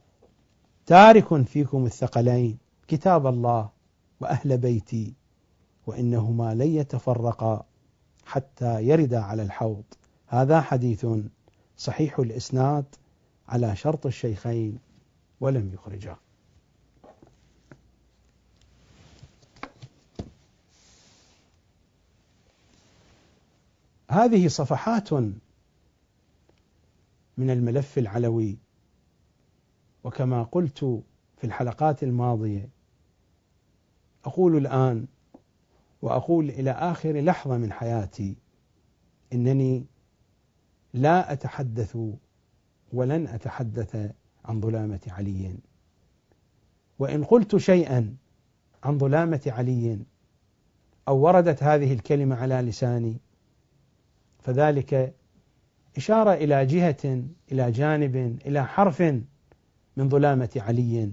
تارك فيكم الثقلين كتاب الله وأهل بيتي وإنهما لن يتفرقا حتى يردا على الحوض. هذا حديث صحيح الإسناد على شرط الشيخين ولم يخرجاه. هذه صفحات من الملف العلوي. وكما قلت في الحلقات الماضية أقول الآن وأقول إلى آخر لحظة من حياتي إنني لا أتحدث ولن أتحدث عن ظلامة علي. وإن قلت شيئا عن ظلامة علي أو وردت هذه الكلمة على لساني فذلك إشارة إلى جهة إلى جانب إلى حرف من ظلامة علي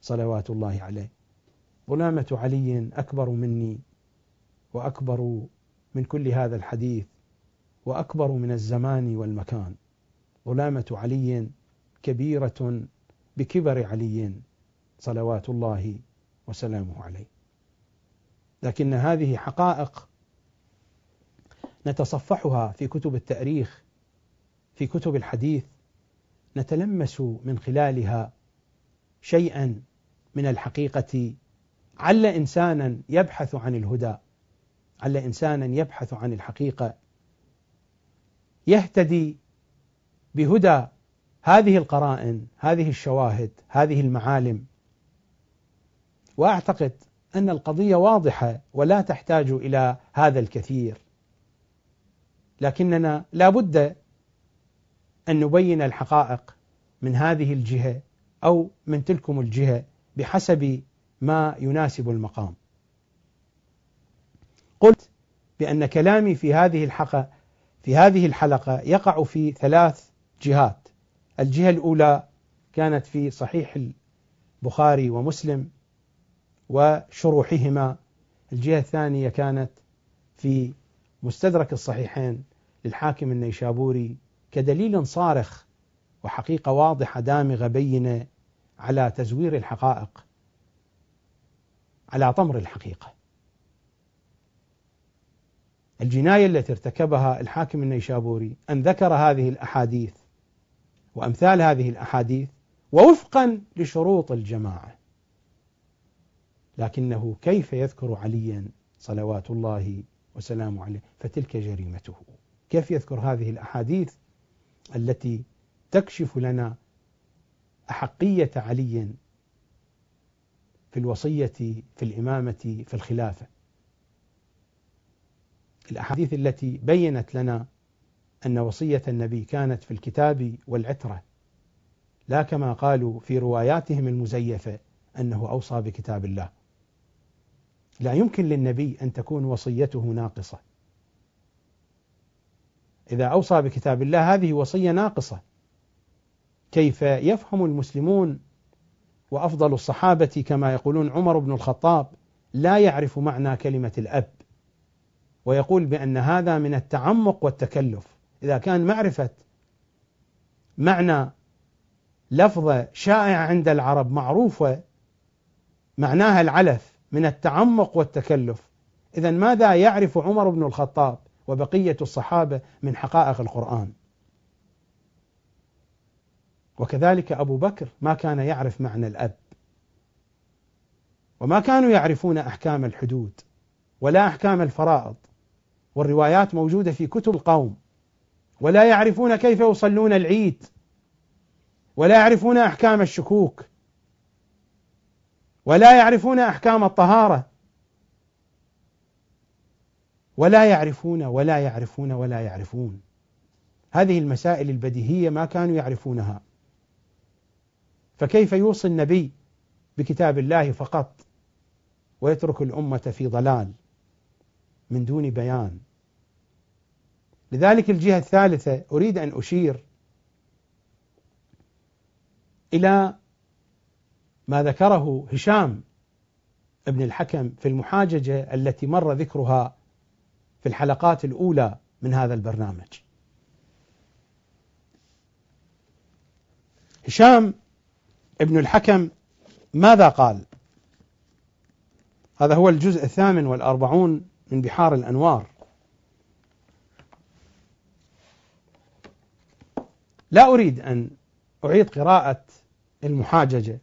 صلوات الله عليه. ظلامة علي أكبر مني وأكبر من كل هذا الحديث وأكبر من الزمان والمكان. ظلامة علي كبيرة بكبر علي صلوات الله وسلامه عليه. لكن هذه حقائق نتصفحها في كتب التأريخ في كتب الحديث نتلمس من خلالها شيئا من الحقيقة. عل انسانا يبحث عن الهدى عل انسانا يبحث عن الحقيقة. يهتدي بهدى هذه القرائن هذه الشواهد هذه المعالم. وأعتقد أن القضية واضحة ولا تحتاج إلى هذا الكثير. لكننا لا بد أن نبين الحقائق من هذه الجهة أو من تلكم الجهة بحسب ما يناسب المقام. قلت بأن كلامي في هذه الحلقة في هذه الحلقة يقع في ثلاث جهات. الجهة الأولى كانت في صحيح البخاري ومسلم وشروحهما الجهة الثانية كانت في مستدرك الصحيحين للحاكم النيشابوري كدليل صارخ وحقيقة واضحة دامغة بينة على تزوير الحقائق على طمر الحقيقة. الجناية التي ارتكبها الحاكم النيشابوري أن ذكر هذه الأحاديث وأمثال هذه الأحاديث ووفقا لشروط الجماعة. لكنه كيف يذكر عليا صلوات الله وسلامه عليه. فتلك جريمته. كيف يذكر هذه الأحاديث التي تكشف لنا أحقية علي في الوصية في الإمامة في الخلافة؟ الأحاديث التي بينت لنا أن وصية النبي كانت في الكتاب والعترة. لا كما قالوا في رواياتهم المزيفة أنه أوصى بكتاب الله. لا يمكن للنبي أن تكون وصيته ناقصة. إذا أوصى بكتاب الله هذه وصية ناقصة. كيف يفهم المسلمون وأفضل الصحابة كما يقولون عمر بن الخطاب لا يعرف معنى كلمة الأب ويقول بأن هذا من التعمق والتكلف. إذا كان معرفة معنى لفظة شائعة عند العرب معروفة معناها العلف. من التعمق والتكلف. إذا ماذا يعرف عمر بن الخطاب وبقية الصحابة من حقائق القرآن؟ وكذلك أبو بكر ما كان يعرف معنى الأب. وما كانوا يعرفون أحكام الحدود ولا أحكام الفرائض. والروايات موجودة في كتب القوم. ولا يعرفون كيف يصلون العيد. ولا يعرفون أحكام الشكوك. ولا يعرفون أحكام الطهارة. ولا يعرفون ولا يعرفون ولا يعرفون. هذه المسائل البديهية ما كانوا يعرفونها. فكيف يوصي النبي بكتاب الله فقط ويترك الأمة في ضلال من دون بيان؟ لذلك الجهة الثالثة أريد أن أشير إلى ما ذكره هشام ابن الحكم في المحاججة التي مر ذكرها في الحلقات الأولى من هذا البرنامج. هشام ابن الحكم ماذا قال؟ هذا هو الجزء الثامن والأربعون من بحار الأنوار. لا أريد أن أعيد قراءة المحاججة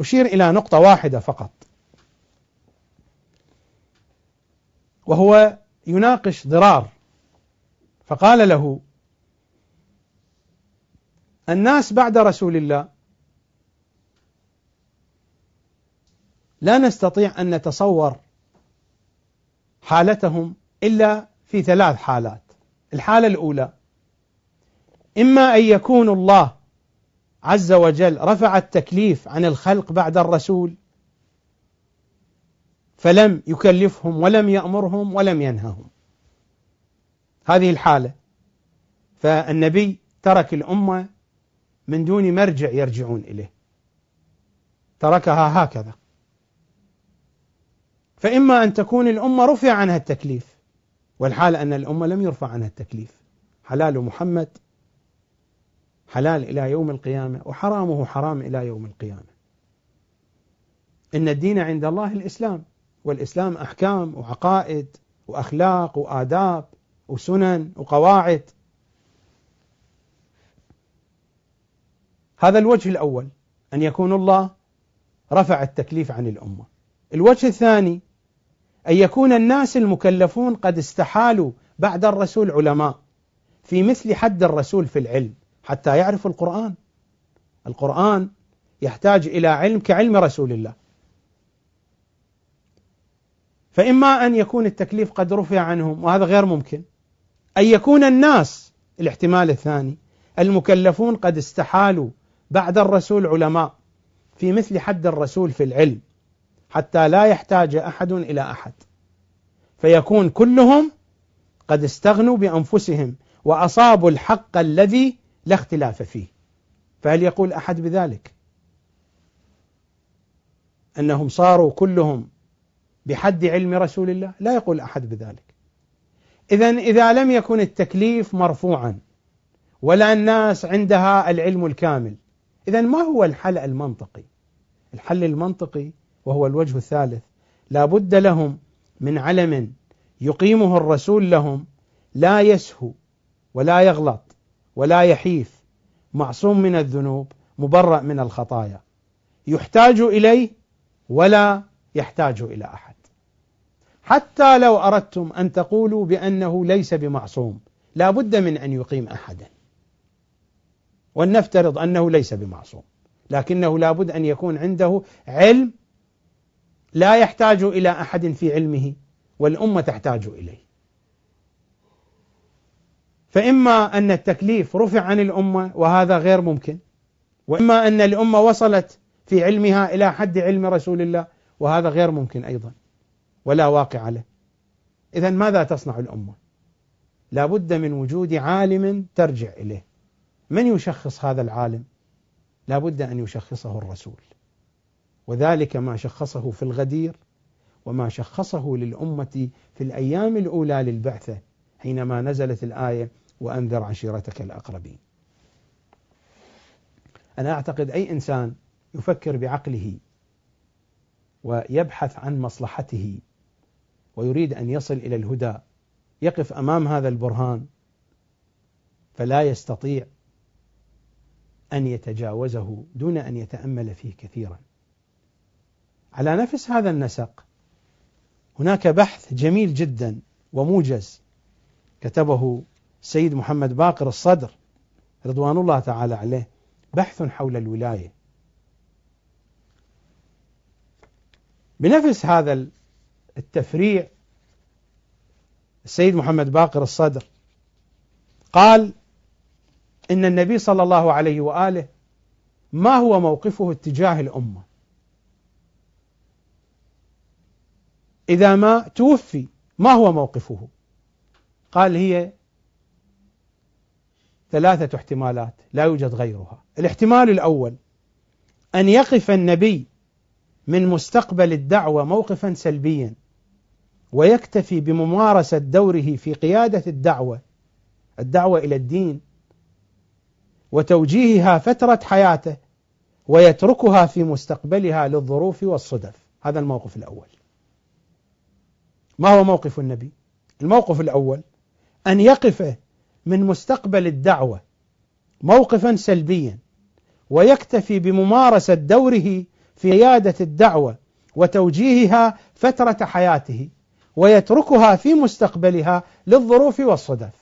أشير إلى نقطة واحدة فقط. وهو يناقش ضرار. فقال له الناس بعد رسول الله لا نستطيع أن نتصور حالتهم إلا في ثلاث حالات. الحالة الأولى إما أن يكون الله عز وجل رفع التكليف عن الخلق بعد الرسول فلم يكلفهم ولم يأمرهم ولم ينههم. هذه الحالة. فالنبي ترك الأمة من دون مرجع يرجعون إليه. تركها هكذا. فإما أن تكون الأمة رفع عنها التكليف والحال أن الأمة لم يرفع عنها التكليف. حلال محمد حلال إلى يوم القيامة وحرامه حرام إلى يوم القيامة. إن الدين عند الله الإسلام والإسلام أحكام وعقائد وأخلاق وآداب وسنن وقواعد. هذا الوجه الأول أن يكون الله رفع التكليف عن الأمة. الوجه الثاني أن يكون الناس المكلفون قد استحالوا بعد الرسول علماء في مثل حد الرسول في العلم. حتى يعرفوا القرآن. القرآن يحتاج إلى علم كعلم رسول الله. فإما أن يكون التكليف قد رفع عنهم وهذا غير ممكن. أن يكون الناس الاحتمال الثاني المكلفون قد استحالوا بعد الرسول علماء في مثل حد الرسول في العلم حتى لا يحتاج أحد إلى أحد. فيكون كلهم قد استغنوا بأنفسهم وأصابوا الحق الذي لا اختلاف فيه. فهل يقول أحد بذلك؟ أنهم صاروا كلهم بحد علم رسول الله؟ لا يقول أحد بذلك. اذا إذا لم يكن التكليف مرفوعا ولا الناس عندها العلم الكامل اذا ما هو الحل المنطقي؟ الحل المنطقي وهو الوجه الثالث لا بد لهم من علم يقيمه الرسول لهم لا يسهو ولا يغلط. ولا يحيف معصوم من الذنوب مبرأ من الخطايا. يحتاج إليه ولا يحتاج إلى أحد. حتى لو أردتم أن تقولوا بأنه ليس بمعصوم لا بد من أن يقيم أحدا. ولنفترض أنه ليس بمعصوم لكنه لا بد أن يكون عنده علم لا يحتاج إلى أحد في علمه والأمة تحتاج إليه. فإما أن التكليف رفع عن الأمة وهذا غير ممكن. وإما أن الأمة وصلت في علمها إلى حد علم رسول الله وهذا غير ممكن أيضا. ولا واقع له. إذا ماذا تصنع الأمة؟ لا بد من وجود عالم ترجع إليه. من يشخص هذا العالم؟ لا بد أن يشخصه الرسول. وذلك ما شخصه في الغدير وما شخصه للأمة في الأيام الأولى للبعثة حينما نزلت الآية وأنذر عشيرتك الأقربين. أنا أعتقد أي إنسان يفكر بعقله ويبحث عن مصلحته ويريد أن يصل إلى الهدى يقف أمام هذا البرهان فلا يستطيع أن يتجاوزه دون أن يتأمل فيه كثيرا. على نفس هذا النسق هناك بحث جميل جدا وموجز كتبه السيد محمد باقر الصدر رضوان الله تعالى عليه بحث حول الولاية. بنفس هذا التفريع السيد محمد باقر الصدر قال إن النبي صلى الله عليه وآله ما هو موقفه اتجاه الأمة. إذا ما توفي ما هو موقفه؟ قال هي ثلاثة احتمالات لا يوجد غيرها. الاحتمال الأول أن يقف النبي من مستقبل الدعوة موقفا سلبيا ويكتفي بممارسة دوره في قيادة الدعوة الدعوة إلى الدين وتوجيهها فترة حياته ويتركها في مستقبلها للظروف والصدف. هذا الموقف الأول. ما هو موقف النبي؟ الموقف الأول أن يقف من مستقبل الدعوة موقفا سلبيا ويكتفي بممارسة دوره في قيادة الدعوة وتوجيهها فترة حياته ويتركها في مستقبلها للظروف والصدف.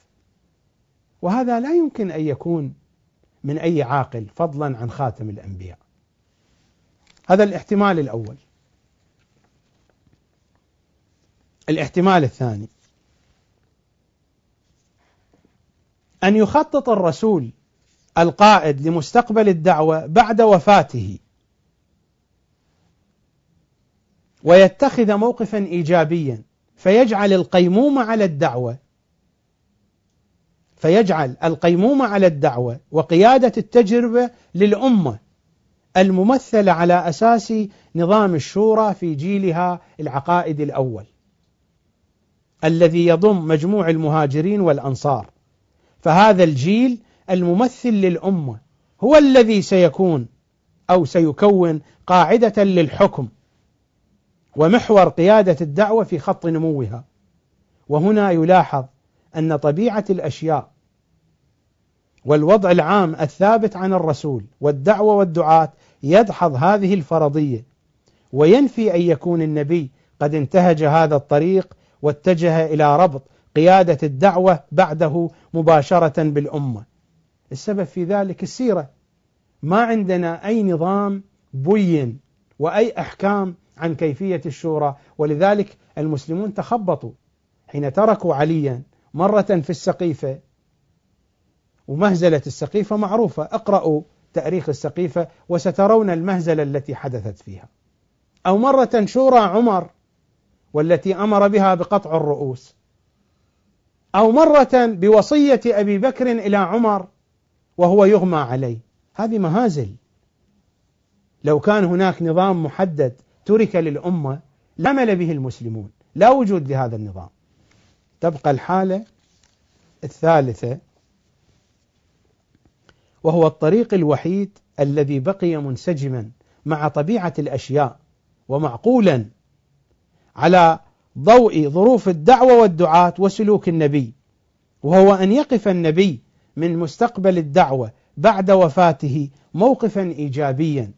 وهذا لا يمكن أن يكون من أي عاقل فضلا عن خاتم الأنبياء. هذا الاحتمال الأول. الاحتمال الثاني. أن يخطط الرسول القائد لمستقبل الدعوة بعد وفاته ويتخذ موقفا ايجابيا فيجعل القيمومه على الدعوة فيجعل القيمومه على الدعوة وقيادة التجربة للأمة الممثلة على أساس نظام الشورى في جيلها العقائدي الأول الذي يضم مجموع المهاجرين والأنصار. فهذا الجيل الممثل للأمة هو الذي سيكون أو سيكون قاعدة للحكم ومحور قيادة الدعوة في خط نموها. وهنا يلاحظ أن طبيعة الأشياء والوضع العام الثابت عن الرسول والدعوة والدعاة يدحض هذه الفرضية وينفي أن يكون النبي قد انتهج هذا الطريق واتجه إلى ربط قيادة الدعوة بعده مباشرة بالأمة. السبب في ذلك السيرة. ما عندنا أي نظام بين وأي أحكام عن كيفية الشورى ولذلك المسلمون تخبطوا حين تركوا عليا مرة في السقيفة ومهزلة السقيفة معروفة اقرأوا تاريخ السقيفة وسترون المهزلة التي حدثت فيها. أو مرة شورى عمر والتي أمر بها بقطع الرؤوس أو مرة بوصية أبي بكر إلى عمر وهو يغمى عليه. هذه مهازل. لو كان هناك نظام محدد ترك للأمة لعمل به المسلمون. لا وجود لهذا النظام. تبقى الحالة الثالثة وهو الطريق الوحيد الذي بقي منسجما مع طبيعة الأشياء ومعقولا على ضوء ظروف الدعوة والدعاة وسلوك النبي. وهو أن يقف النبي من مستقبل الدعوة بعد وفاته موقفا ايجابيا.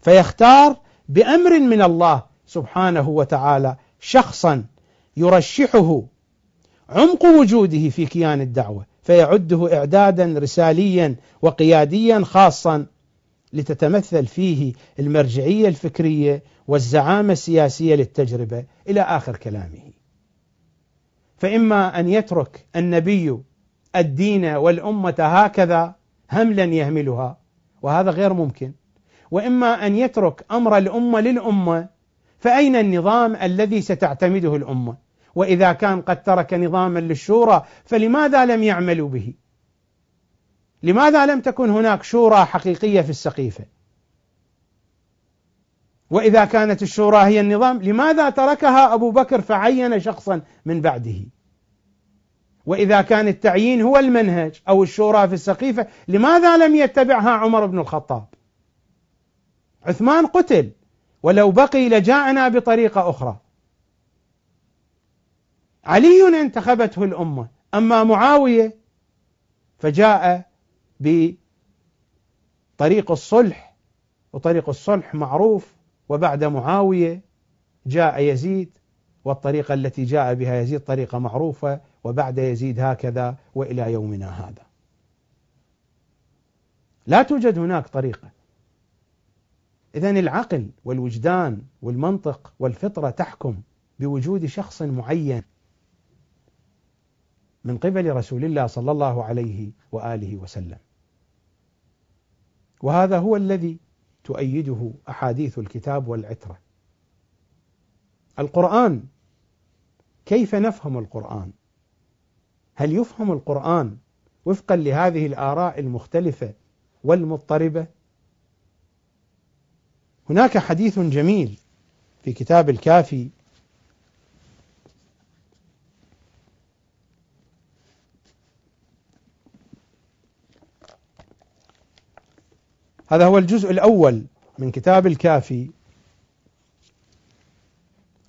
فيختار بأمر من الله سبحانه وتعالى شخصا يرشحه عمق وجوده في كيان الدعوة فيعده اعدادا رساليا وقياديا خاصا لتتمثل فيه المرجعية الفكرية والزعامة السياسية للتجربة إلى آخر كلامه. فإما أن يترك النبي الدين والأمة هكذا هملا يهملها وهذا غير ممكن. وإما أن يترك أمر الأمة للأمة فأين النظام الذي ستعتمده الأمة؟ وإذا كان قد ترك نظاما للشورى فلماذا لم يعملوا به؟ لماذا لم تكن هناك شورى حقيقية في السقيفة؟ وإذا كانت الشورى هي النظام لماذا تركها أبو بكر فعين شخصا من بعده؟ وإذا كان التعيين هو المنهج أو الشورى في السقيفة لماذا لم يتبعها عمر بن الخطاب؟ عثمان قتل ولو بقي لجاءنا بطريقة أخرى. علي انتخبته الأمة، أما معاوية فجاء بطريق الصلح وطريق الصلح معروف وبعد معاوية جاء يزيد والطريقة التي جاء بها يزيد طريقة معروفة وبعد يزيد هكذا وإلى يومنا هذا. لا توجد هناك طريقة. اذا العقل والوجدان والمنطق والفطرة تحكم بوجود شخص معين من قبل رسول الله صلى الله عليه وآله وسلم. وهذا هو الذي تؤيده أحاديث الكتاب والعترة. القرآن كيف نفهم القرآن؟ هل يفهم القرآن وفقا لهذه الآراء المختلفة والمضطربة؟ هناك حديث جميل في كتاب الكافي هذا هو الجزء الأول من كتاب الكافي.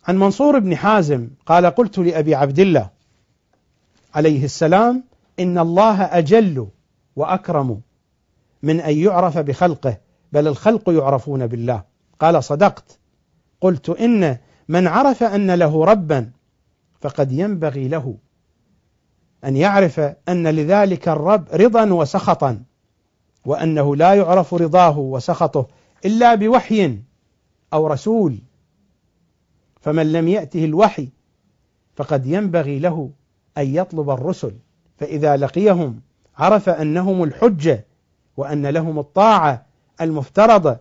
عن منصور بن حازم قال قلت لأبي عبد الله عليه السلام إن الله أجل وأكرم من أن يعرف بخلقه بل الخلق يعرفون بالله. قال صدقت. قلت إن من عرف أن له ربا فقد ينبغي له أن يعرف أن لذلك الرب رضا وسخطا. وأنه لا يعرف رضاه وسخطه إلا بوحي أو رسول. فمن لم يأته الوحي فقد ينبغي له أن يطلب الرسل. فإذا لقيهم عرف أنهم الحجة وأن لهم الطاعة المفترضة.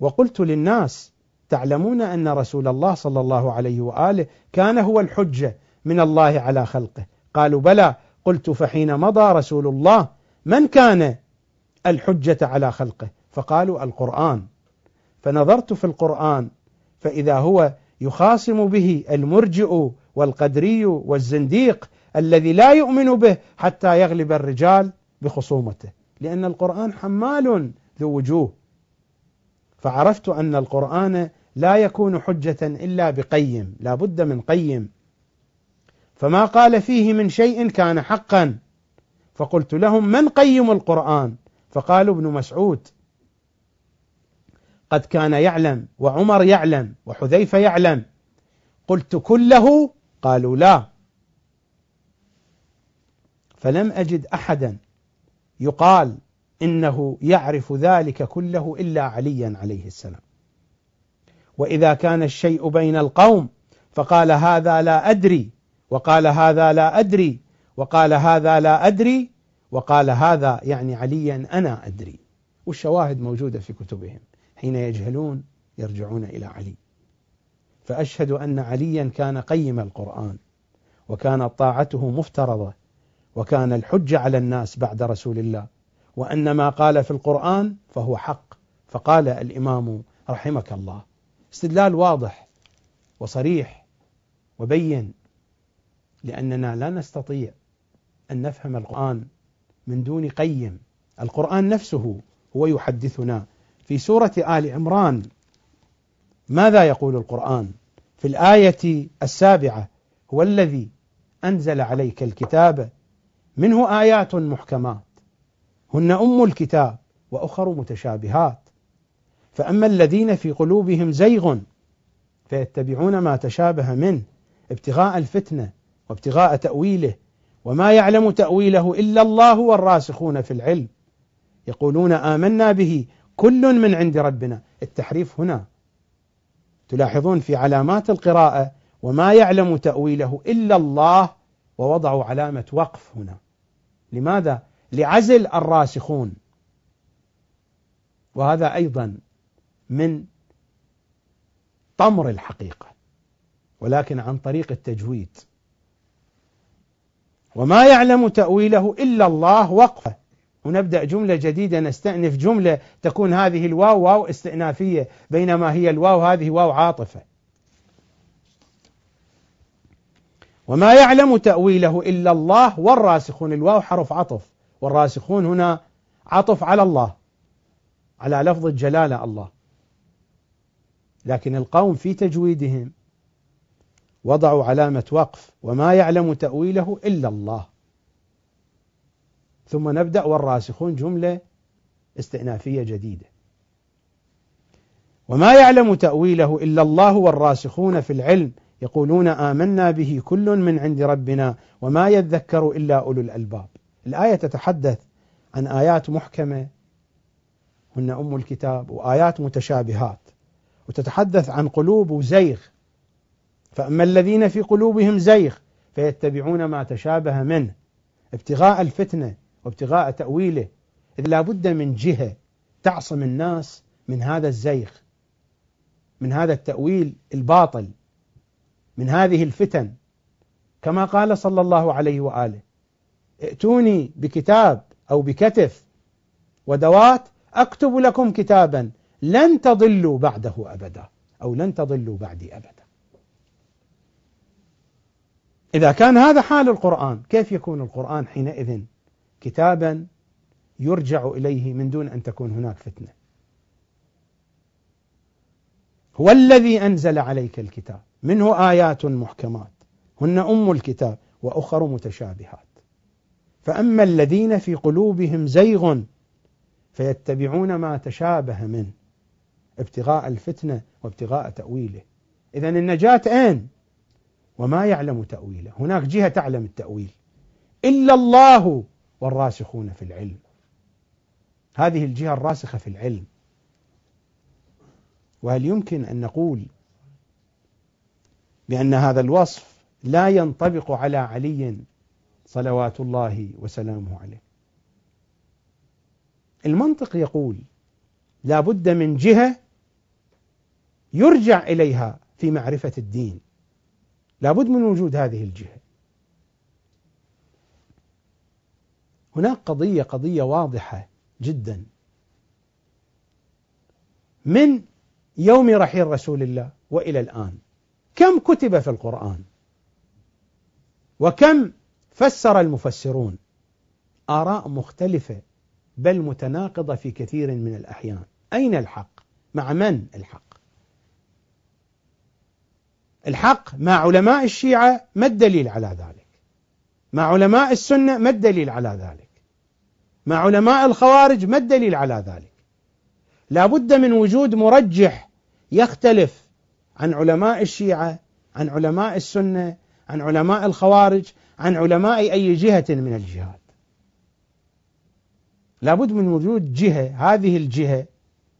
وقلت للناس تعلمون أن رسول الله صلى الله عليه وآله كان هو الحجة من الله على خلقه. قالوا بلى. قلت فحين مضى رسول الله من كان الحجة على خلقه. فقالوا القرآن. فنظرت في القرآن فإذا هو يخاصم به المرجئ والقدري والزنديق الذي لا يؤمن به حتى يغلب الرجال بخصومته. لأن القرآن حمال ذو وجوه. فعرفت أن القرآن لا يكون حجة إلا بقيم لا بد من قيم. فما قال فيه من شيء كان حقا. فقلت لهم من قيم القرآن؟ فقالوا ابن مسعود قد كان يعلم وعمر يعلم وحذيفة يعلم قلت كله؟ قالوا لا. فلم أجد أحدا يقال إنه يعرف ذلك كله إلا عليا عليه السلام. وإذا كان الشيء بين القوم فقال هذا لا أدري وقال هذا لا أدري وقال هذا لا أدري وقال هذا يعني عليا أنا أدري. والشواهد موجودة في كتبهم. حين يجهلون يرجعون إلى علي. فأشهد أن عليا كان قيم القرآن. وكانت طاعته مفترضة. وكان الحجة على الناس بعد رسول الله. وأن ما قال في القرآن فهو حق. فقال الإمام رحمك الله. استدلال واضح وصريح وبين لأننا لا نستطيع أن نفهم القرآن من دون قيم. القرآن نفسه هو يحدثنا. في سورة آل عمران ماذا يقول القرآن؟ في الآية السابعة هو الذي أنزل عليك الكتاب منه آيات محكمات. هن أم الكتاب وأخر متشابهات. فأما الذين في قلوبهم زيغ فيتبعون ما تشابه منه ابتغاء الفتنة وابتغاء تأويله وما يعلم تأويله إلا الله والراسخون في العلم. يقولون آمنا به كل من عند ربنا. التحريف هنا. تلاحظون في علامات القراءة وما يعلم تأويله إلا الله ووضعوا علامة وقف هنا. لماذا؟ لعزل الراسخون. وهذا أيضا من طمر الحقيقة ولكن عن طريق التجويد. وما يعلم تأويله إلا الله وقفة. ونبدأ جملة جديدة نستأنف جملة تكون هذه الواو واو استئنافية بينما هي الواو هذه واو عاطفة. وما يعلم تأويله إلا الله والراسخون الواو حرف عطف. والراسخون هنا عطف على الله على لفظ الجلالة الله. لكن القوم في تجويدهم وضعوا علامة وقف وما يعلم تأويله إلا الله. ثم نبدأ والراسخون جملة استئنافية جديدة. وما يعلم تأويله إلا الله والراسخون في العلم يقولون آمنا به كل من عند ربنا وما يذكر إلا أولو الألباب. الآية تتحدث عن آيات محكمة هن أم الكتاب وآيات متشابهات. وتتحدث عن قلوب وزيغ فأما الذين في قلوبهم زيغ فيتبعون ما تشابه منه ابتغاء الفتنة وابتغاء تأويله إذ لا بد من جهة تعصم الناس من هذا الزيغ من هذا التأويل الباطل من هذه الفتن. كما قال صلى الله عليه وآله ائتوني بكتاب أو بكتف ودوات أكتب لكم كتابا لن تضلوا بعده أبدا أو لن تضلوا بعدي أبدا. إذا كان هذا حال القرآن كيف يكون القرآن حينئذ كتابا يرجع إليه من دون أن تكون هناك فتنة؟ هو الذي أنزل عليك الكتاب. منه آيات محكمات. هن أم الكتاب وأخر متشابهات. فأما الذين في قلوبهم زيغ فيتبعون ما تشابه منه ابتغاء الفتنة وابتغاء تأويله. إذا النجاة أين؟ وما يعلم تأويله. هناك جهة تعلم التأويل. إلا الله والراسخون في العلم. هذه الجهة الراسخة في العلم. وهل يمكن أن نقول بأن هذا الوصف لا ينطبق على علي صلوات الله وسلامه عليه؟ المنطق يقول لا بد من جهة يرجع إليها في معرفة الدين. لابد من وجود هذه الجهة. هناك قضية قضية واضحة جدا. من يوم رحيل رسول الله وإلى الآن؟ كم كتب في القرآن؟ وكم فسر المفسرون؟ آراء مختلفة بل متناقضة في كثير من الأحيان. أين الحق؟ مع من الحق؟ الحق مع علماء الشيعة ما الدليل على ذلك؟ مع علماء السنة ما الدليل على ذلك؟ مع علماء الخوارج ما الدليل على ذلك؟ لا بد من وجود مرجح يختلف عن علماء الشيعة عن علماء السنة عن علماء الخوارج عن علماء أي جهة من الجهات. لا بد من وجود جهة هذه الجهة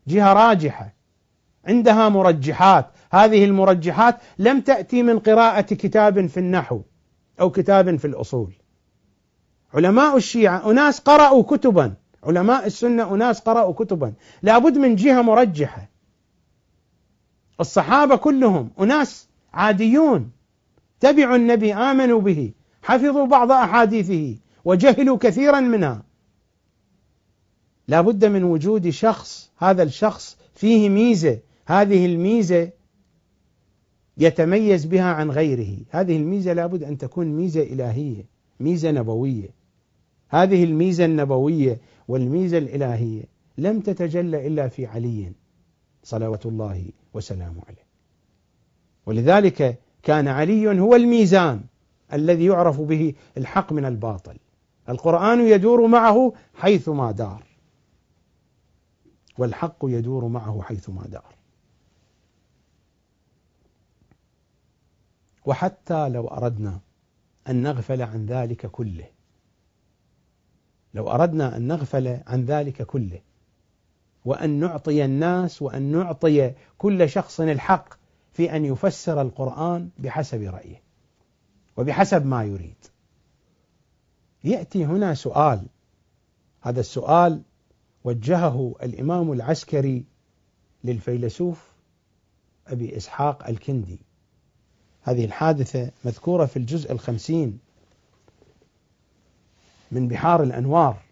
جهة راجحة عندها مرجحات. هذه المرجحات لم تأتي من قراءة كتاب في النحو أو كتاب في الأصول. علماء الشيعة أناس قرأوا كتبا. علماء السنة أناس قرأوا كتبا. لابد من جهة مرجحة. الصحابة كلهم أناس عاديون. تبعوا النبي آمنوا به حفظوا بعض أحاديثه وجهلوا كثيرا منها. لابد من وجود شخص هذا الشخص فيه ميزة. هذه الميزة يتميز بها عن غيره. هذه الميزة لابد أن تكون ميزة إلهية ميزة نبوية. هذه الميزة النبوية والميزة الإلهية لم تتجلى إلا في علي صلوات الله وسلامه عليه. ولذلك كان علي هو الميزان الذي يعرف به الحق من الباطل. القرآن يدور معه حيثما دار والحق يدور معه حيثما دار. وحتى لو أردنا أن نغفل عن ذلك كله لو أردنا أن نغفل عن ذلك كله وأن نعطي الناس وأن نعطي كل شخص الحق في أن يفسر القرآن بحسب رأيه وبحسب ما يريد. يأتي هنا سؤال هذا السؤال وجهه الإمام العسكري للفيلسوف أبي إسحاق الكندي. هذه الحادثة مذكورة في الجزء الخمسين من بحار الأنوار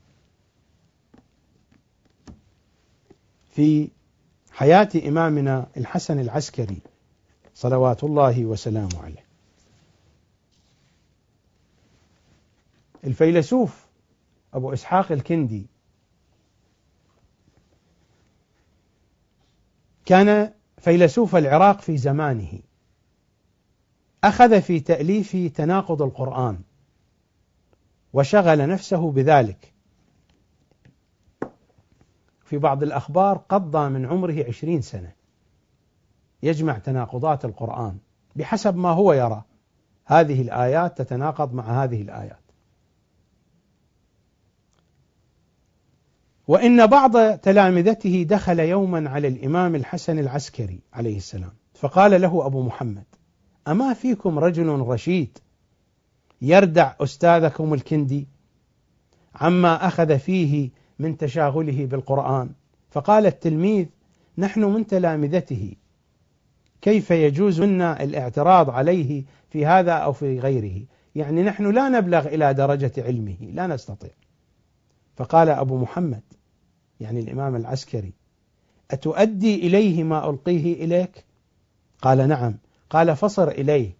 في حياة إمامنا الحسن العسكري صلوات الله وسلامه عليه. الفيلسوف أبو إسحاق الكندي كان فيلسوف العراق في زمانه. أخذ في تأليف تناقض القرآن وشغل نفسه بذلك. في بعض الأخبار قضى من عمره عشرين سنة يجمع تناقضات القرآن بحسب ما هو يرى. هذه الآيات تتناقض مع هذه الآيات. وإن بعض تلامذته دخل يوما على الإمام الحسن العسكري عليه السلام فقال له أبو محمد أما فيكم رجل رشيد يردع أستاذكم الكندي عما أخذ فيه من تشاغله بالقرآن. فقال التلميذ نحن من تلامذته. كيف يجوز لنا الاعتراض عليه في هذا أو في غيره؟ يعني نحن لا نبلغ إلى درجة علمه لا نستطيع. فقال أبو محمد يعني الإمام العسكري أتؤدي إليه ما ألقيه إليك؟ قال نعم. قال فصر إليه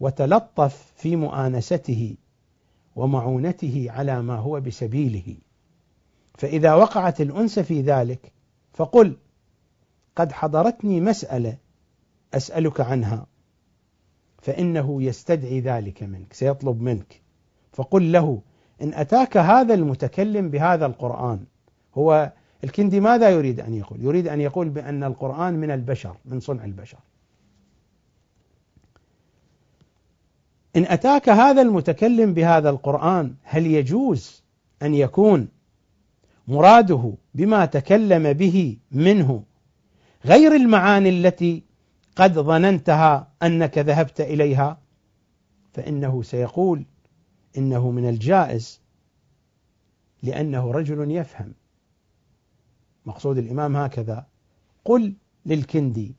وتلطف في مؤانسته ومعونته على ما هو بسبيله. فإذا وقعت الأنس في ذلك فقل قد حضرتني مسألة أسألك عنها فإنه يستدعي ذلك منك سيطلب منك. فقل له إن أتاك هذا المتكلم بهذا القرآن هو الكندي ماذا يريد أن يقول؟ يريد أن يقول بأن القرآن من البشر من صنع البشر. إن أتاك هذا المتكلم بهذا القرآن هل يجوز أن يكون مراده بما تكلم به منه غير المعاني التي قد ظننتها أنك ذهبت إليها؟ فإنه سيقول إنه من الجائز لأنه رجل يفهم. مقصود الإمام هكذا. قل للكندي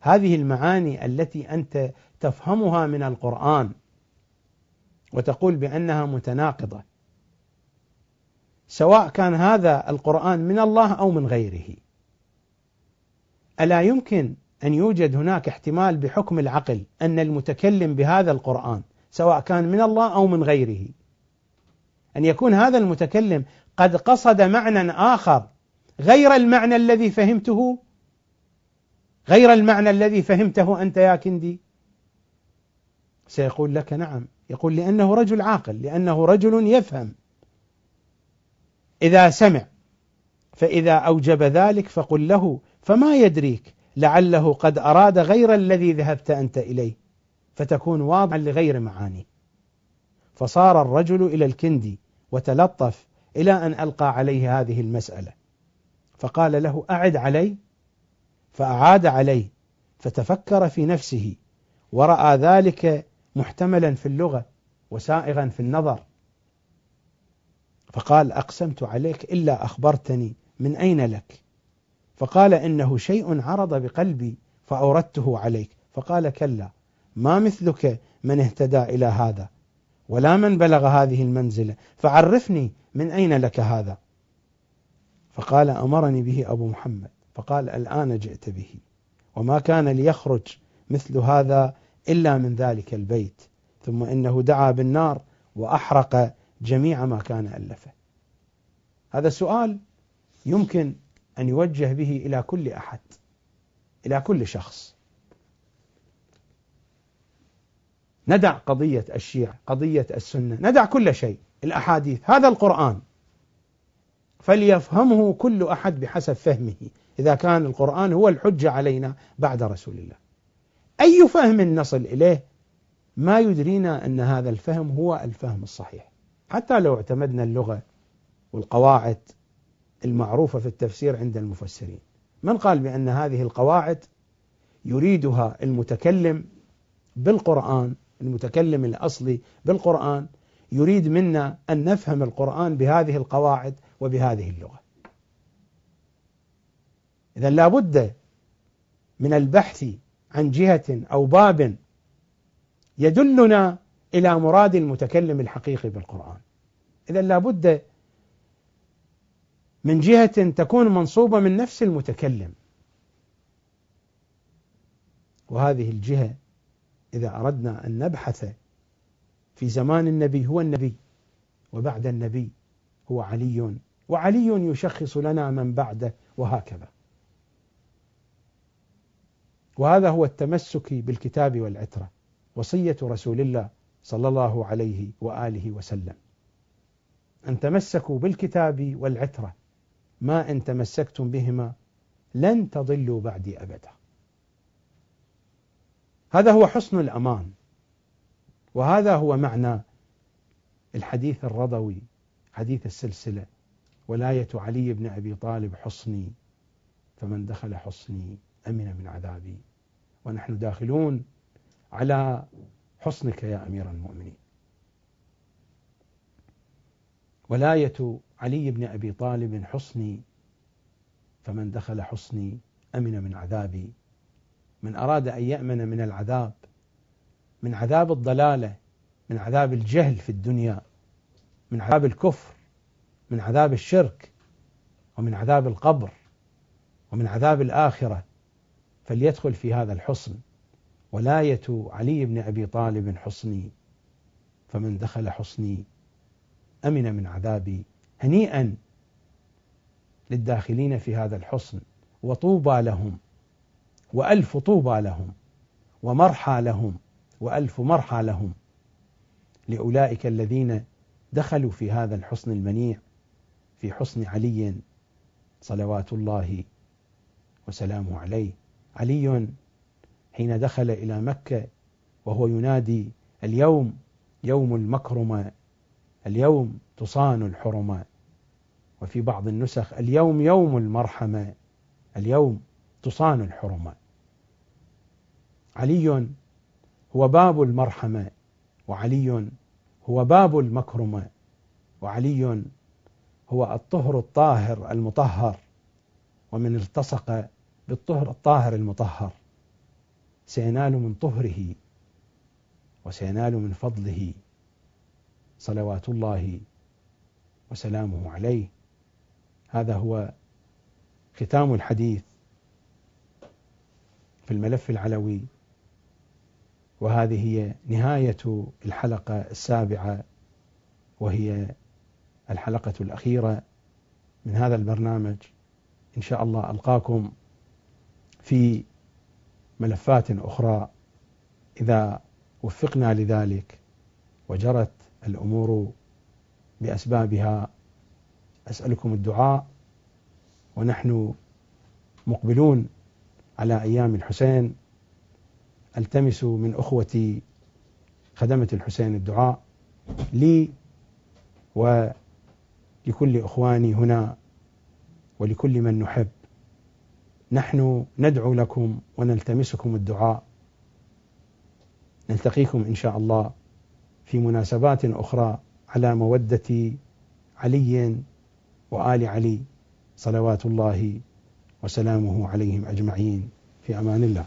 هذه المعاني التي أنت تفهمها من القرآن وتقول بأنها متناقضة. سواء كان هذا القرآن من الله أو من غيره. ألا يمكن أن يوجد هناك احتمال بحكم العقل أن المتكلم بهذا القرآن سواء كان من الله أو من غيره أن يكون هذا المتكلم قد قصد معنى آخر غير المعنى الذي فهمته غير المعنى الذي فهمته أنت يا كندي؟ سيقول لك نعم. يقول لأنه رجل عاقل لأنه رجل يفهم. إذا سمع فإذا أوجب ذلك فقل له فما يدريك؟ لعله قد أراد غير الذي ذهبت أنت إليه فتكون واضعا لغير معانيه. فصار الرجل إلى الكندي وتلطف إلى أن ألقى عليه هذه المسألة. فقال له أعد علي فأعاد عليه فتفكر في نفسه ورأى ذلك محتملا في اللغة وسائغا في النظر. فقال أقسمت عليك إلا أخبرتني من أين لك؟ فقال إنه شيء عرض بقلبي فأوردته عليك. فقال كلا ما مثلك من اهتدى إلى هذا؟ ولا من بلغ هذه المنزلة؟ فعرفني من أين لك هذا؟ فقال أمرني به أبو محمد. فقال الآن جئت به وما كان ليخرج مثل هذا إلا من ذلك البيت ثم إنه دعا بالنار وأحرق جميع ما كان ألفه. هذا سؤال يمكن أن يوجه به إلى كل أحد إلى كل شخص. ندع قضية الشيعة قضية السنة ندع كل شيء الأحاديث هذا القرآن. فليفهمه كل أحد بحسب فهمه إذا كان القرآن هو الحجة علينا بعد رسول الله. أي فهم نصل إليه؟ ما يدرينا أن هذا الفهم هو الفهم الصحيح. حتى لو اعتمدنا اللغة والقواعد المعروفة في التفسير عند المفسرين. من قال بأن هذه القواعد يريدها المتكلم بالقرآن المتكلم الأصلي بالقرآن يريد منا أن نفهم القرآن بهذه القواعد وبهذه اللغة. إذا لابد من البحث عن جهة أو باب يدلنا إلى مراد المتكلم الحقيقي بالقرآن. إذا لابد من جهة تكون منصوبة من نفس المتكلم. وهذه الجهة إذا أردنا أن نبحث في زمان النبي هو النبي وبعد النبي هو علي وعلي يشخص لنا من بعده وهكذا. وهذا هو التمسك بالكتاب والعترة وصية رسول الله صلى الله عليه وآله وسلم. أن تمسكوا بالكتاب والعترة ما إن تمسكتم بهما لن تضلوا بعدي أبدا. هذا هو حسن الأمان وهذا هو معنى الحديث الرضوي حديث السلسلة. ولاية علي بن أبي طالب حصني فمن دخل حصني أمن من عذابي. ونحن داخلون على حصنك يا أمير المؤمنين. ولاية علي بن أبي طالب حصني فمن دخل حصني أمن من عذابي. من أراد أن يأمن من العذاب من عذاب الضلالة من عذاب الجهل في الدنيا من عذاب الكفر من عذاب الشرك ومن عذاب القبر ومن عذاب الآخرة فليدخل في هذا الحصن. ولاية علي بن أبي طالب حصني فمن دخل حصني أمن من عذابي هنيئا للداخلين في هذا الحصن. وطوبى لهم وألف طوبى لهم ومرحى لهم وألف مرحى لهم. لأولئك الذين دخلوا في هذا الحصن المنيع. في حصن علي صلوات الله وسلامه عليه. علي حين دخل إلى مكة وهو ينادي اليوم يوم المكرمة اليوم تصان الحرمة. وفي بعض النسخ اليوم يوم المرحمة اليوم تصان الحرمة. علي هو باب المرحمة وعلي هو باب المكرمة. وعلي هو الطهر الطاهر المطهر ومن التصق بالطهر الطاهر المطهر. سينال من طهره وسينال من فضله. صلوات الله وسلامه عليه. هذا هو ختام الحديث في الملف العلوي. وهذه هي نهاية الحلقة السابعة وهي الحلقة الأخيرة من هذا البرنامج. إن شاء الله ألقاكم في ملفات أخرى. إذا وفقنا لذلك وجرت الأمور بأسبابها أسألكم الدعاء. ونحن مقبلون على أيام الحسين. ألتمس من أخوتي خدمة الحسين الدعاء لي ولكل إخواني هنا ولكل من نحب. نحن ندعو لكم ونلتمسكم الدعاء. نلتقيكم إن شاء الله في مناسبات أخرى على مودة علي وآل علي صلوات الله وسلامه عليهم أجمعين. في أمان الله.